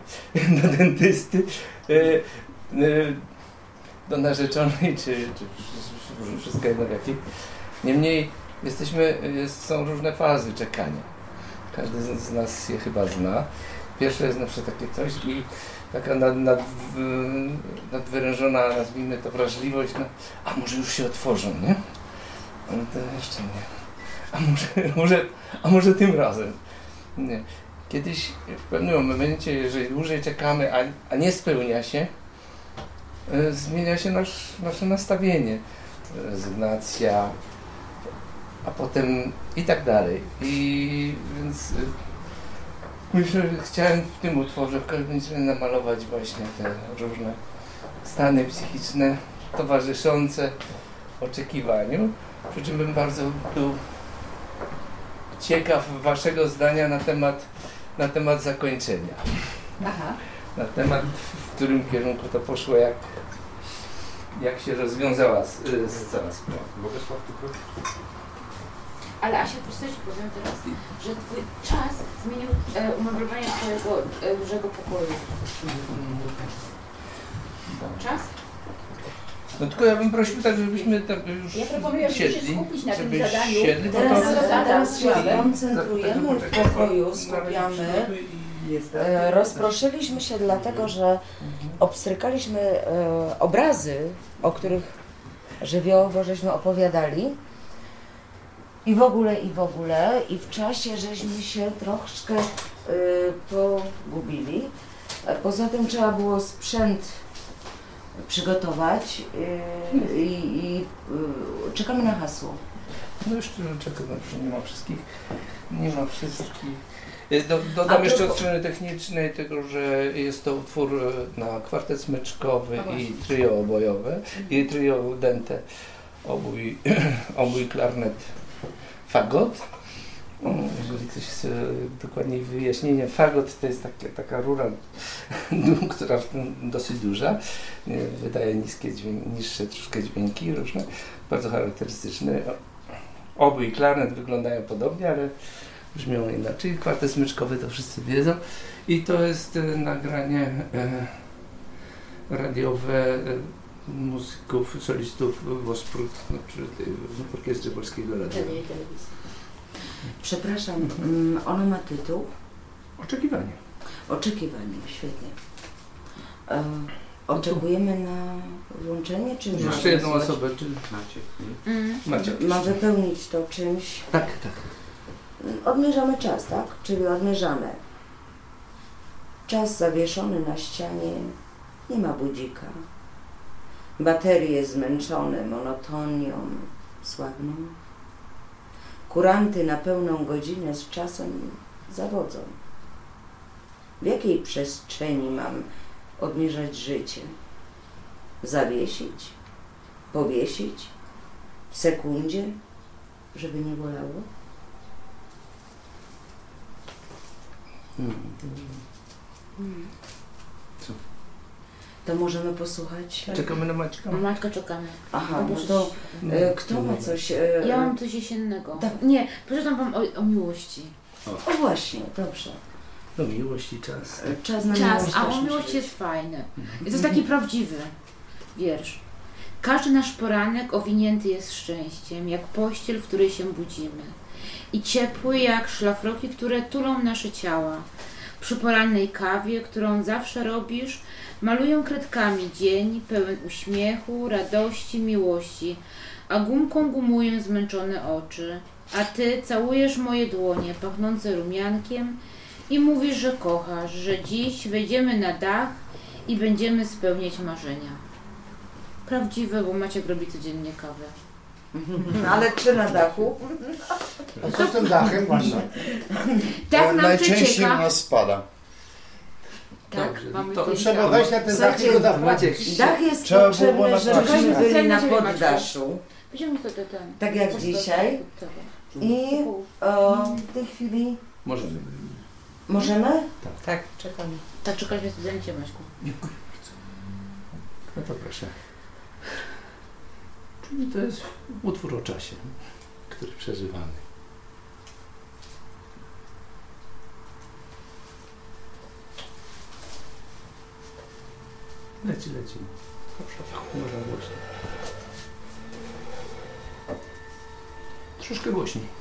[SPEAKER 4] (laughs) do dentysty, e, e, do narzeczonej, czy, czy wsz- wszystko jedno w jakiej. Niemniej jesteśmy, jest, są różne fazy czekania. Każdy z, nas je chyba zna. Pierwsze jest przykład takie coś i taka nad, nad, nadwyrężona, nazwijmy to, wrażliwość na a może już się otworzą, nie? No to jeszcze nie. A może, (laughs) może, a może tym razem. Nie. Kiedyś w pewnym momencie, jeżeli dłużej czekamy, a, a nie spełnia się, e, zmienia się nasz, nasze nastawienie. Rezygnacja, a potem i tak dalej. I więc e, myślę, że chciałem w tym utworze w każdym razie namalować właśnie te różne stany psychiczne towarzyszące oczekiwaniu. Przy czym bym bardzo był ciekaw Waszego zdania na temat, na temat zakończenia.
[SPEAKER 5] Aha.
[SPEAKER 4] Na temat, w którym kierunku to poszło, jak, jak się rozwiązała y, z cała sprawa.
[SPEAKER 3] Ale Asia, wiesz co ci powiem teraz, że twój czas zmienił e, umeblowanie twojego e, dużego pokoju. Czas?
[SPEAKER 4] No tylko ja bym prosił tak, żebyśmy tak już
[SPEAKER 5] Ja proponuję, żeby się
[SPEAKER 4] siedli,
[SPEAKER 5] skupić na tym
[SPEAKER 4] żeby
[SPEAKER 5] zadaniu.
[SPEAKER 4] siedli, bo
[SPEAKER 1] Teraz,
[SPEAKER 4] to...
[SPEAKER 1] teraz się koncentrujemy w pokoju, skupiamy. E, Rozproszyliśmy się dlatego, że obstrykaliśmy e, obrazy, o których żywiołowo żeśmy opowiadali. I w ogóle, i w ogóle. I w czasie żeśmy się troszkę e, pogubili. E, Poza tym trzeba było sprzęt przygotować e, i, i e, czekamy na hasło.
[SPEAKER 4] No już tu czekam, że nie ma wszystkich. Nie ma wszystkich. Y, Do, dodam jeszcze od strony technicznej tego, że jest to utwór y, na kwartet smyczkowy i trio obojowe i trio dente, obój, (clears throat) obój klarnet fagot. Jeżeli ktoś chce dokładniej wyjaśnienie, fagot to jest taka rura, (laughs) która dosyć duża, nie, wydaje niskie dźwięki, niższe troszkę dźwięki różne, bardzo charakterystyczne. O- Oby i klarnet wyglądają podobnie, ale brzmią inaczej. Kwartet smyczkowy to wszyscy wiedzą. I to jest e, nagranie e, radiowe e, muzyków, solistów Wospru, znaczy Orkiestry Polskiego Radia.
[SPEAKER 1] Przepraszam, mm, ono ma tytuł
[SPEAKER 4] Oczekiwanie.
[SPEAKER 1] Oczekiwanie, świetnie. E, oczekujemy na włączenie, czy mamy
[SPEAKER 4] Jeszcze jedną
[SPEAKER 1] wysłać?
[SPEAKER 4] osobę, czy
[SPEAKER 3] Mm.
[SPEAKER 4] macie?
[SPEAKER 1] Mam wypełnić to czymś.
[SPEAKER 4] Tak, tak.
[SPEAKER 1] Odmierzamy czas, tak? Czyli odmierzamy. Czas zawieszony na ścianie, nie ma budzika. Baterie zmęczone monotonią sławną. Kuranty na pełną godzinę z czasem zawodzą. W jakiej przestrzeni mam odmierzać życie? Zawiesić? Powiesić? W sekundzie? Żeby nie bolało?
[SPEAKER 4] Co?
[SPEAKER 1] To możemy posłuchać.
[SPEAKER 4] Czekamy na Maćka.
[SPEAKER 3] Matka czekamy.
[SPEAKER 1] Aha,
[SPEAKER 3] No bo
[SPEAKER 1] to e, kto ma coś? E,
[SPEAKER 3] Ja mam coś jesiennego.
[SPEAKER 1] Tak.
[SPEAKER 3] Nie, przeczytam wam o, o miłości.
[SPEAKER 1] O właśnie, dobrze.
[SPEAKER 4] No miłość i czas.
[SPEAKER 1] E, Czas na
[SPEAKER 3] Czas,
[SPEAKER 1] miłość
[SPEAKER 3] a
[SPEAKER 1] też
[SPEAKER 3] o
[SPEAKER 1] musi
[SPEAKER 3] miłości
[SPEAKER 1] być.
[SPEAKER 3] jest fajny. I to jest taki prawdziwy wiersz. Każdy nasz poranek owinięty jest szczęściem, jak pościel, w której się budzimy. I ciepły jak szlafroki, które tulą nasze ciała. Przy porannej kawie, którą zawsze robisz, malują kredkami dzień pełen uśmiechu, radości, miłości, a gumką gumują zmęczone oczy. A ty całujesz moje dłonie pachnące rumiankiem i mówisz, że kochasz, że dziś wejdziemy na dach i będziemy spełniać marzenia. Prawdziwe, bo Maciek robi codziennie kawę. (laughs)
[SPEAKER 1] Ale czy na dachu?
[SPEAKER 6] A co z tym dachem właśnie?
[SPEAKER 3] Tak
[SPEAKER 9] E,
[SPEAKER 3] nam
[SPEAKER 9] Najczęściej u nas spada.
[SPEAKER 3] Tak,
[SPEAKER 4] Dobrze,
[SPEAKER 3] mamy
[SPEAKER 4] to-
[SPEAKER 3] zdjęcia.
[SPEAKER 6] trzeba wejść na ten dach i go naprawić.
[SPEAKER 1] Dach jest
[SPEAKER 9] Trzeba było
[SPEAKER 1] potrzebny, żebyśmy
[SPEAKER 3] Czekaj,
[SPEAKER 1] byli na
[SPEAKER 3] czekaj, Maciek.
[SPEAKER 1] poddaszu.
[SPEAKER 3] Będziemy to ten.
[SPEAKER 1] Tak jak dzisiaj.
[SPEAKER 3] tego.
[SPEAKER 1] I o, w tej chwili
[SPEAKER 4] Możemy.
[SPEAKER 1] możemy?
[SPEAKER 8] Tak, czekamy.
[SPEAKER 3] Tak, czekaliśmy zdjęcie, Maćku.
[SPEAKER 4] Dziękuję bardzo. No to proszę. Czyli to jest utwór o czasie, który przeżywamy. Leci, leci. Proszę, można głośniej. Troszkę głośniej.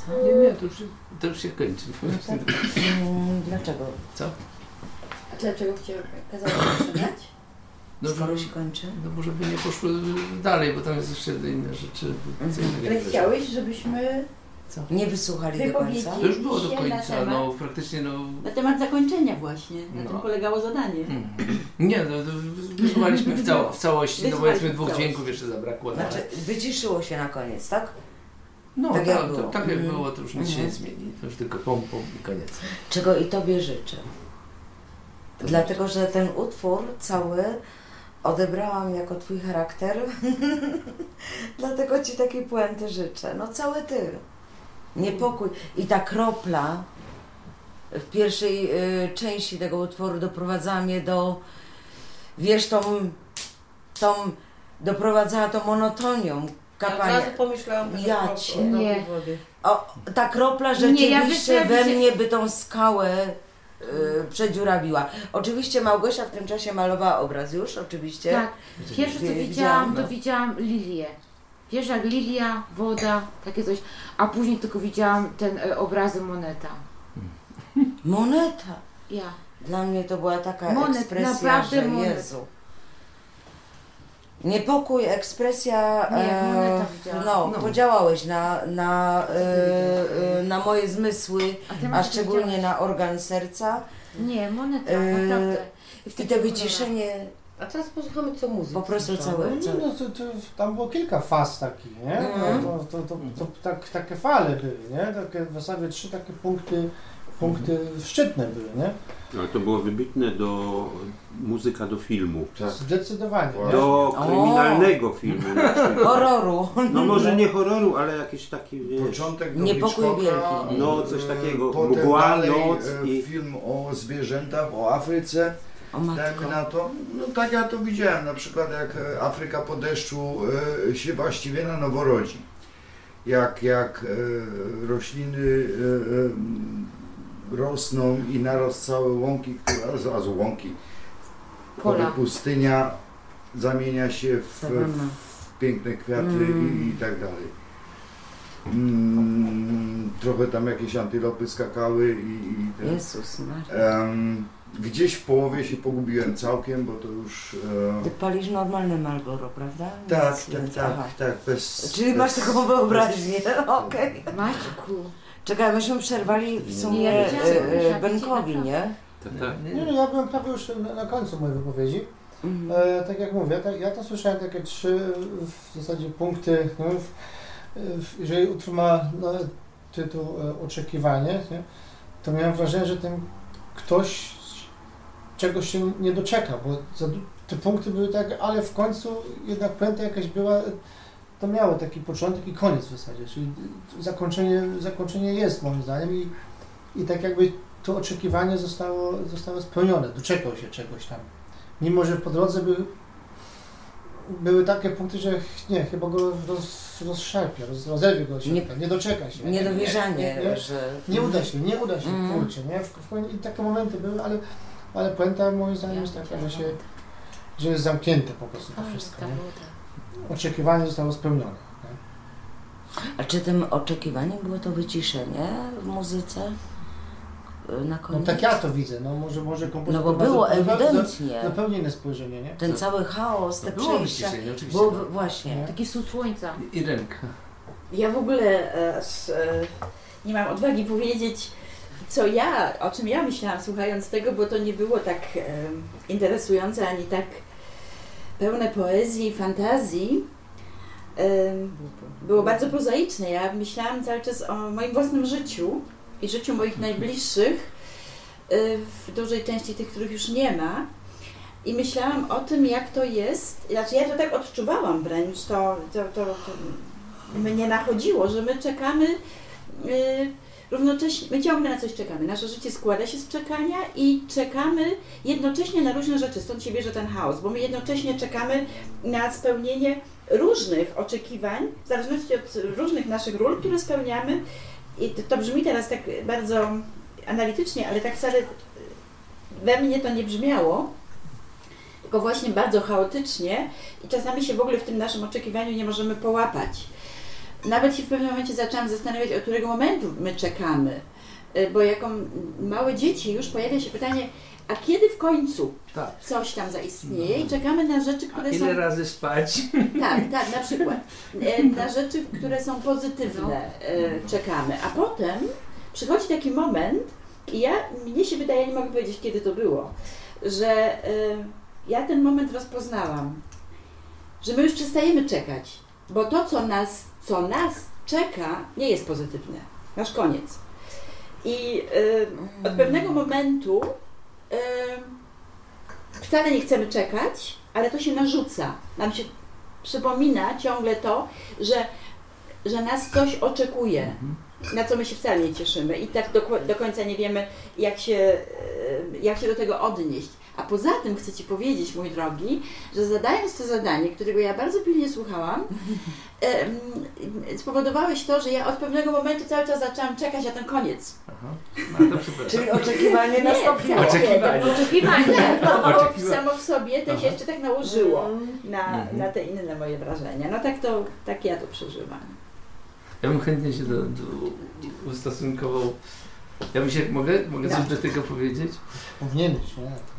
[SPEAKER 1] Końca?
[SPEAKER 4] Nie, nie, to już, to już się kończy. (laughs)
[SPEAKER 1] Mm, Dlaczego?
[SPEAKER 4] Co?
[SPEAKER 5] A dlaczego chciał kazałeś zaczynać?
[SPEAKER 4] No,
[SPEAKER 1] Skoro się kończy?
[SPEAKER 4] No bo żeby nie poszły dalej, bo tam jest jeszcze inne rzeczy. co innego
[SPEAKER 5] Ale chciałeś, żebyśmy
[SPEAKER 1] Nie wysłuchali do końca?
[SPEAKER 4] To już było do końca, no praktycznie no...
[SPEAKER 5] na temat zakończenia właśnie, na
[SPEAKER 4] No.
[SPEAKER 5] tym polegało zadanie.
[SPEAKER 4] Hmm. Nie, no, no wysłuchaliśmy w, cało, w całości, no bo powiedzmy dwóch dźwięków jeszcze zabrakło. no,
[SPEAKER 1] Znaczy, wyciszyło się na koniec, tak?
[SPEAKER 4] No
[SPEAKER 1] tak
[SPEAKER 4] tak,
[SPEAKER 1] jak było.
[SPEAKER 4] to, tak jak
[SPEAKER 1] Mhm.
[SPEAKER 4] było, to już nic się nie
[SPEAKER 1] Mhm.
[SPEAKER 4] zmieni. To już tylko pom, pom i koniec.
[SPEAKER 1] Czego i Tobie życzę. Dlatego, że ten utwór cały odebrałam jako Twój charakter. (laughs) Dlatego Ci takiej puenty życzę. No cały Ty. Niepokój. I ta kropla w pierwszej y, części tego utworu doprowadzała mnie do, wiesz, tą, tą doprowadzała tą monotonią
[SPEAKER 8] Ja od
[SPEAKER 1] kapania.
[SPEAKER 8] razu pomyślałam, że
[SPEAKER 1] Ja cię.
[SPEAKER 3] Nie.
[SPEAKER 8] wody.
[SPEAKER 1] O, ta kropla
[SPEAKER 3] Nie, ja
[SPEAKER 1] rzeczywiście
[SPEAKER 3] wiesz, ja
[SPEAKER 1] we mnie by tą skałę y, przedziurawiła. Oczywiście Małgosia w tym czasie malowała obraz już, oczywiście.
[SPEAKER 3] Tak. Pierwsze co widziałam, to
[SPEAKER 1] no.
[SPEAKER 3] widziałam lilię. Wiesz, jak lilia, woda, takie coś. A później tylko widziałam ten e, obrazy moneta.
[SPEAKER 1] Moneta.
[SPEAKER 3] Ja.
[SPEAKER 1] Dla mnie to była taka
[SPEAKER 3] Monet,
[SPEAKER 1] ekspresja, że
[SPEAKER 3] monet.
[SPEAKER 1] Jezu. Niepokój, ekspresja,
[SPEAKER 3] Nie, moneta widziałam.
[SPEAKER 1] no,
[SPEAKER 4] No.
[SPEAKER 1] podziałałeś na, na, e, e, na moje zmysły,
[SPEAKER 3] A,
[SPEAKER 1] a szczególnie na organ serca.
[SPEAKER 3] Nie, moneta,
[SPEAKER 1] E,
[SPEAKER 3] naprawdę.
[SPEAKER 1] I to wyciszenie
[SPEAKER 8] A teraz posłuchamy co muzyki.
[SPEAKER 1] po prostu całe,
[SPEAKER 6] No,
[SPEAKER 1] całe.
[SPEAKER 6] no, to, to, tam było kilka faz takich, nie?
[SPEAKER 1] Mhm.
[SPEAKER 6] To, to, to, to, tak, takie fale były, nie? Takie, w zasadzie trzy takie punkty, punkty szczytne były, nie?
[SPEAKER 11] Ale to było wybitne do muzyka do filmu.
[SPEAKER 9] Tak.
[SPEAKER 6] Zdecydowanie. nie?
[SPEAKER 11] Do kryminalnego filmu. (laughs)
[SPEAKER 1] Horroru.
[SPEAKER 11] No może nie horroru, ale jakiś taki wiesz,
[SPEAKER 9] Początek do
[SPEAKER 1] Niepokój
[SPEAKER 9] Hitchcocka,
[SPEAKER 1] wielki.
[SPEAKER 11] No, coś takiego.
[SPEAKER 9] Potem
[SPEAKER 11] Mgła,
[SPEAKER 9] dalej
[SPEAKER 11] noc
[SPEAKER 9] e,
[SPEAKER 11] i-
[SPEAKER 9] film o zwierzętach, o Afryce.
[SPEAKER 1] O
[SPEAKER 9] Dajmy na to, no tak ja to widziałem, na przykład jak e, Afryka po deszczu się właściwie na nowo rodzi. Jak, jak rośliny rosną i naraz całe łąki, które, a z łąki,
[SPEAKER 3] Pola.
[SPEAKER 9] pustynia zamienia się w, w piękne kwiaty
[SPEAKER 1] Mm.
[SPEAKER 9] i, i tak dalej. Mm, trochę tam jakieś antylopy skakały i, i ten,
[SPEAKER 1] Jezus Maria.
[SPEAKER 9] Em, gdzieś w połowie się pogubiłem całkiem, bo to już. E,
[SPEAKER 1] Ty palisz normalne Marlboro, prawda?
[SPEAKER 9] tak, tak, tak, tak, bez.
[SPEAKER 1] Czyli
[SPEAKER 9] bez,
[SPEAKER 1] masz taką wyobraźnię, (laughs) okej.
[SPEAKER 3] Maćku.
[SPEAKER 1] Czekaj, myśmy przerwali w sumie
[SPEAKER 3] Nie,
[SPEAKER 1] e, e,
[SPEAKER 3] ja
[SPEAKER 1] Benkowi, nie?
[SPEAKER 11] Tak, tak.
[SPEAKER 6] Nie, no ja byłem prawie już na, na końcu mojej wypowiedzi.
[SPEAKER 1] Mhm.
[SPEAKER 6] E, tak jak mówię, tak, ja to słyszałem takie trzy w zasadzie punkty. No, w, w, jeżeli utwór ma no, tytuł e, Oczekiwanie, nie, to miałem wrażenie, że ten ktoś czegoś się nie doczeka, bo te punkty były tak, ale w końcu jednak puenta jakaś była, to miało taki początek i koniec w zasadzie, czyli zakończenie, zakończenie jest moim zdaniem i, i tak jakby to oczekiwanie zostało, zostało spełnione, doczekał się czegoś tam. Mimo, że po drodze by, były takie punkty, że nie, chyba go roz, rozszarpie, roz, rozerwie go od środka, nie doczeka się.
[SPEAKER 1] Niedowierzanie,
[SPEAKER 6] nie, nie,
[SPEAKER 1] że...
[SPEAKER 6] nie uda się, nie uda się,
[SPEAKER 1] Mhm.
[SPEAKER 6] kurczę, nie? W, w, I takie momenty były, ale, ale puenta moim zdaniem jest taka, że się, że jest zamknięte po prostu to wszystko, nie? Oczekiwanie zostało spełnione. Nie?
[SPEAKER 1] A czy tym oczekiwaniem było to wyciszenie w muzyce e, na
[SPEAKER 6] No
[SPEAKER 1] koniec?
[SPEAKER 6] tak ja to widzę, no może, może
[SPEAKER 1] No
[SPEAKER 6] kompozytor
[SPEAKER 1] bo
[SPEAKER 6] ma
[SPEAKER 1] było
[SPEAKER 6] zupełnie-
[SPEAKER 1] ewidentnie
[SPEAKER 6] Zupełnie inne spojrzenie, nie?
[SPEAKER 1] ten cały chaos, te
[SPEAKER 4] Było
[SPEAKER 1] przejścia.
[SPEAKER 4] wyciszenie, oczywiście.
[SPEAKER 1] Było
[SPEAKER 4] no.
[SPEAKER 1] właśnie.
[SPEAKER 3] Taki wschód słońca.
[SPEAKER 4] I ręka.
[SPEAKER 5] Ja w ogóle e, e, nie mam odwagi powiedzieć, co ja, o czym ja myślałam słuchając tego, bo to nie było tak e, interesujące ani tak pełne poezji, fantazji. E, było bardzo prozaiczne. Ja myślałam cały czas o moim własnym życiu i życiu moich najbliższych, e, w dużej części tych, których już nie ma. I myślałam o tym, jak to jest. Znaczy, ja to tak odczuwałam wręcz, to, to, to, to mnie nachodziło, że my czekamy yy, równocześnie, my ciągle na coś czekamy. Nasze życie składa się z czekania i czekamy jednocześnie na różne rzeczy, stąd się bierze ten chaos, bo my jednocześnie czekamy na spełnienie różnych oczekiwań, w zależności od różnych naszych ról, które spełniamy. I to, brzmi teraz tak bardzo analitycznie, ale tak wcale we mnie to nie brzmiało, tylko właśnie bardzo chaotycznie i czasami się w ogóle w tym naszym oczekiwaniu nie możemy połapać. Nawet się w pewnym momencie zaczęłam zastanawiać, od którego momentu my czekamy. Y, Bo jako małe dzieci już pojawia się pytanie, a kiedy w końcu
[SPEAKER 4] Tak.
[SPEAKER 5] coś tam zaistnieje i czekamy na rzeczy,
[SPEAKER 4] A
[SPEAKER 5] które są...
[SPEAKER 4] ile razy spać? (laughs)
[SPEAKER 5] Tak, tak, na przykład. E, Na rzeczy, które są pozytywne e, czekamy. A potem przychodzi taki moment i ja, mnie się wydaje, nie mogę powiedzieć kiedy to było, że e, ja ten moment rozpoznałam, że my już przestajemy czekać, bo to, co nas, co nas czeka, nie jest pozytywne. Nasz koniec. I e, od pewnego momentu e, wcale nie chcemy czekać, ale to się narzuca. Nam się przypomina ciągle to, że, że nas coś oczekuje, na co my się wcale nie cieszymy i tak do, do końca nie wiemy, jak się, e, jak się do tego odnieść. A poza tym chcę Ci powiedzieć, mój drogi, że zadając to zadanie, którego ja bardzo pilnie słuchałam, (laughs) spowodowałeś to, że ja od pewnego momentu cały czas zaczęłam czekać na ten koniec.
[SPEAKER 4] Aha. No to.
[SPEAKER 1] Czyli oczekiwanie (laughs) nastąpiło.
[SPEAKER 4] Oczekiwanie.
[SPEAKER 5] Oczekiwanie. (laughs) Bo
[SPEAKER 4] Oczekiwanie.
[SPEAKER 5] samo w sobie to się jeszcze tak nałożyło na,
[SPEAKER 4] Mhm.
[SPEAKER 5] na te inne moje wrażenia. No tak to, tak ja to przeżywam.
[SPEAKER 4] Ja bym chętnie się do, do ustosunkował. Ja bym się, mogę, mogę coś do tego powiedzieć?
[SPEAKER 6] Powinieneś,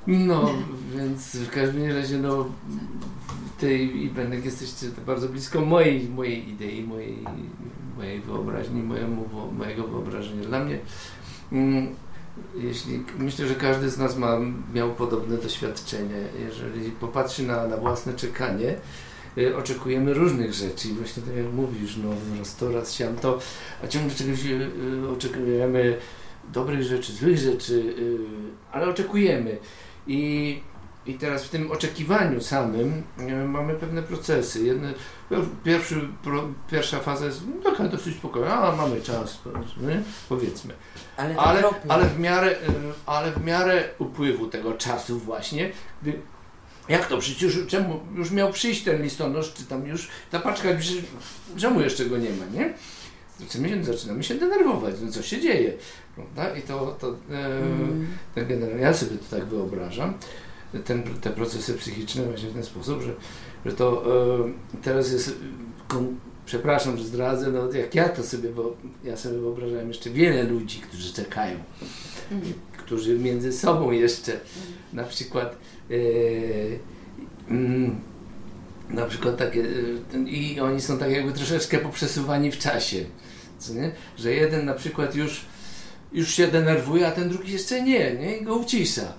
[SPEAKER 6] nie?
[SPEAKER 4] No, więc w każdym razie, no, ty i Benek jesteście bardzo blisko mojej, mojej idei, mojej, mojej wyobraźni, mojemu, mojego wyobrażenia. Dla mnie, mm, jeśli, myślę, że każdy z nas ma, miał podobne doświadczenie. Jeżeli popatrzy na, na własne czekanie, y, oczekujemy różnych rzeczy i właśnie tak jak mówisz, no raz to, raz siam to, a ciągle czegoś y, y, oczekujemy, dobrych rzeczy, złych rzeczy, y, ale oczekujemy. I, I teraz w tym oczekiwaniu samym y, mamy pewne procesy. Jedne, pierwszy, pro, pierwsza faza jest no, taka dosyć spokojna, a mamy czas, powiedzmy, powiedzmy.
[SPEAKER 1] Ale,
[SPEAKER 4] Ale,
[SPEAKER 1] ale,
[SPEAKER 4] w miarę, y, ale w miarę upływu tego czasu właśnie, gdy, jak to przecież czemu już miał przyjść ten listonosz, czy tam już ta paczka, czemu jeszcze go nie ma, nie? Zaczynamy się, zaczynamy się denerwować, no co się dzieje, prawda? I to, to e, ten generalnie, ja sobie to tak wyobrażam, ten, te procesy psychiczne właśnie w ten sposób, że, że to e, teraz jest, kon, przepraszam, że zdradzę, no jak ja to sobie, wyo- ja sobie wyobrażałem jeszcze wiele ludzi, którzy czekają, którzy między sobą jeszcze na przykład e, mm, na przykład takie ten- i oni są tak jakby troszeczkę poprzesuwani w czasie, co nie? Że jeden na przykład już już się denerwuje, a ten drugi jeszcze nie, nie? I go ucisza.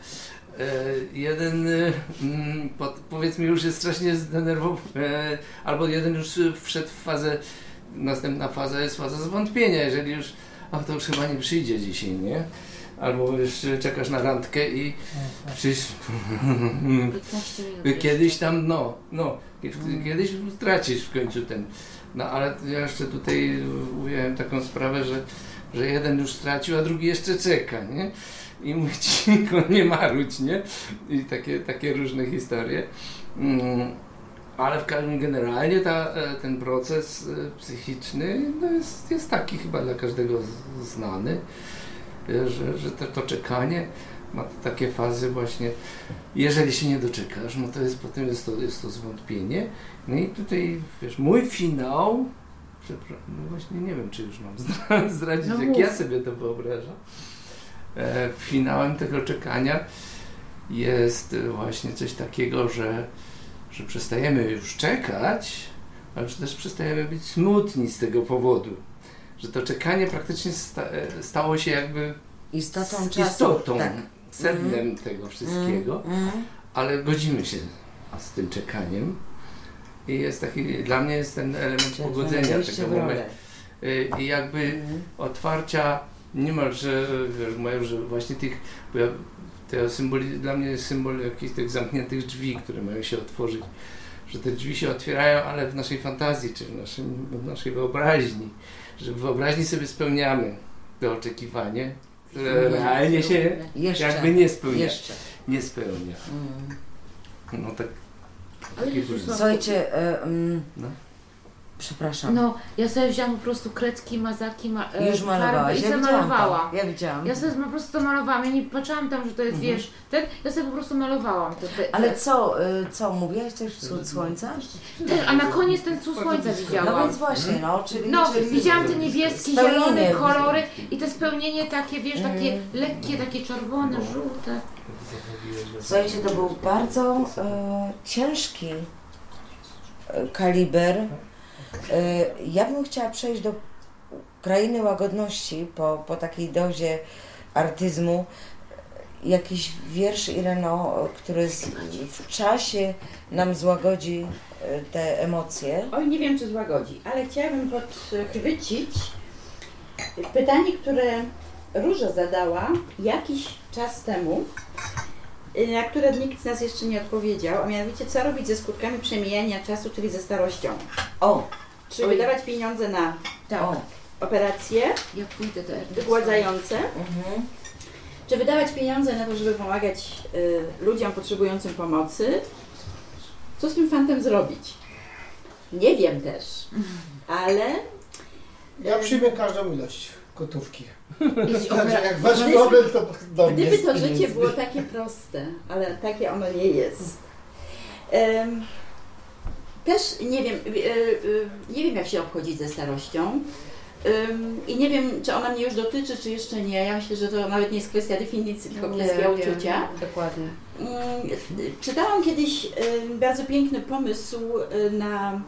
[SPEAKER 4] E, jeden e, mm, pod, powiedzmy już jest strasznie zdenerwowany, e, albo jeden już wszedł w fazę, następna faza jest faza zwątpienia, jeżeli już, a to już chyba nie przyjdzie dzisiaj, nie? Albo już e, czekasz na randkę i przyjść (laughs)
[SPEAKER 3] 15 minut.
[SPEAKER 4] kiedyś tam, no, no, kiedyś stracisz w końcu ten, no ale ja jeszcze tutaj ująłem taką sprawę, że, że jeden już stracił, a drugi jeszcze czeka, nie? I mówi (laughs) ci, nie marudź, nie? I takie, takie różne historie. Mm, ale w każdym generalnie ta, e, ten proces e, psychiczny no jest, jest taki chyba dla każdego znany, e, że, że to, to czekanie ma takie fazy właśnie, jeżeli się nie doczekasz, no to jest potem jest to, jest to zwątpienie. No i tutaj, wiesz, mój finał, przepraszam, no właśnie nie wiem, czy już mam zdra- (laughs) zdradzić,
[SPEAKER 3] No
[SPEAKER 4] jak
[SPEAKER 3] mów.
[SPEAKER 4] ja sobie to wyobrażam. E, finałem tego czekania jest właśnie coś takiego, że, że przestajemy już czekać, ale też przestajemy być smutni z tego powodu. Że to czekanie praktycznie sta, e, stało się jakby
[SPEAKER 1] Istotą czasu.
[SPEAKER 4] istotą,
[SPEAKER 1] Tak.
[SPEAKER 4] Sednem
[SPEAKER 1] Mhm.
[SPEAKER 4] tego wszystkiego,
[SPEAKER 1] Mm, mm.
[SPEAKER 4] ale godzimy się z tym czekaniem. I jest taki, dla mnie jest ten element
[SPEAKER 1] Czyli
[SPEAKER 4] pogodzenia tego momentu. Y, I jakby
[SPEAKER 1] Mhm.
[SPEAKER 4] otwarcia niemalże, wiesz, mają, że właśnie tych, bo ja, to symboli, dla mnie jest symbol jakichś tych zamkniętych drzwi, które mają się otworzyć. Że te drzwi się otwierają, ale w naszej fantazji, czy w, naszym, w naszej wyobraźni. Że w wyobraźni sobie spełniamy to oczekiwanie, realnie się
[SPEAKER 1] Jeszcze.
[SPEAKER 4] jakby nie spełnia.
[SPEAKER 1] Jeszcze.
[SPEAKER 4] Nie spełnia.
[SPEAKER 1] Mm.
[SPEAKER 4] No tak.
[SPEAKER 3] No.
[SPEAKER 1] Słuchajcie, e, mm,
[SPEAKER 4] No.
[SPEAKER 1] Przepraszam.
[SPEAKER 3] No, ja sobie wzięłam po prostu kredki, mazaki, ma, e,
[SPEAKER 1] Już malowałaś,
[SPEAKER 3] farby i
[SPEAKER 1] ja
[SPEAKER 3] sobie
[SPEAKER 1] widziałam
[SPEAKER 3] malowałam.
[SPEAKER 1] to. Ja widziałam.
[SPEAKER 3] Ja sobie po prostu to malowałam, ja nie patrzyłam tam, że to jest,
[SPEAKER 1] Mhm.
[SPEAKER 3] wiesz, ten, ja sobie po prostu malowałam. Te, te,
[SPEAKER 1] Ale
[SPEAKER 3] te-
[SPEAKER 1] co, y, co, mówiłaś coś wschód słońca?
[SPEAKER 3] Też, a na koniec ten cud słońca widziałam.
[SPEAKER 1] No więc właśnie, no, czyli...
[SPEAKER 3] No,
[SPEAKER 1] czyli
[SPEAKER 3] widziałam te niebieskie,
[SPEAKER 1] spełnienie.
[SPEAKER 3] zielone kolory i te spełnienie takie, wiesz, takie
[SPEAKER 1] Mm.
[SPEAKER 3] lekkie, takie czerwone, żółte.
[SPEAKER 1] Słuchajcie, to był bardzo e, ciężki e, kaliber. E, ja bym chciała przejść do krainy łagodności po, po takiej dozie artyzmu. Jakiś wiersz Ireno, który z, w czasie nam złagodzi e, te emocje.
[SPEAKER 5] Oj, nie wiem, czy złagodzi, ale chciałabym podchwycić pytanie, które Róża zadała jakiś czas temu, na które nikt z nas jeszcze nie odpowiedział, a mianowicie co robić ze skutkami przemijania czasu, czyli ze starością.
[SPEAKER 1] O!
[SPEAKER 5] Czy
[SPEAKER 3] Oj.
[SPEAKER 5] wydawać pieniądze na
[SPEAKER 3] Tak,
[SPEAKER 1] O.
[SPEAKER 5] operacje
[SPEAKER 3] ja pójdę do Ernesta.
[SPEAKER 5] wygładzające,
[SPEAKER 1] Mhm.
[SPEAKER 5] czy wydawać pieniądze na to, żeby pomagać y, ludziom potrzebującym pomocy? Co z tym fantem zrobić? Nie wiem też, ale
[SPEAKER 6] Ja przyjmę każdą ilość gotówki. (laughs)
[SPEAKER 3] Opera-
[SPEAKER 6] jak wasz
[SPEAKER 5] Gdyby-
[SPEAKER 6] problem, to do mnie
[SPEAKER 5] Gdyby
[SPEAKER 6] z
[SPEAKER 5] to
[SPEAKER 6] pieniędzmi.
[SPEAKER 5] życie było takie proste, ale takie ono nie jest. Em, też nie wiem, y, y, nie wiem jak się obchodzić ze starością. I nie wiem, czy ona mnie już dotyczy, czy jeszcze nie. Ja myślę, że to nawet nie jest kwestia definicji, tylko kwestia uczucia.
[SPEAKER 8] Dokładnie.
[SPEAKER 5] Czytałam kiedyś y, bardzo piękny pomysł y, na,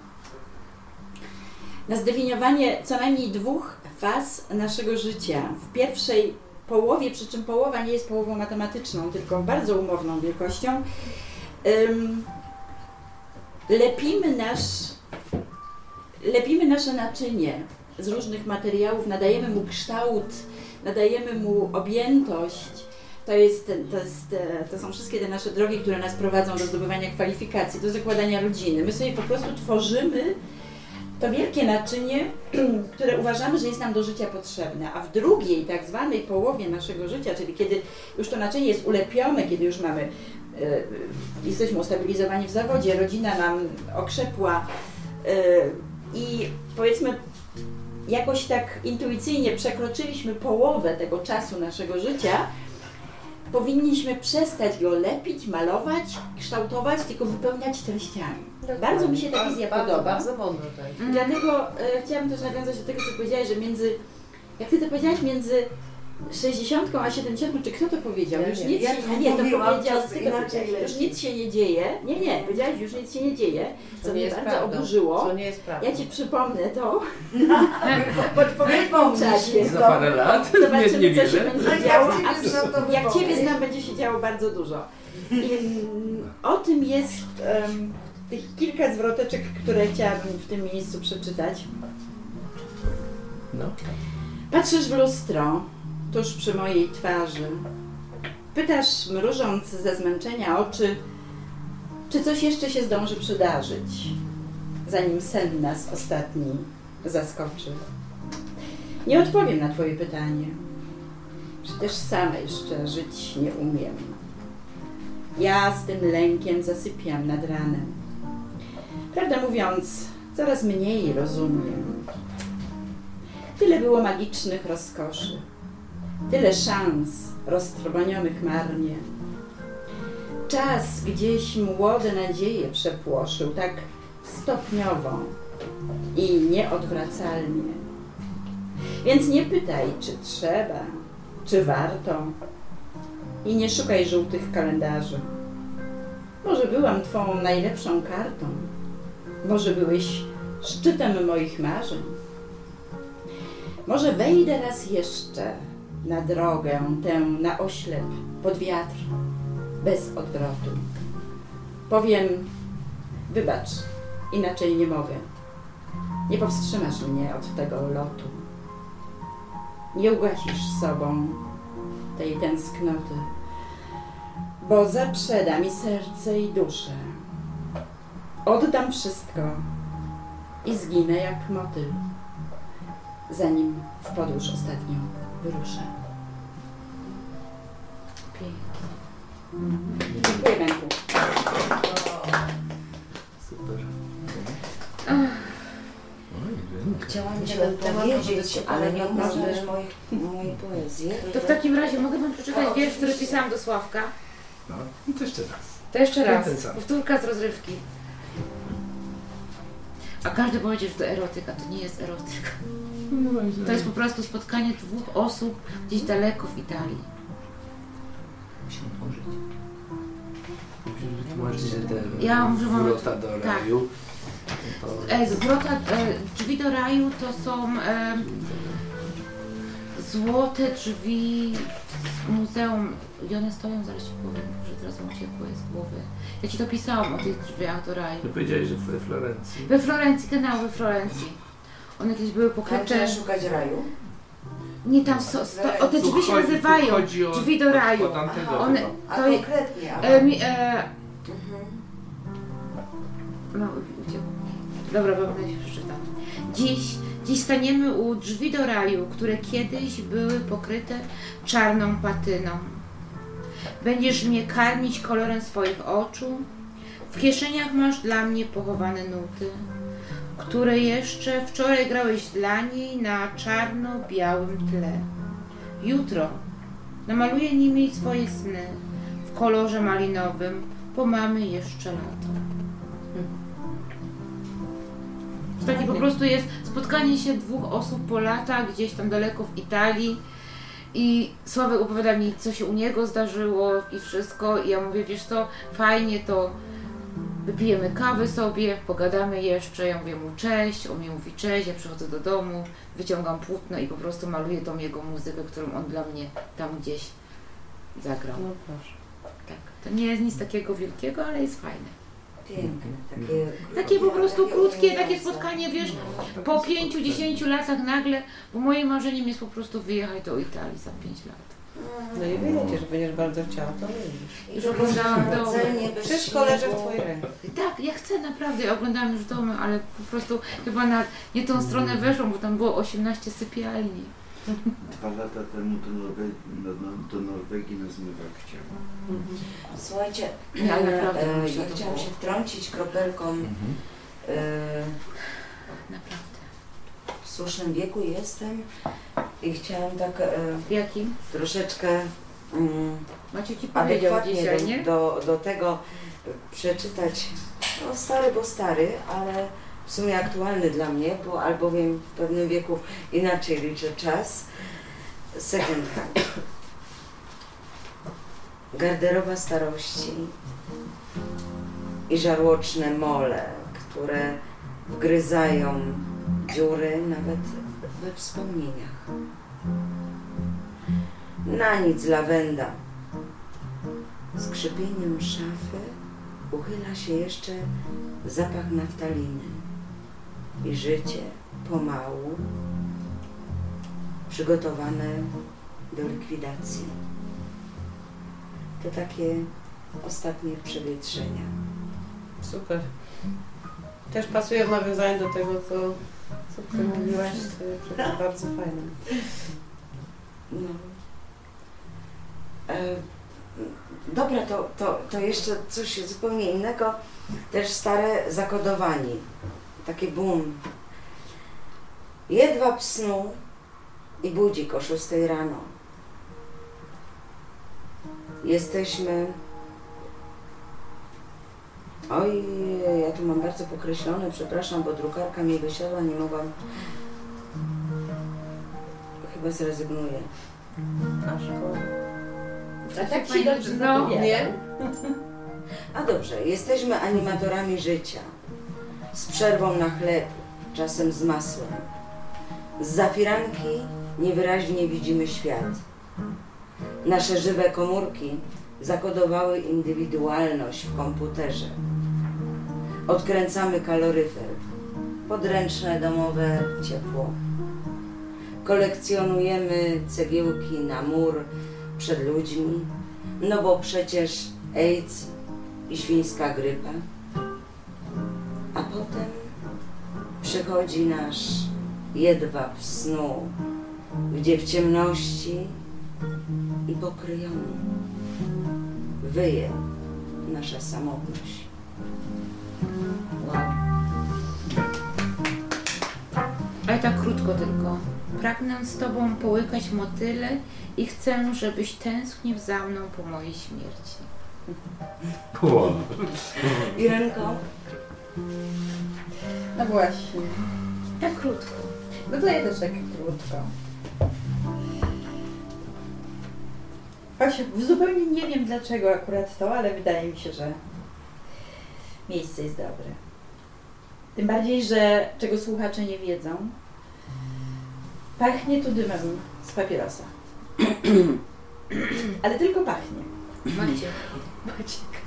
[SPEAKER 5] na zdefiniowanie co najmniej dwóch faz naszego życia. W pierwszej połowie, przy czym połowa nie jest połową matematyczną, tylko bardzo umowną wielkością, lepimy nasz lepimy nasze naczynie z różnych materiałów, nadajemy mu kształt, nadajemy mu objętość. To, jest, to, jest, to są wszystkie te nasze drogi, które nas prowadzą do zdobywania kwalifikacji, do zakładania rodziny. My sobie po prostu tworzymy to wielkie naczynie, (clears throat) które uważamy, że jest nam do życia potrzebne, a w drugiej, tak zwanej połowie naszego życia, czyli kiedy już to naczynie jest ulepione, kiedy już mamy, jesteśmy ustabilizowani w zawodzie, rodzina nam okrzepła e, i powiedzmy jakoś tak intuicyjnie przekroczyliśmy połowę tego czasu naszego życia, powinniśmy przestać go lepić, malować, kształtować, tylko wypełniać treściami. Bardzo mi się ta wizja
[SPEAKER 8] bardzo,
[SPEAKER 5] podoba.
[SPEAKER 8] Bardzo mądre tak.
[SPEAKER 5] Dlatego e, chciałam też nawiązać do tego, co powiedziałaś, że między, jak ty to powiedziałaś, między 60 a 70, czy kto to powiedział?
[SPEAKER 8] Ja
[SPEAKER 5] już
[SPEAKER 8] nie.
[SPEAKER 5] nic
[SPEAKER 1] Ja
[SPEAKER 5] się,
[SPEAKER 1] to
[SPEAKER 5] nie, to powiedział, ty to
[SPEAKER 1] inaczej
[SPEAKER 5] powiedziałeś, już nic się nie dzieje. Nie, nie, powiedziałaś, już nic się nie dzieje, co
[SPEAKER 8] nie
[SPEAKER 5] mnie
[SPEAKER 8] jest
[SPEAKER 5] bardzo
[SPEAKER 8] prawdą.
[SPEAKER 5] oburzyło.
[SPEAKER 8] Co nie jest prawdą.
[SPEAKER 5] Ja Ci przypomnę to (laughs) w odpowiednim
[SPEAKER 1] Wypomnij
[SPEAKER 5] czasie.
[SPEAKER 4] Za parę lat, nie,
[SPEAKER 5] Zobaczymy,
[SPEAKER 4] nie
[SPEAKER 5] co się będzie
[SPEAKER 1] Jak
[SPEAKER 5] działo.
[SPEAKER 1] Ciebie
[SPEAKER 5] A
[SPEAKER 1] znam, to
[SPEAKER 5] jak. Ciebie znam, będzie się działo bardzo dużo. I, o tym jest em, tych kilka zwroteczek, które chciałabym w tym miejscu przeczytać.
[SPEAKER 4] No.
[SPEAKER 5] Patrzysz w lustro, tuż przy mojej twarzy. Pytasz, mrużąc ze zmęczenia oczy, czy coś jeszcze się zdąży przydarzyć, zanim sen nas ostatni zaskoczy. Nie odpowiem na Twoje pytanie. Przecież sama jeszcze żyć nie umiem. Ja z tym lękiem zasypiam nad ranem. Prawdę mówiąc, coraz mniej rozumiem. Tyle było magicznych rozkoszy, tyle szans roztrwonionych marnie. Czas gdzieś młode nadzieje przepłoszył, tak stopniowo i nieodwracalnie. Więc nie pytaj, czy trzeba, czy warto i nie szukaj żółtych kalendarzy. Może byłam Twą najlepszą kartą, może byłeś szczytem moich marzeń. Może wejdę raz jeszcze na drogę tę na oślep, pod wiatr, bez odwrotu. Powiem, wybacz, inaczej nie mogę. Nie powstrzymasz mnie od tego lotu. Nie ugasisz sobą tej tęsknoty, bo zaprzeda mi serce i duszę. Oddam wszystko i zginę jak motyl, zanim w podróż ostatnią wyruszę.
[SPEAKER 3] Pięknie.
[SPEAKER 5] Dziękuję, Benku.
[SPEAKER 4] Super.
[SPEAKER 1] chciałam Ci
[SPEAKER 8] Ten temat
[SPEAKER 1] odpowiedzieć, ale nie uznasz moich, mojej poezji.
[SPEAKER 3] To w takim razie mogę Wam przeczytać wiersz, który pisałam do Sławka?
[SPEAKER 4] No, i to jeszcze raz.
[SPEAKER 3] To jeszcze raz. Powtórka z rozrywki. A każdy powiedział, że to erotyka. To nie jest erotyka. To jest po prostu spotkanie dwóch osób gdzieś daleko w Italii.
[SPEAKER 4] Musimy otworzyć. Wytłumaczyć, że te
[SPEAKER 3] Ja wam-
[SPEAKER 4] wrota do
[SPEAKER 3] tak.
[SPEAKER 4] raju. To
[SPEAKER 3] E, wrota, e, drzwi do raju to są e, złote drzwi w muzeum i one stoją, zaraz Ci powiem, że teraz mi uciekło z głowy. Ja Ci to pisałam o tych drzwiach do raju.
[SPEAKER 4] Ty powiedziałeś, że we Florencji.
[SPEAKER 3] We Florencji, genau, we Florencji. One kiedyś były pokryte...
[SPEAKER 1] trzeba szukać raju.
[SPEAKER 3] Nie, tam so, sto, o te drzwi się
[SPEAKER 4] chodzi-
[SPEAKER 3] nazywają
[SPEAKER 4] chodzi o-
[SPEAKER 3] drzwi do raju.
[SPEAKER 4] o tamtego
[SPEAKER 3] One,
[SPEAKER 4] chyba.
[SPEAKER 1] A
[SPEAKER 3] to je,
[SPEAKER 1] konkretnie,
[SPEAKER 3] e, mi, e,
[SPEAKER 1] Mhm.
[SPEAKER 3] no. Dobra, będę się przeczytam. Dziś, dziś staniemy u drzwi do raju, które kiedyś były pokryte czarną patyną. Będziesz mnie karmić kolorem swoich oczu. W kieszeniach masz dla mnie pochowane nuty, które jeszcze wczoraj grałeś dla niej na czarno-białym tle. Jutro namaluję nimi swoje sny w kolorze malinowym, bo mamy jeszcze lato. To takie po prostu jest spotkanie się dwóch osób po latach gdzieś tam daleko w Italii i Sławek opowiada mi, co się u niego zdarzyło i wszystko i ja mówię, wiesz co, fajnie to wypijemy kawy sobie, pogadamy jeszcze, ja mówię mu cześć, on mi mówi cześć, ja przychodzę do domu, wyciągam płótno i po prostu maluję tą jego muzykę, którą on dla mnie tam gdzieś zagrał.
[SPEAKER 8] No proszę.
[SPEAKER 3] Tak, to nie jest nic takiego wielkiego, ale jest fajne.
[SPEAKER 1] piękne. Takie,
[SPEAKER 3] Takie po prostu krótkie, takie spotkanie, wiesz, po pięciu, dziesięciu latach nagle, bo moim marzeniem jest po prostu wyjechać do Italii za pięć lat.
[SPEAKER 8] No i wyjedziesz, będziesz bardzo chciała, to wyjedziesz.
[SPEAKER 1] I oglądałam
[SPEAKER 3] Domy.
[SPEAKER 8] Wszystko leży w. Twojej ręce.
[SPEAKER 3] Tak, ja chcę naprawdę, ja oglądałam już domy, ale po prostu chyba na nie tą stronę weszłam, bo tam było 18 sypialni.
[SPEAKER 9] Dwa lata temu do, Norwe- do, do- do Norwegii na zmywak chciałem.
[SPEAKER 1] Słuchajcie,
[SPEAKER 3] Ja naprawdę
[SPEAKER 1] e,
[SPEAKER 3] muszę
[SPEAKER 1] ja
[SPEAKER 3] to
[SPEAKER 1] chciałam
[SPEAKER 3] było.
[SPEAKER 1] się wtrącić kropelką
[SPEAKER 4] Mhm.
[SPEAKER 1] e,
[SPEAKER 3] Naprawdę.
[SPEAKER 1] W słusznym wieku jestem i chciałam tak e,
[SPEAKER 3] W jakim?
[SPEAKER 1] troszeczkę mm,
[SPEAKER 3] Macie ci powiedział
[SPEAKER 1] adekwatnie
[SPEAKER 3] dzisiaj,
[SPEAKER 1] do,
[SPEAKER 3] nie?
[SPEAKER 1] do, do tego przeczytać, no stary, bo stary, ale w sumie aktualny dla mnie, bo albowiem w pewnym wieku inaczej liczę czas. Second hand. Garderoba starości i żarłoczne mole, które wgryzają dziury nawet we wspomnieniach. Na nic lawenda. Skrzypieniem szafy uchyla się jeszcze zapach naftaliny i życie pomału przygotowane do likwidacji. To takie ostatnie przewietrzenia.
[SPEAKER 8] Super. Też pasuje w nawiązaniu do tego, co, co Ty mówiłaś, to jest bardzo fajne.
[SPEAKER 1] No. E, dobra, to, to, to jeszcze coś zupełnie innego. Też stare zakodowani. Takie boom. Jedwab snu i budzik o 6 rano. Jesteśmy. Oj, ja tu mam bardzo pokreślone, przepraszam, bo drukarka mi wysiadła, nie mogłam. Chyba zrezygnuję.
[SPEAKER 8] A szkoda.
[SPEAKER 3] A tak ci dobrze no,
[SPEAKER 8] Nie?
[SPEAKER 1] A dobrze, jesteśmy animatorami życia. Z przerwą na chleb, czasem z masłem. Z zafiranki niewyraźnie widzimy świat. Nasze żywe komórki zakodowały indywidualność w komputerze. Odkręcamy kaloryfer, podręczne domowe ciepło. Kolekcjonujemy cegiełki na mur przed ludźmi, no bo przecież AIDS i świńska grypa. A potem przychodzi nasz jedwab snu, gdzie w ciemności i pokryjomu wyje nasza samotność.
[SPEAKER 3] A Ale tak krótko tylko. Pragnę z Tobą połykać motyle i chcę, żebyś tęsknił za mną po mojej śmierci.
[SPEAKER 1] Irenko?
[SPEAKER 5] No właśnie.
[SPEAKER 3] Tak krótko.
[SPEAKER 5] No to ja też tak krótko. Choć zupełnie nie wiem dlaczego akurat to, ale wydaje mi się, że miejsce jest dobre. Tym bardziej, że czego słuchacze nie wiedzą, pachnie tu dymem z papierosa. (clears throat) ale tylko pachnie.
[SPEAKER 3] Macie.
[SPEAKER 5] Maciek.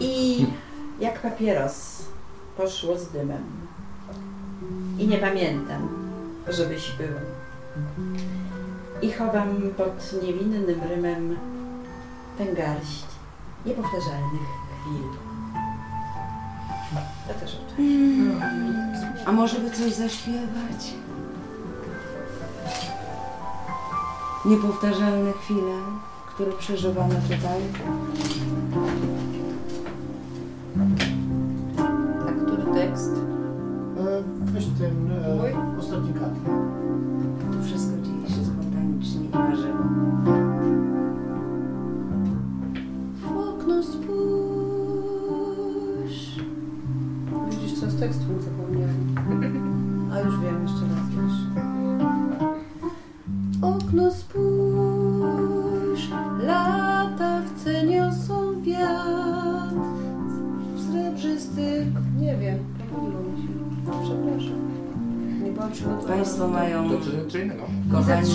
[SPEAKER 5] I jak papieros poszło z dymem. I nie pamiętam, żebyś był. I chowam pod niewinnym rymem tę garść niepowtarzalnych chwil. To też oczy.
[SPEAKER 1] A może by coś zaśpiewać? Niepowtarzalne chwile, które przeżywamy tutaj.
[SPEAKER 5] A który tekst?
[SPEAKER 6] E, Weź ten e, ostatni kadr.
[SPEAKER 1] Na żywo.
[SPEAKER 8] W okno spójrz. Widzisz, co z tekstu zapomniałam. (laughs) A już wiem, jeszcze raz wiesz. Okno spójrz, Przygotowana.
[SPEAKER 1] Państwo mają, kochani,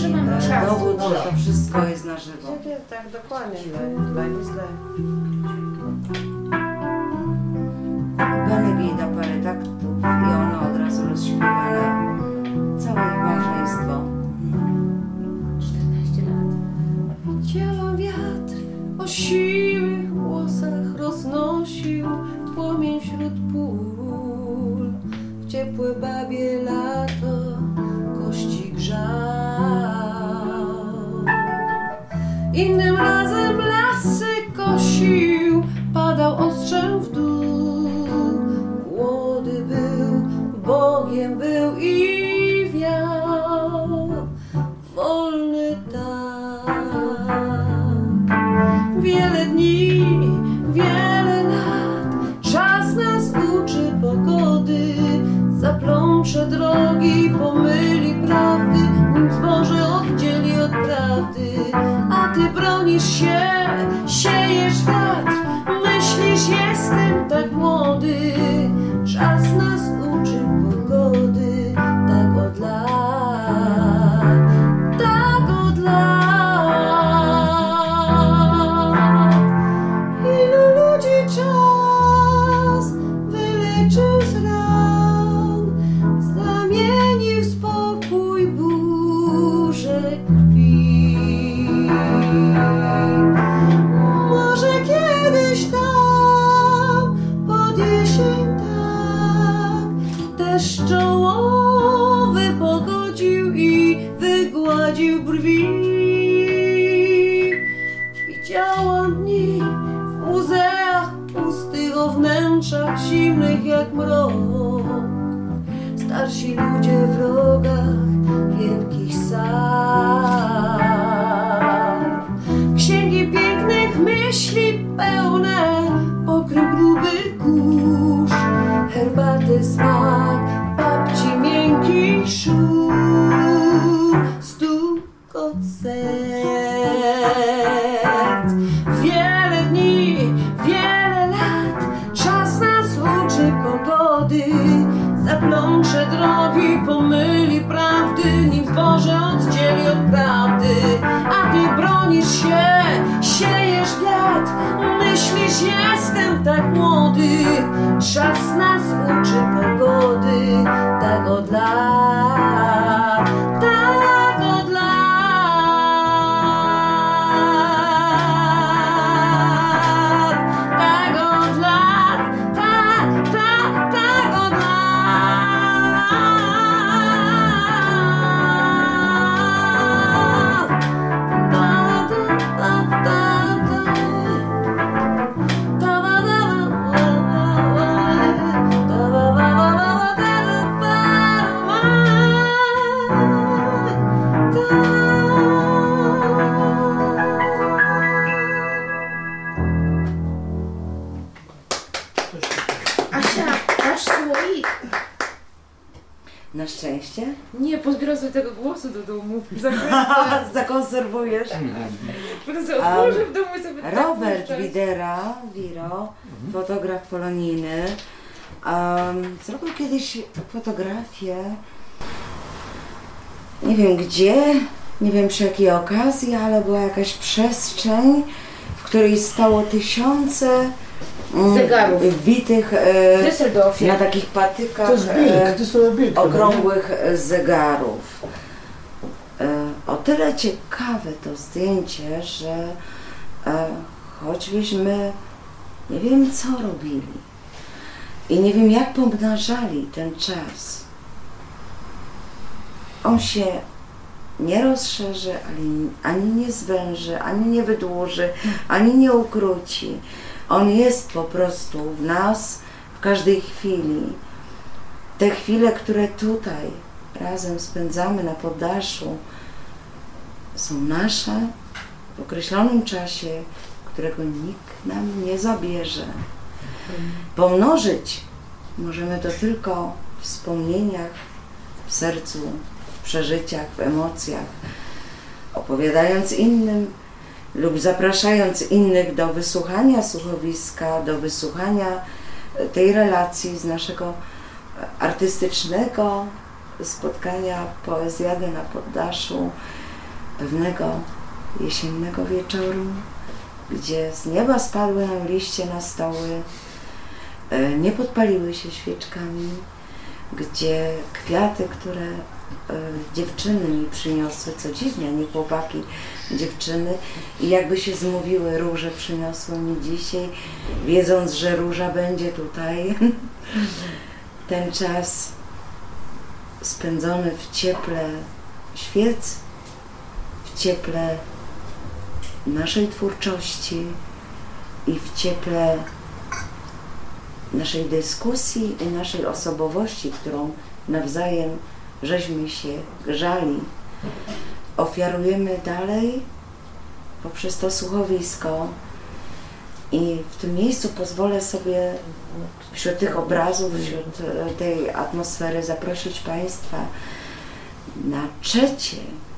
[SPEAKER 1] e, dowód, że to wszystko jest na żywo.
[SPEAKER 8] Tak, dokładnie. Źle, źle, nie
[SPEAKER 1] przy jakiej okazji, ale była jakaś przestrzeń, w której stało tysiące mm,
[SPEAKER 3] Zegarów.
[SPEAKER 1] wbitych e, na takich patykach e, okrągłych zegarów. E, O tyle ciekawe to zdjęcie, że e, choćbyśmy nie wiem co robili i nie wiem jak pomnażali ten czas, on się nie rozszerzy, ani, ani nie zwęży, ani nie wydłuży, ani nie ukróci. On jest po prostu w nas w każdej chwili. Te chwile, które tutaj razem spędzamy na poddaszu, są nasze w określonym czasie, którego nikt nam nie zabierze. Pomnożyć możemy to tylko w wspomnieniach, w sercu, przeżyciach, w emocjach, opowiadając innym lub zapraszając innych do wysłuchania słuchowiska, do wysłuchania e, tej relacji z naszego artystycznego spotkania poezjady na poddaszu pewnego jesiennego wieczoru, gdzie z nieba spadły nam liście na stoły, e, nie podpaliły się świeczkami, gdzie kwiaty, które dziewczyny mi przyniosły, co dziwnie, a nie chłopaki, dziewczyny, i jakby się zmówiły, róże przyniosły mi dzisiaj, wiedząc, że róża będzie tutaj. (laughs) Ten czas spędzony w cieple świec, w cieple naszej twórczości i w cieple naszej dyskusji i naszej osobowości, którą nawzajem żeśmy się grzali, ofiarujemy dalej poprzez to słuchowisko. I w tym miejscu pozwolę sobie wśród tych obrazów, wśród e, tej atmosfery zaprosić Państwa na trzecie,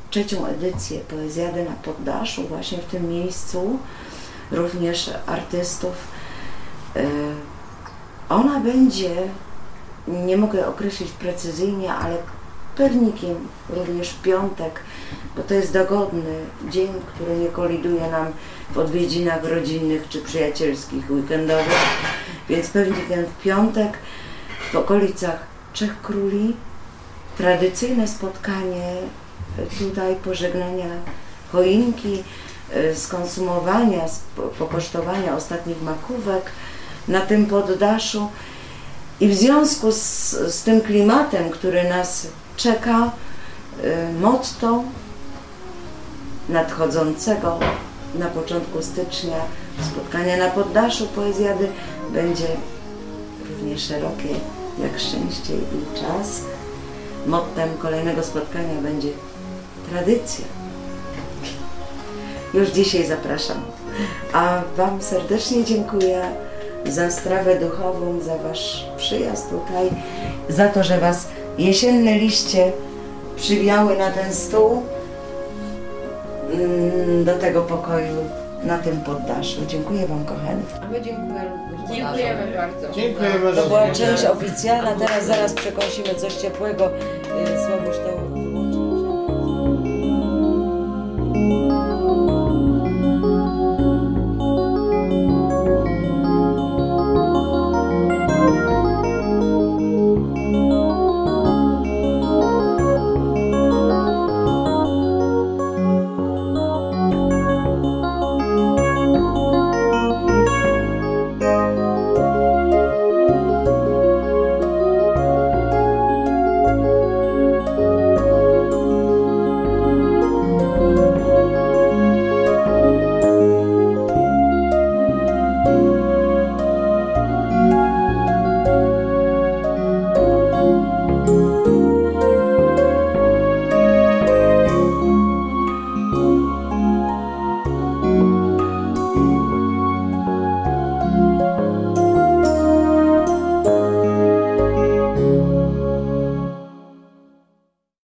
[SPEAKER 1] trzecią edycję Poezjady na Poddaszu, właśnie w tym miejscu, również artystów. E, Ona będzie, nie mogę określić precyzyjnie, ale pewnikiem również piątek, bo to jest dogodny dzień, który nie koliduje nam w odwiedzinach rodzinnych czy przyjacielskich, weekendowych, więc pewnikiem w piątek w okolicach Trzech Króli tradycyjne spotkanie tutaj pożegnania choinki, e, skonsumowania, pokosztowania ostatnich makówek na tym poddaszu. I w związku z, z tym klimatem, który nas czeka, e, motto nadchodzącego na początku stycznia spotkania na poddaszu poezjady będzie równie szerokie jak szczęście i czas. Mottem kolejnego spotkania będzie tradycja. Już dzisiaj zapraszam. A Wam serdecznie dziękuję za strawę duchową, za Wasz przyjazd tutaj, za to, że Was jesienne liście przywiały na ten stół mm, do tego pokoju na tym poddaszu. Dziękuję Wam, kochani.
[SPEAKER 8] A my dziękujemy.
[SPEAKER 3] Dziękujemy bardzo.
[SPEAKER 6] Dziękujemy
[SPEAKER 1] To była część oficjalna, teraz zaraz przekąsimy coś ciepłego. y, z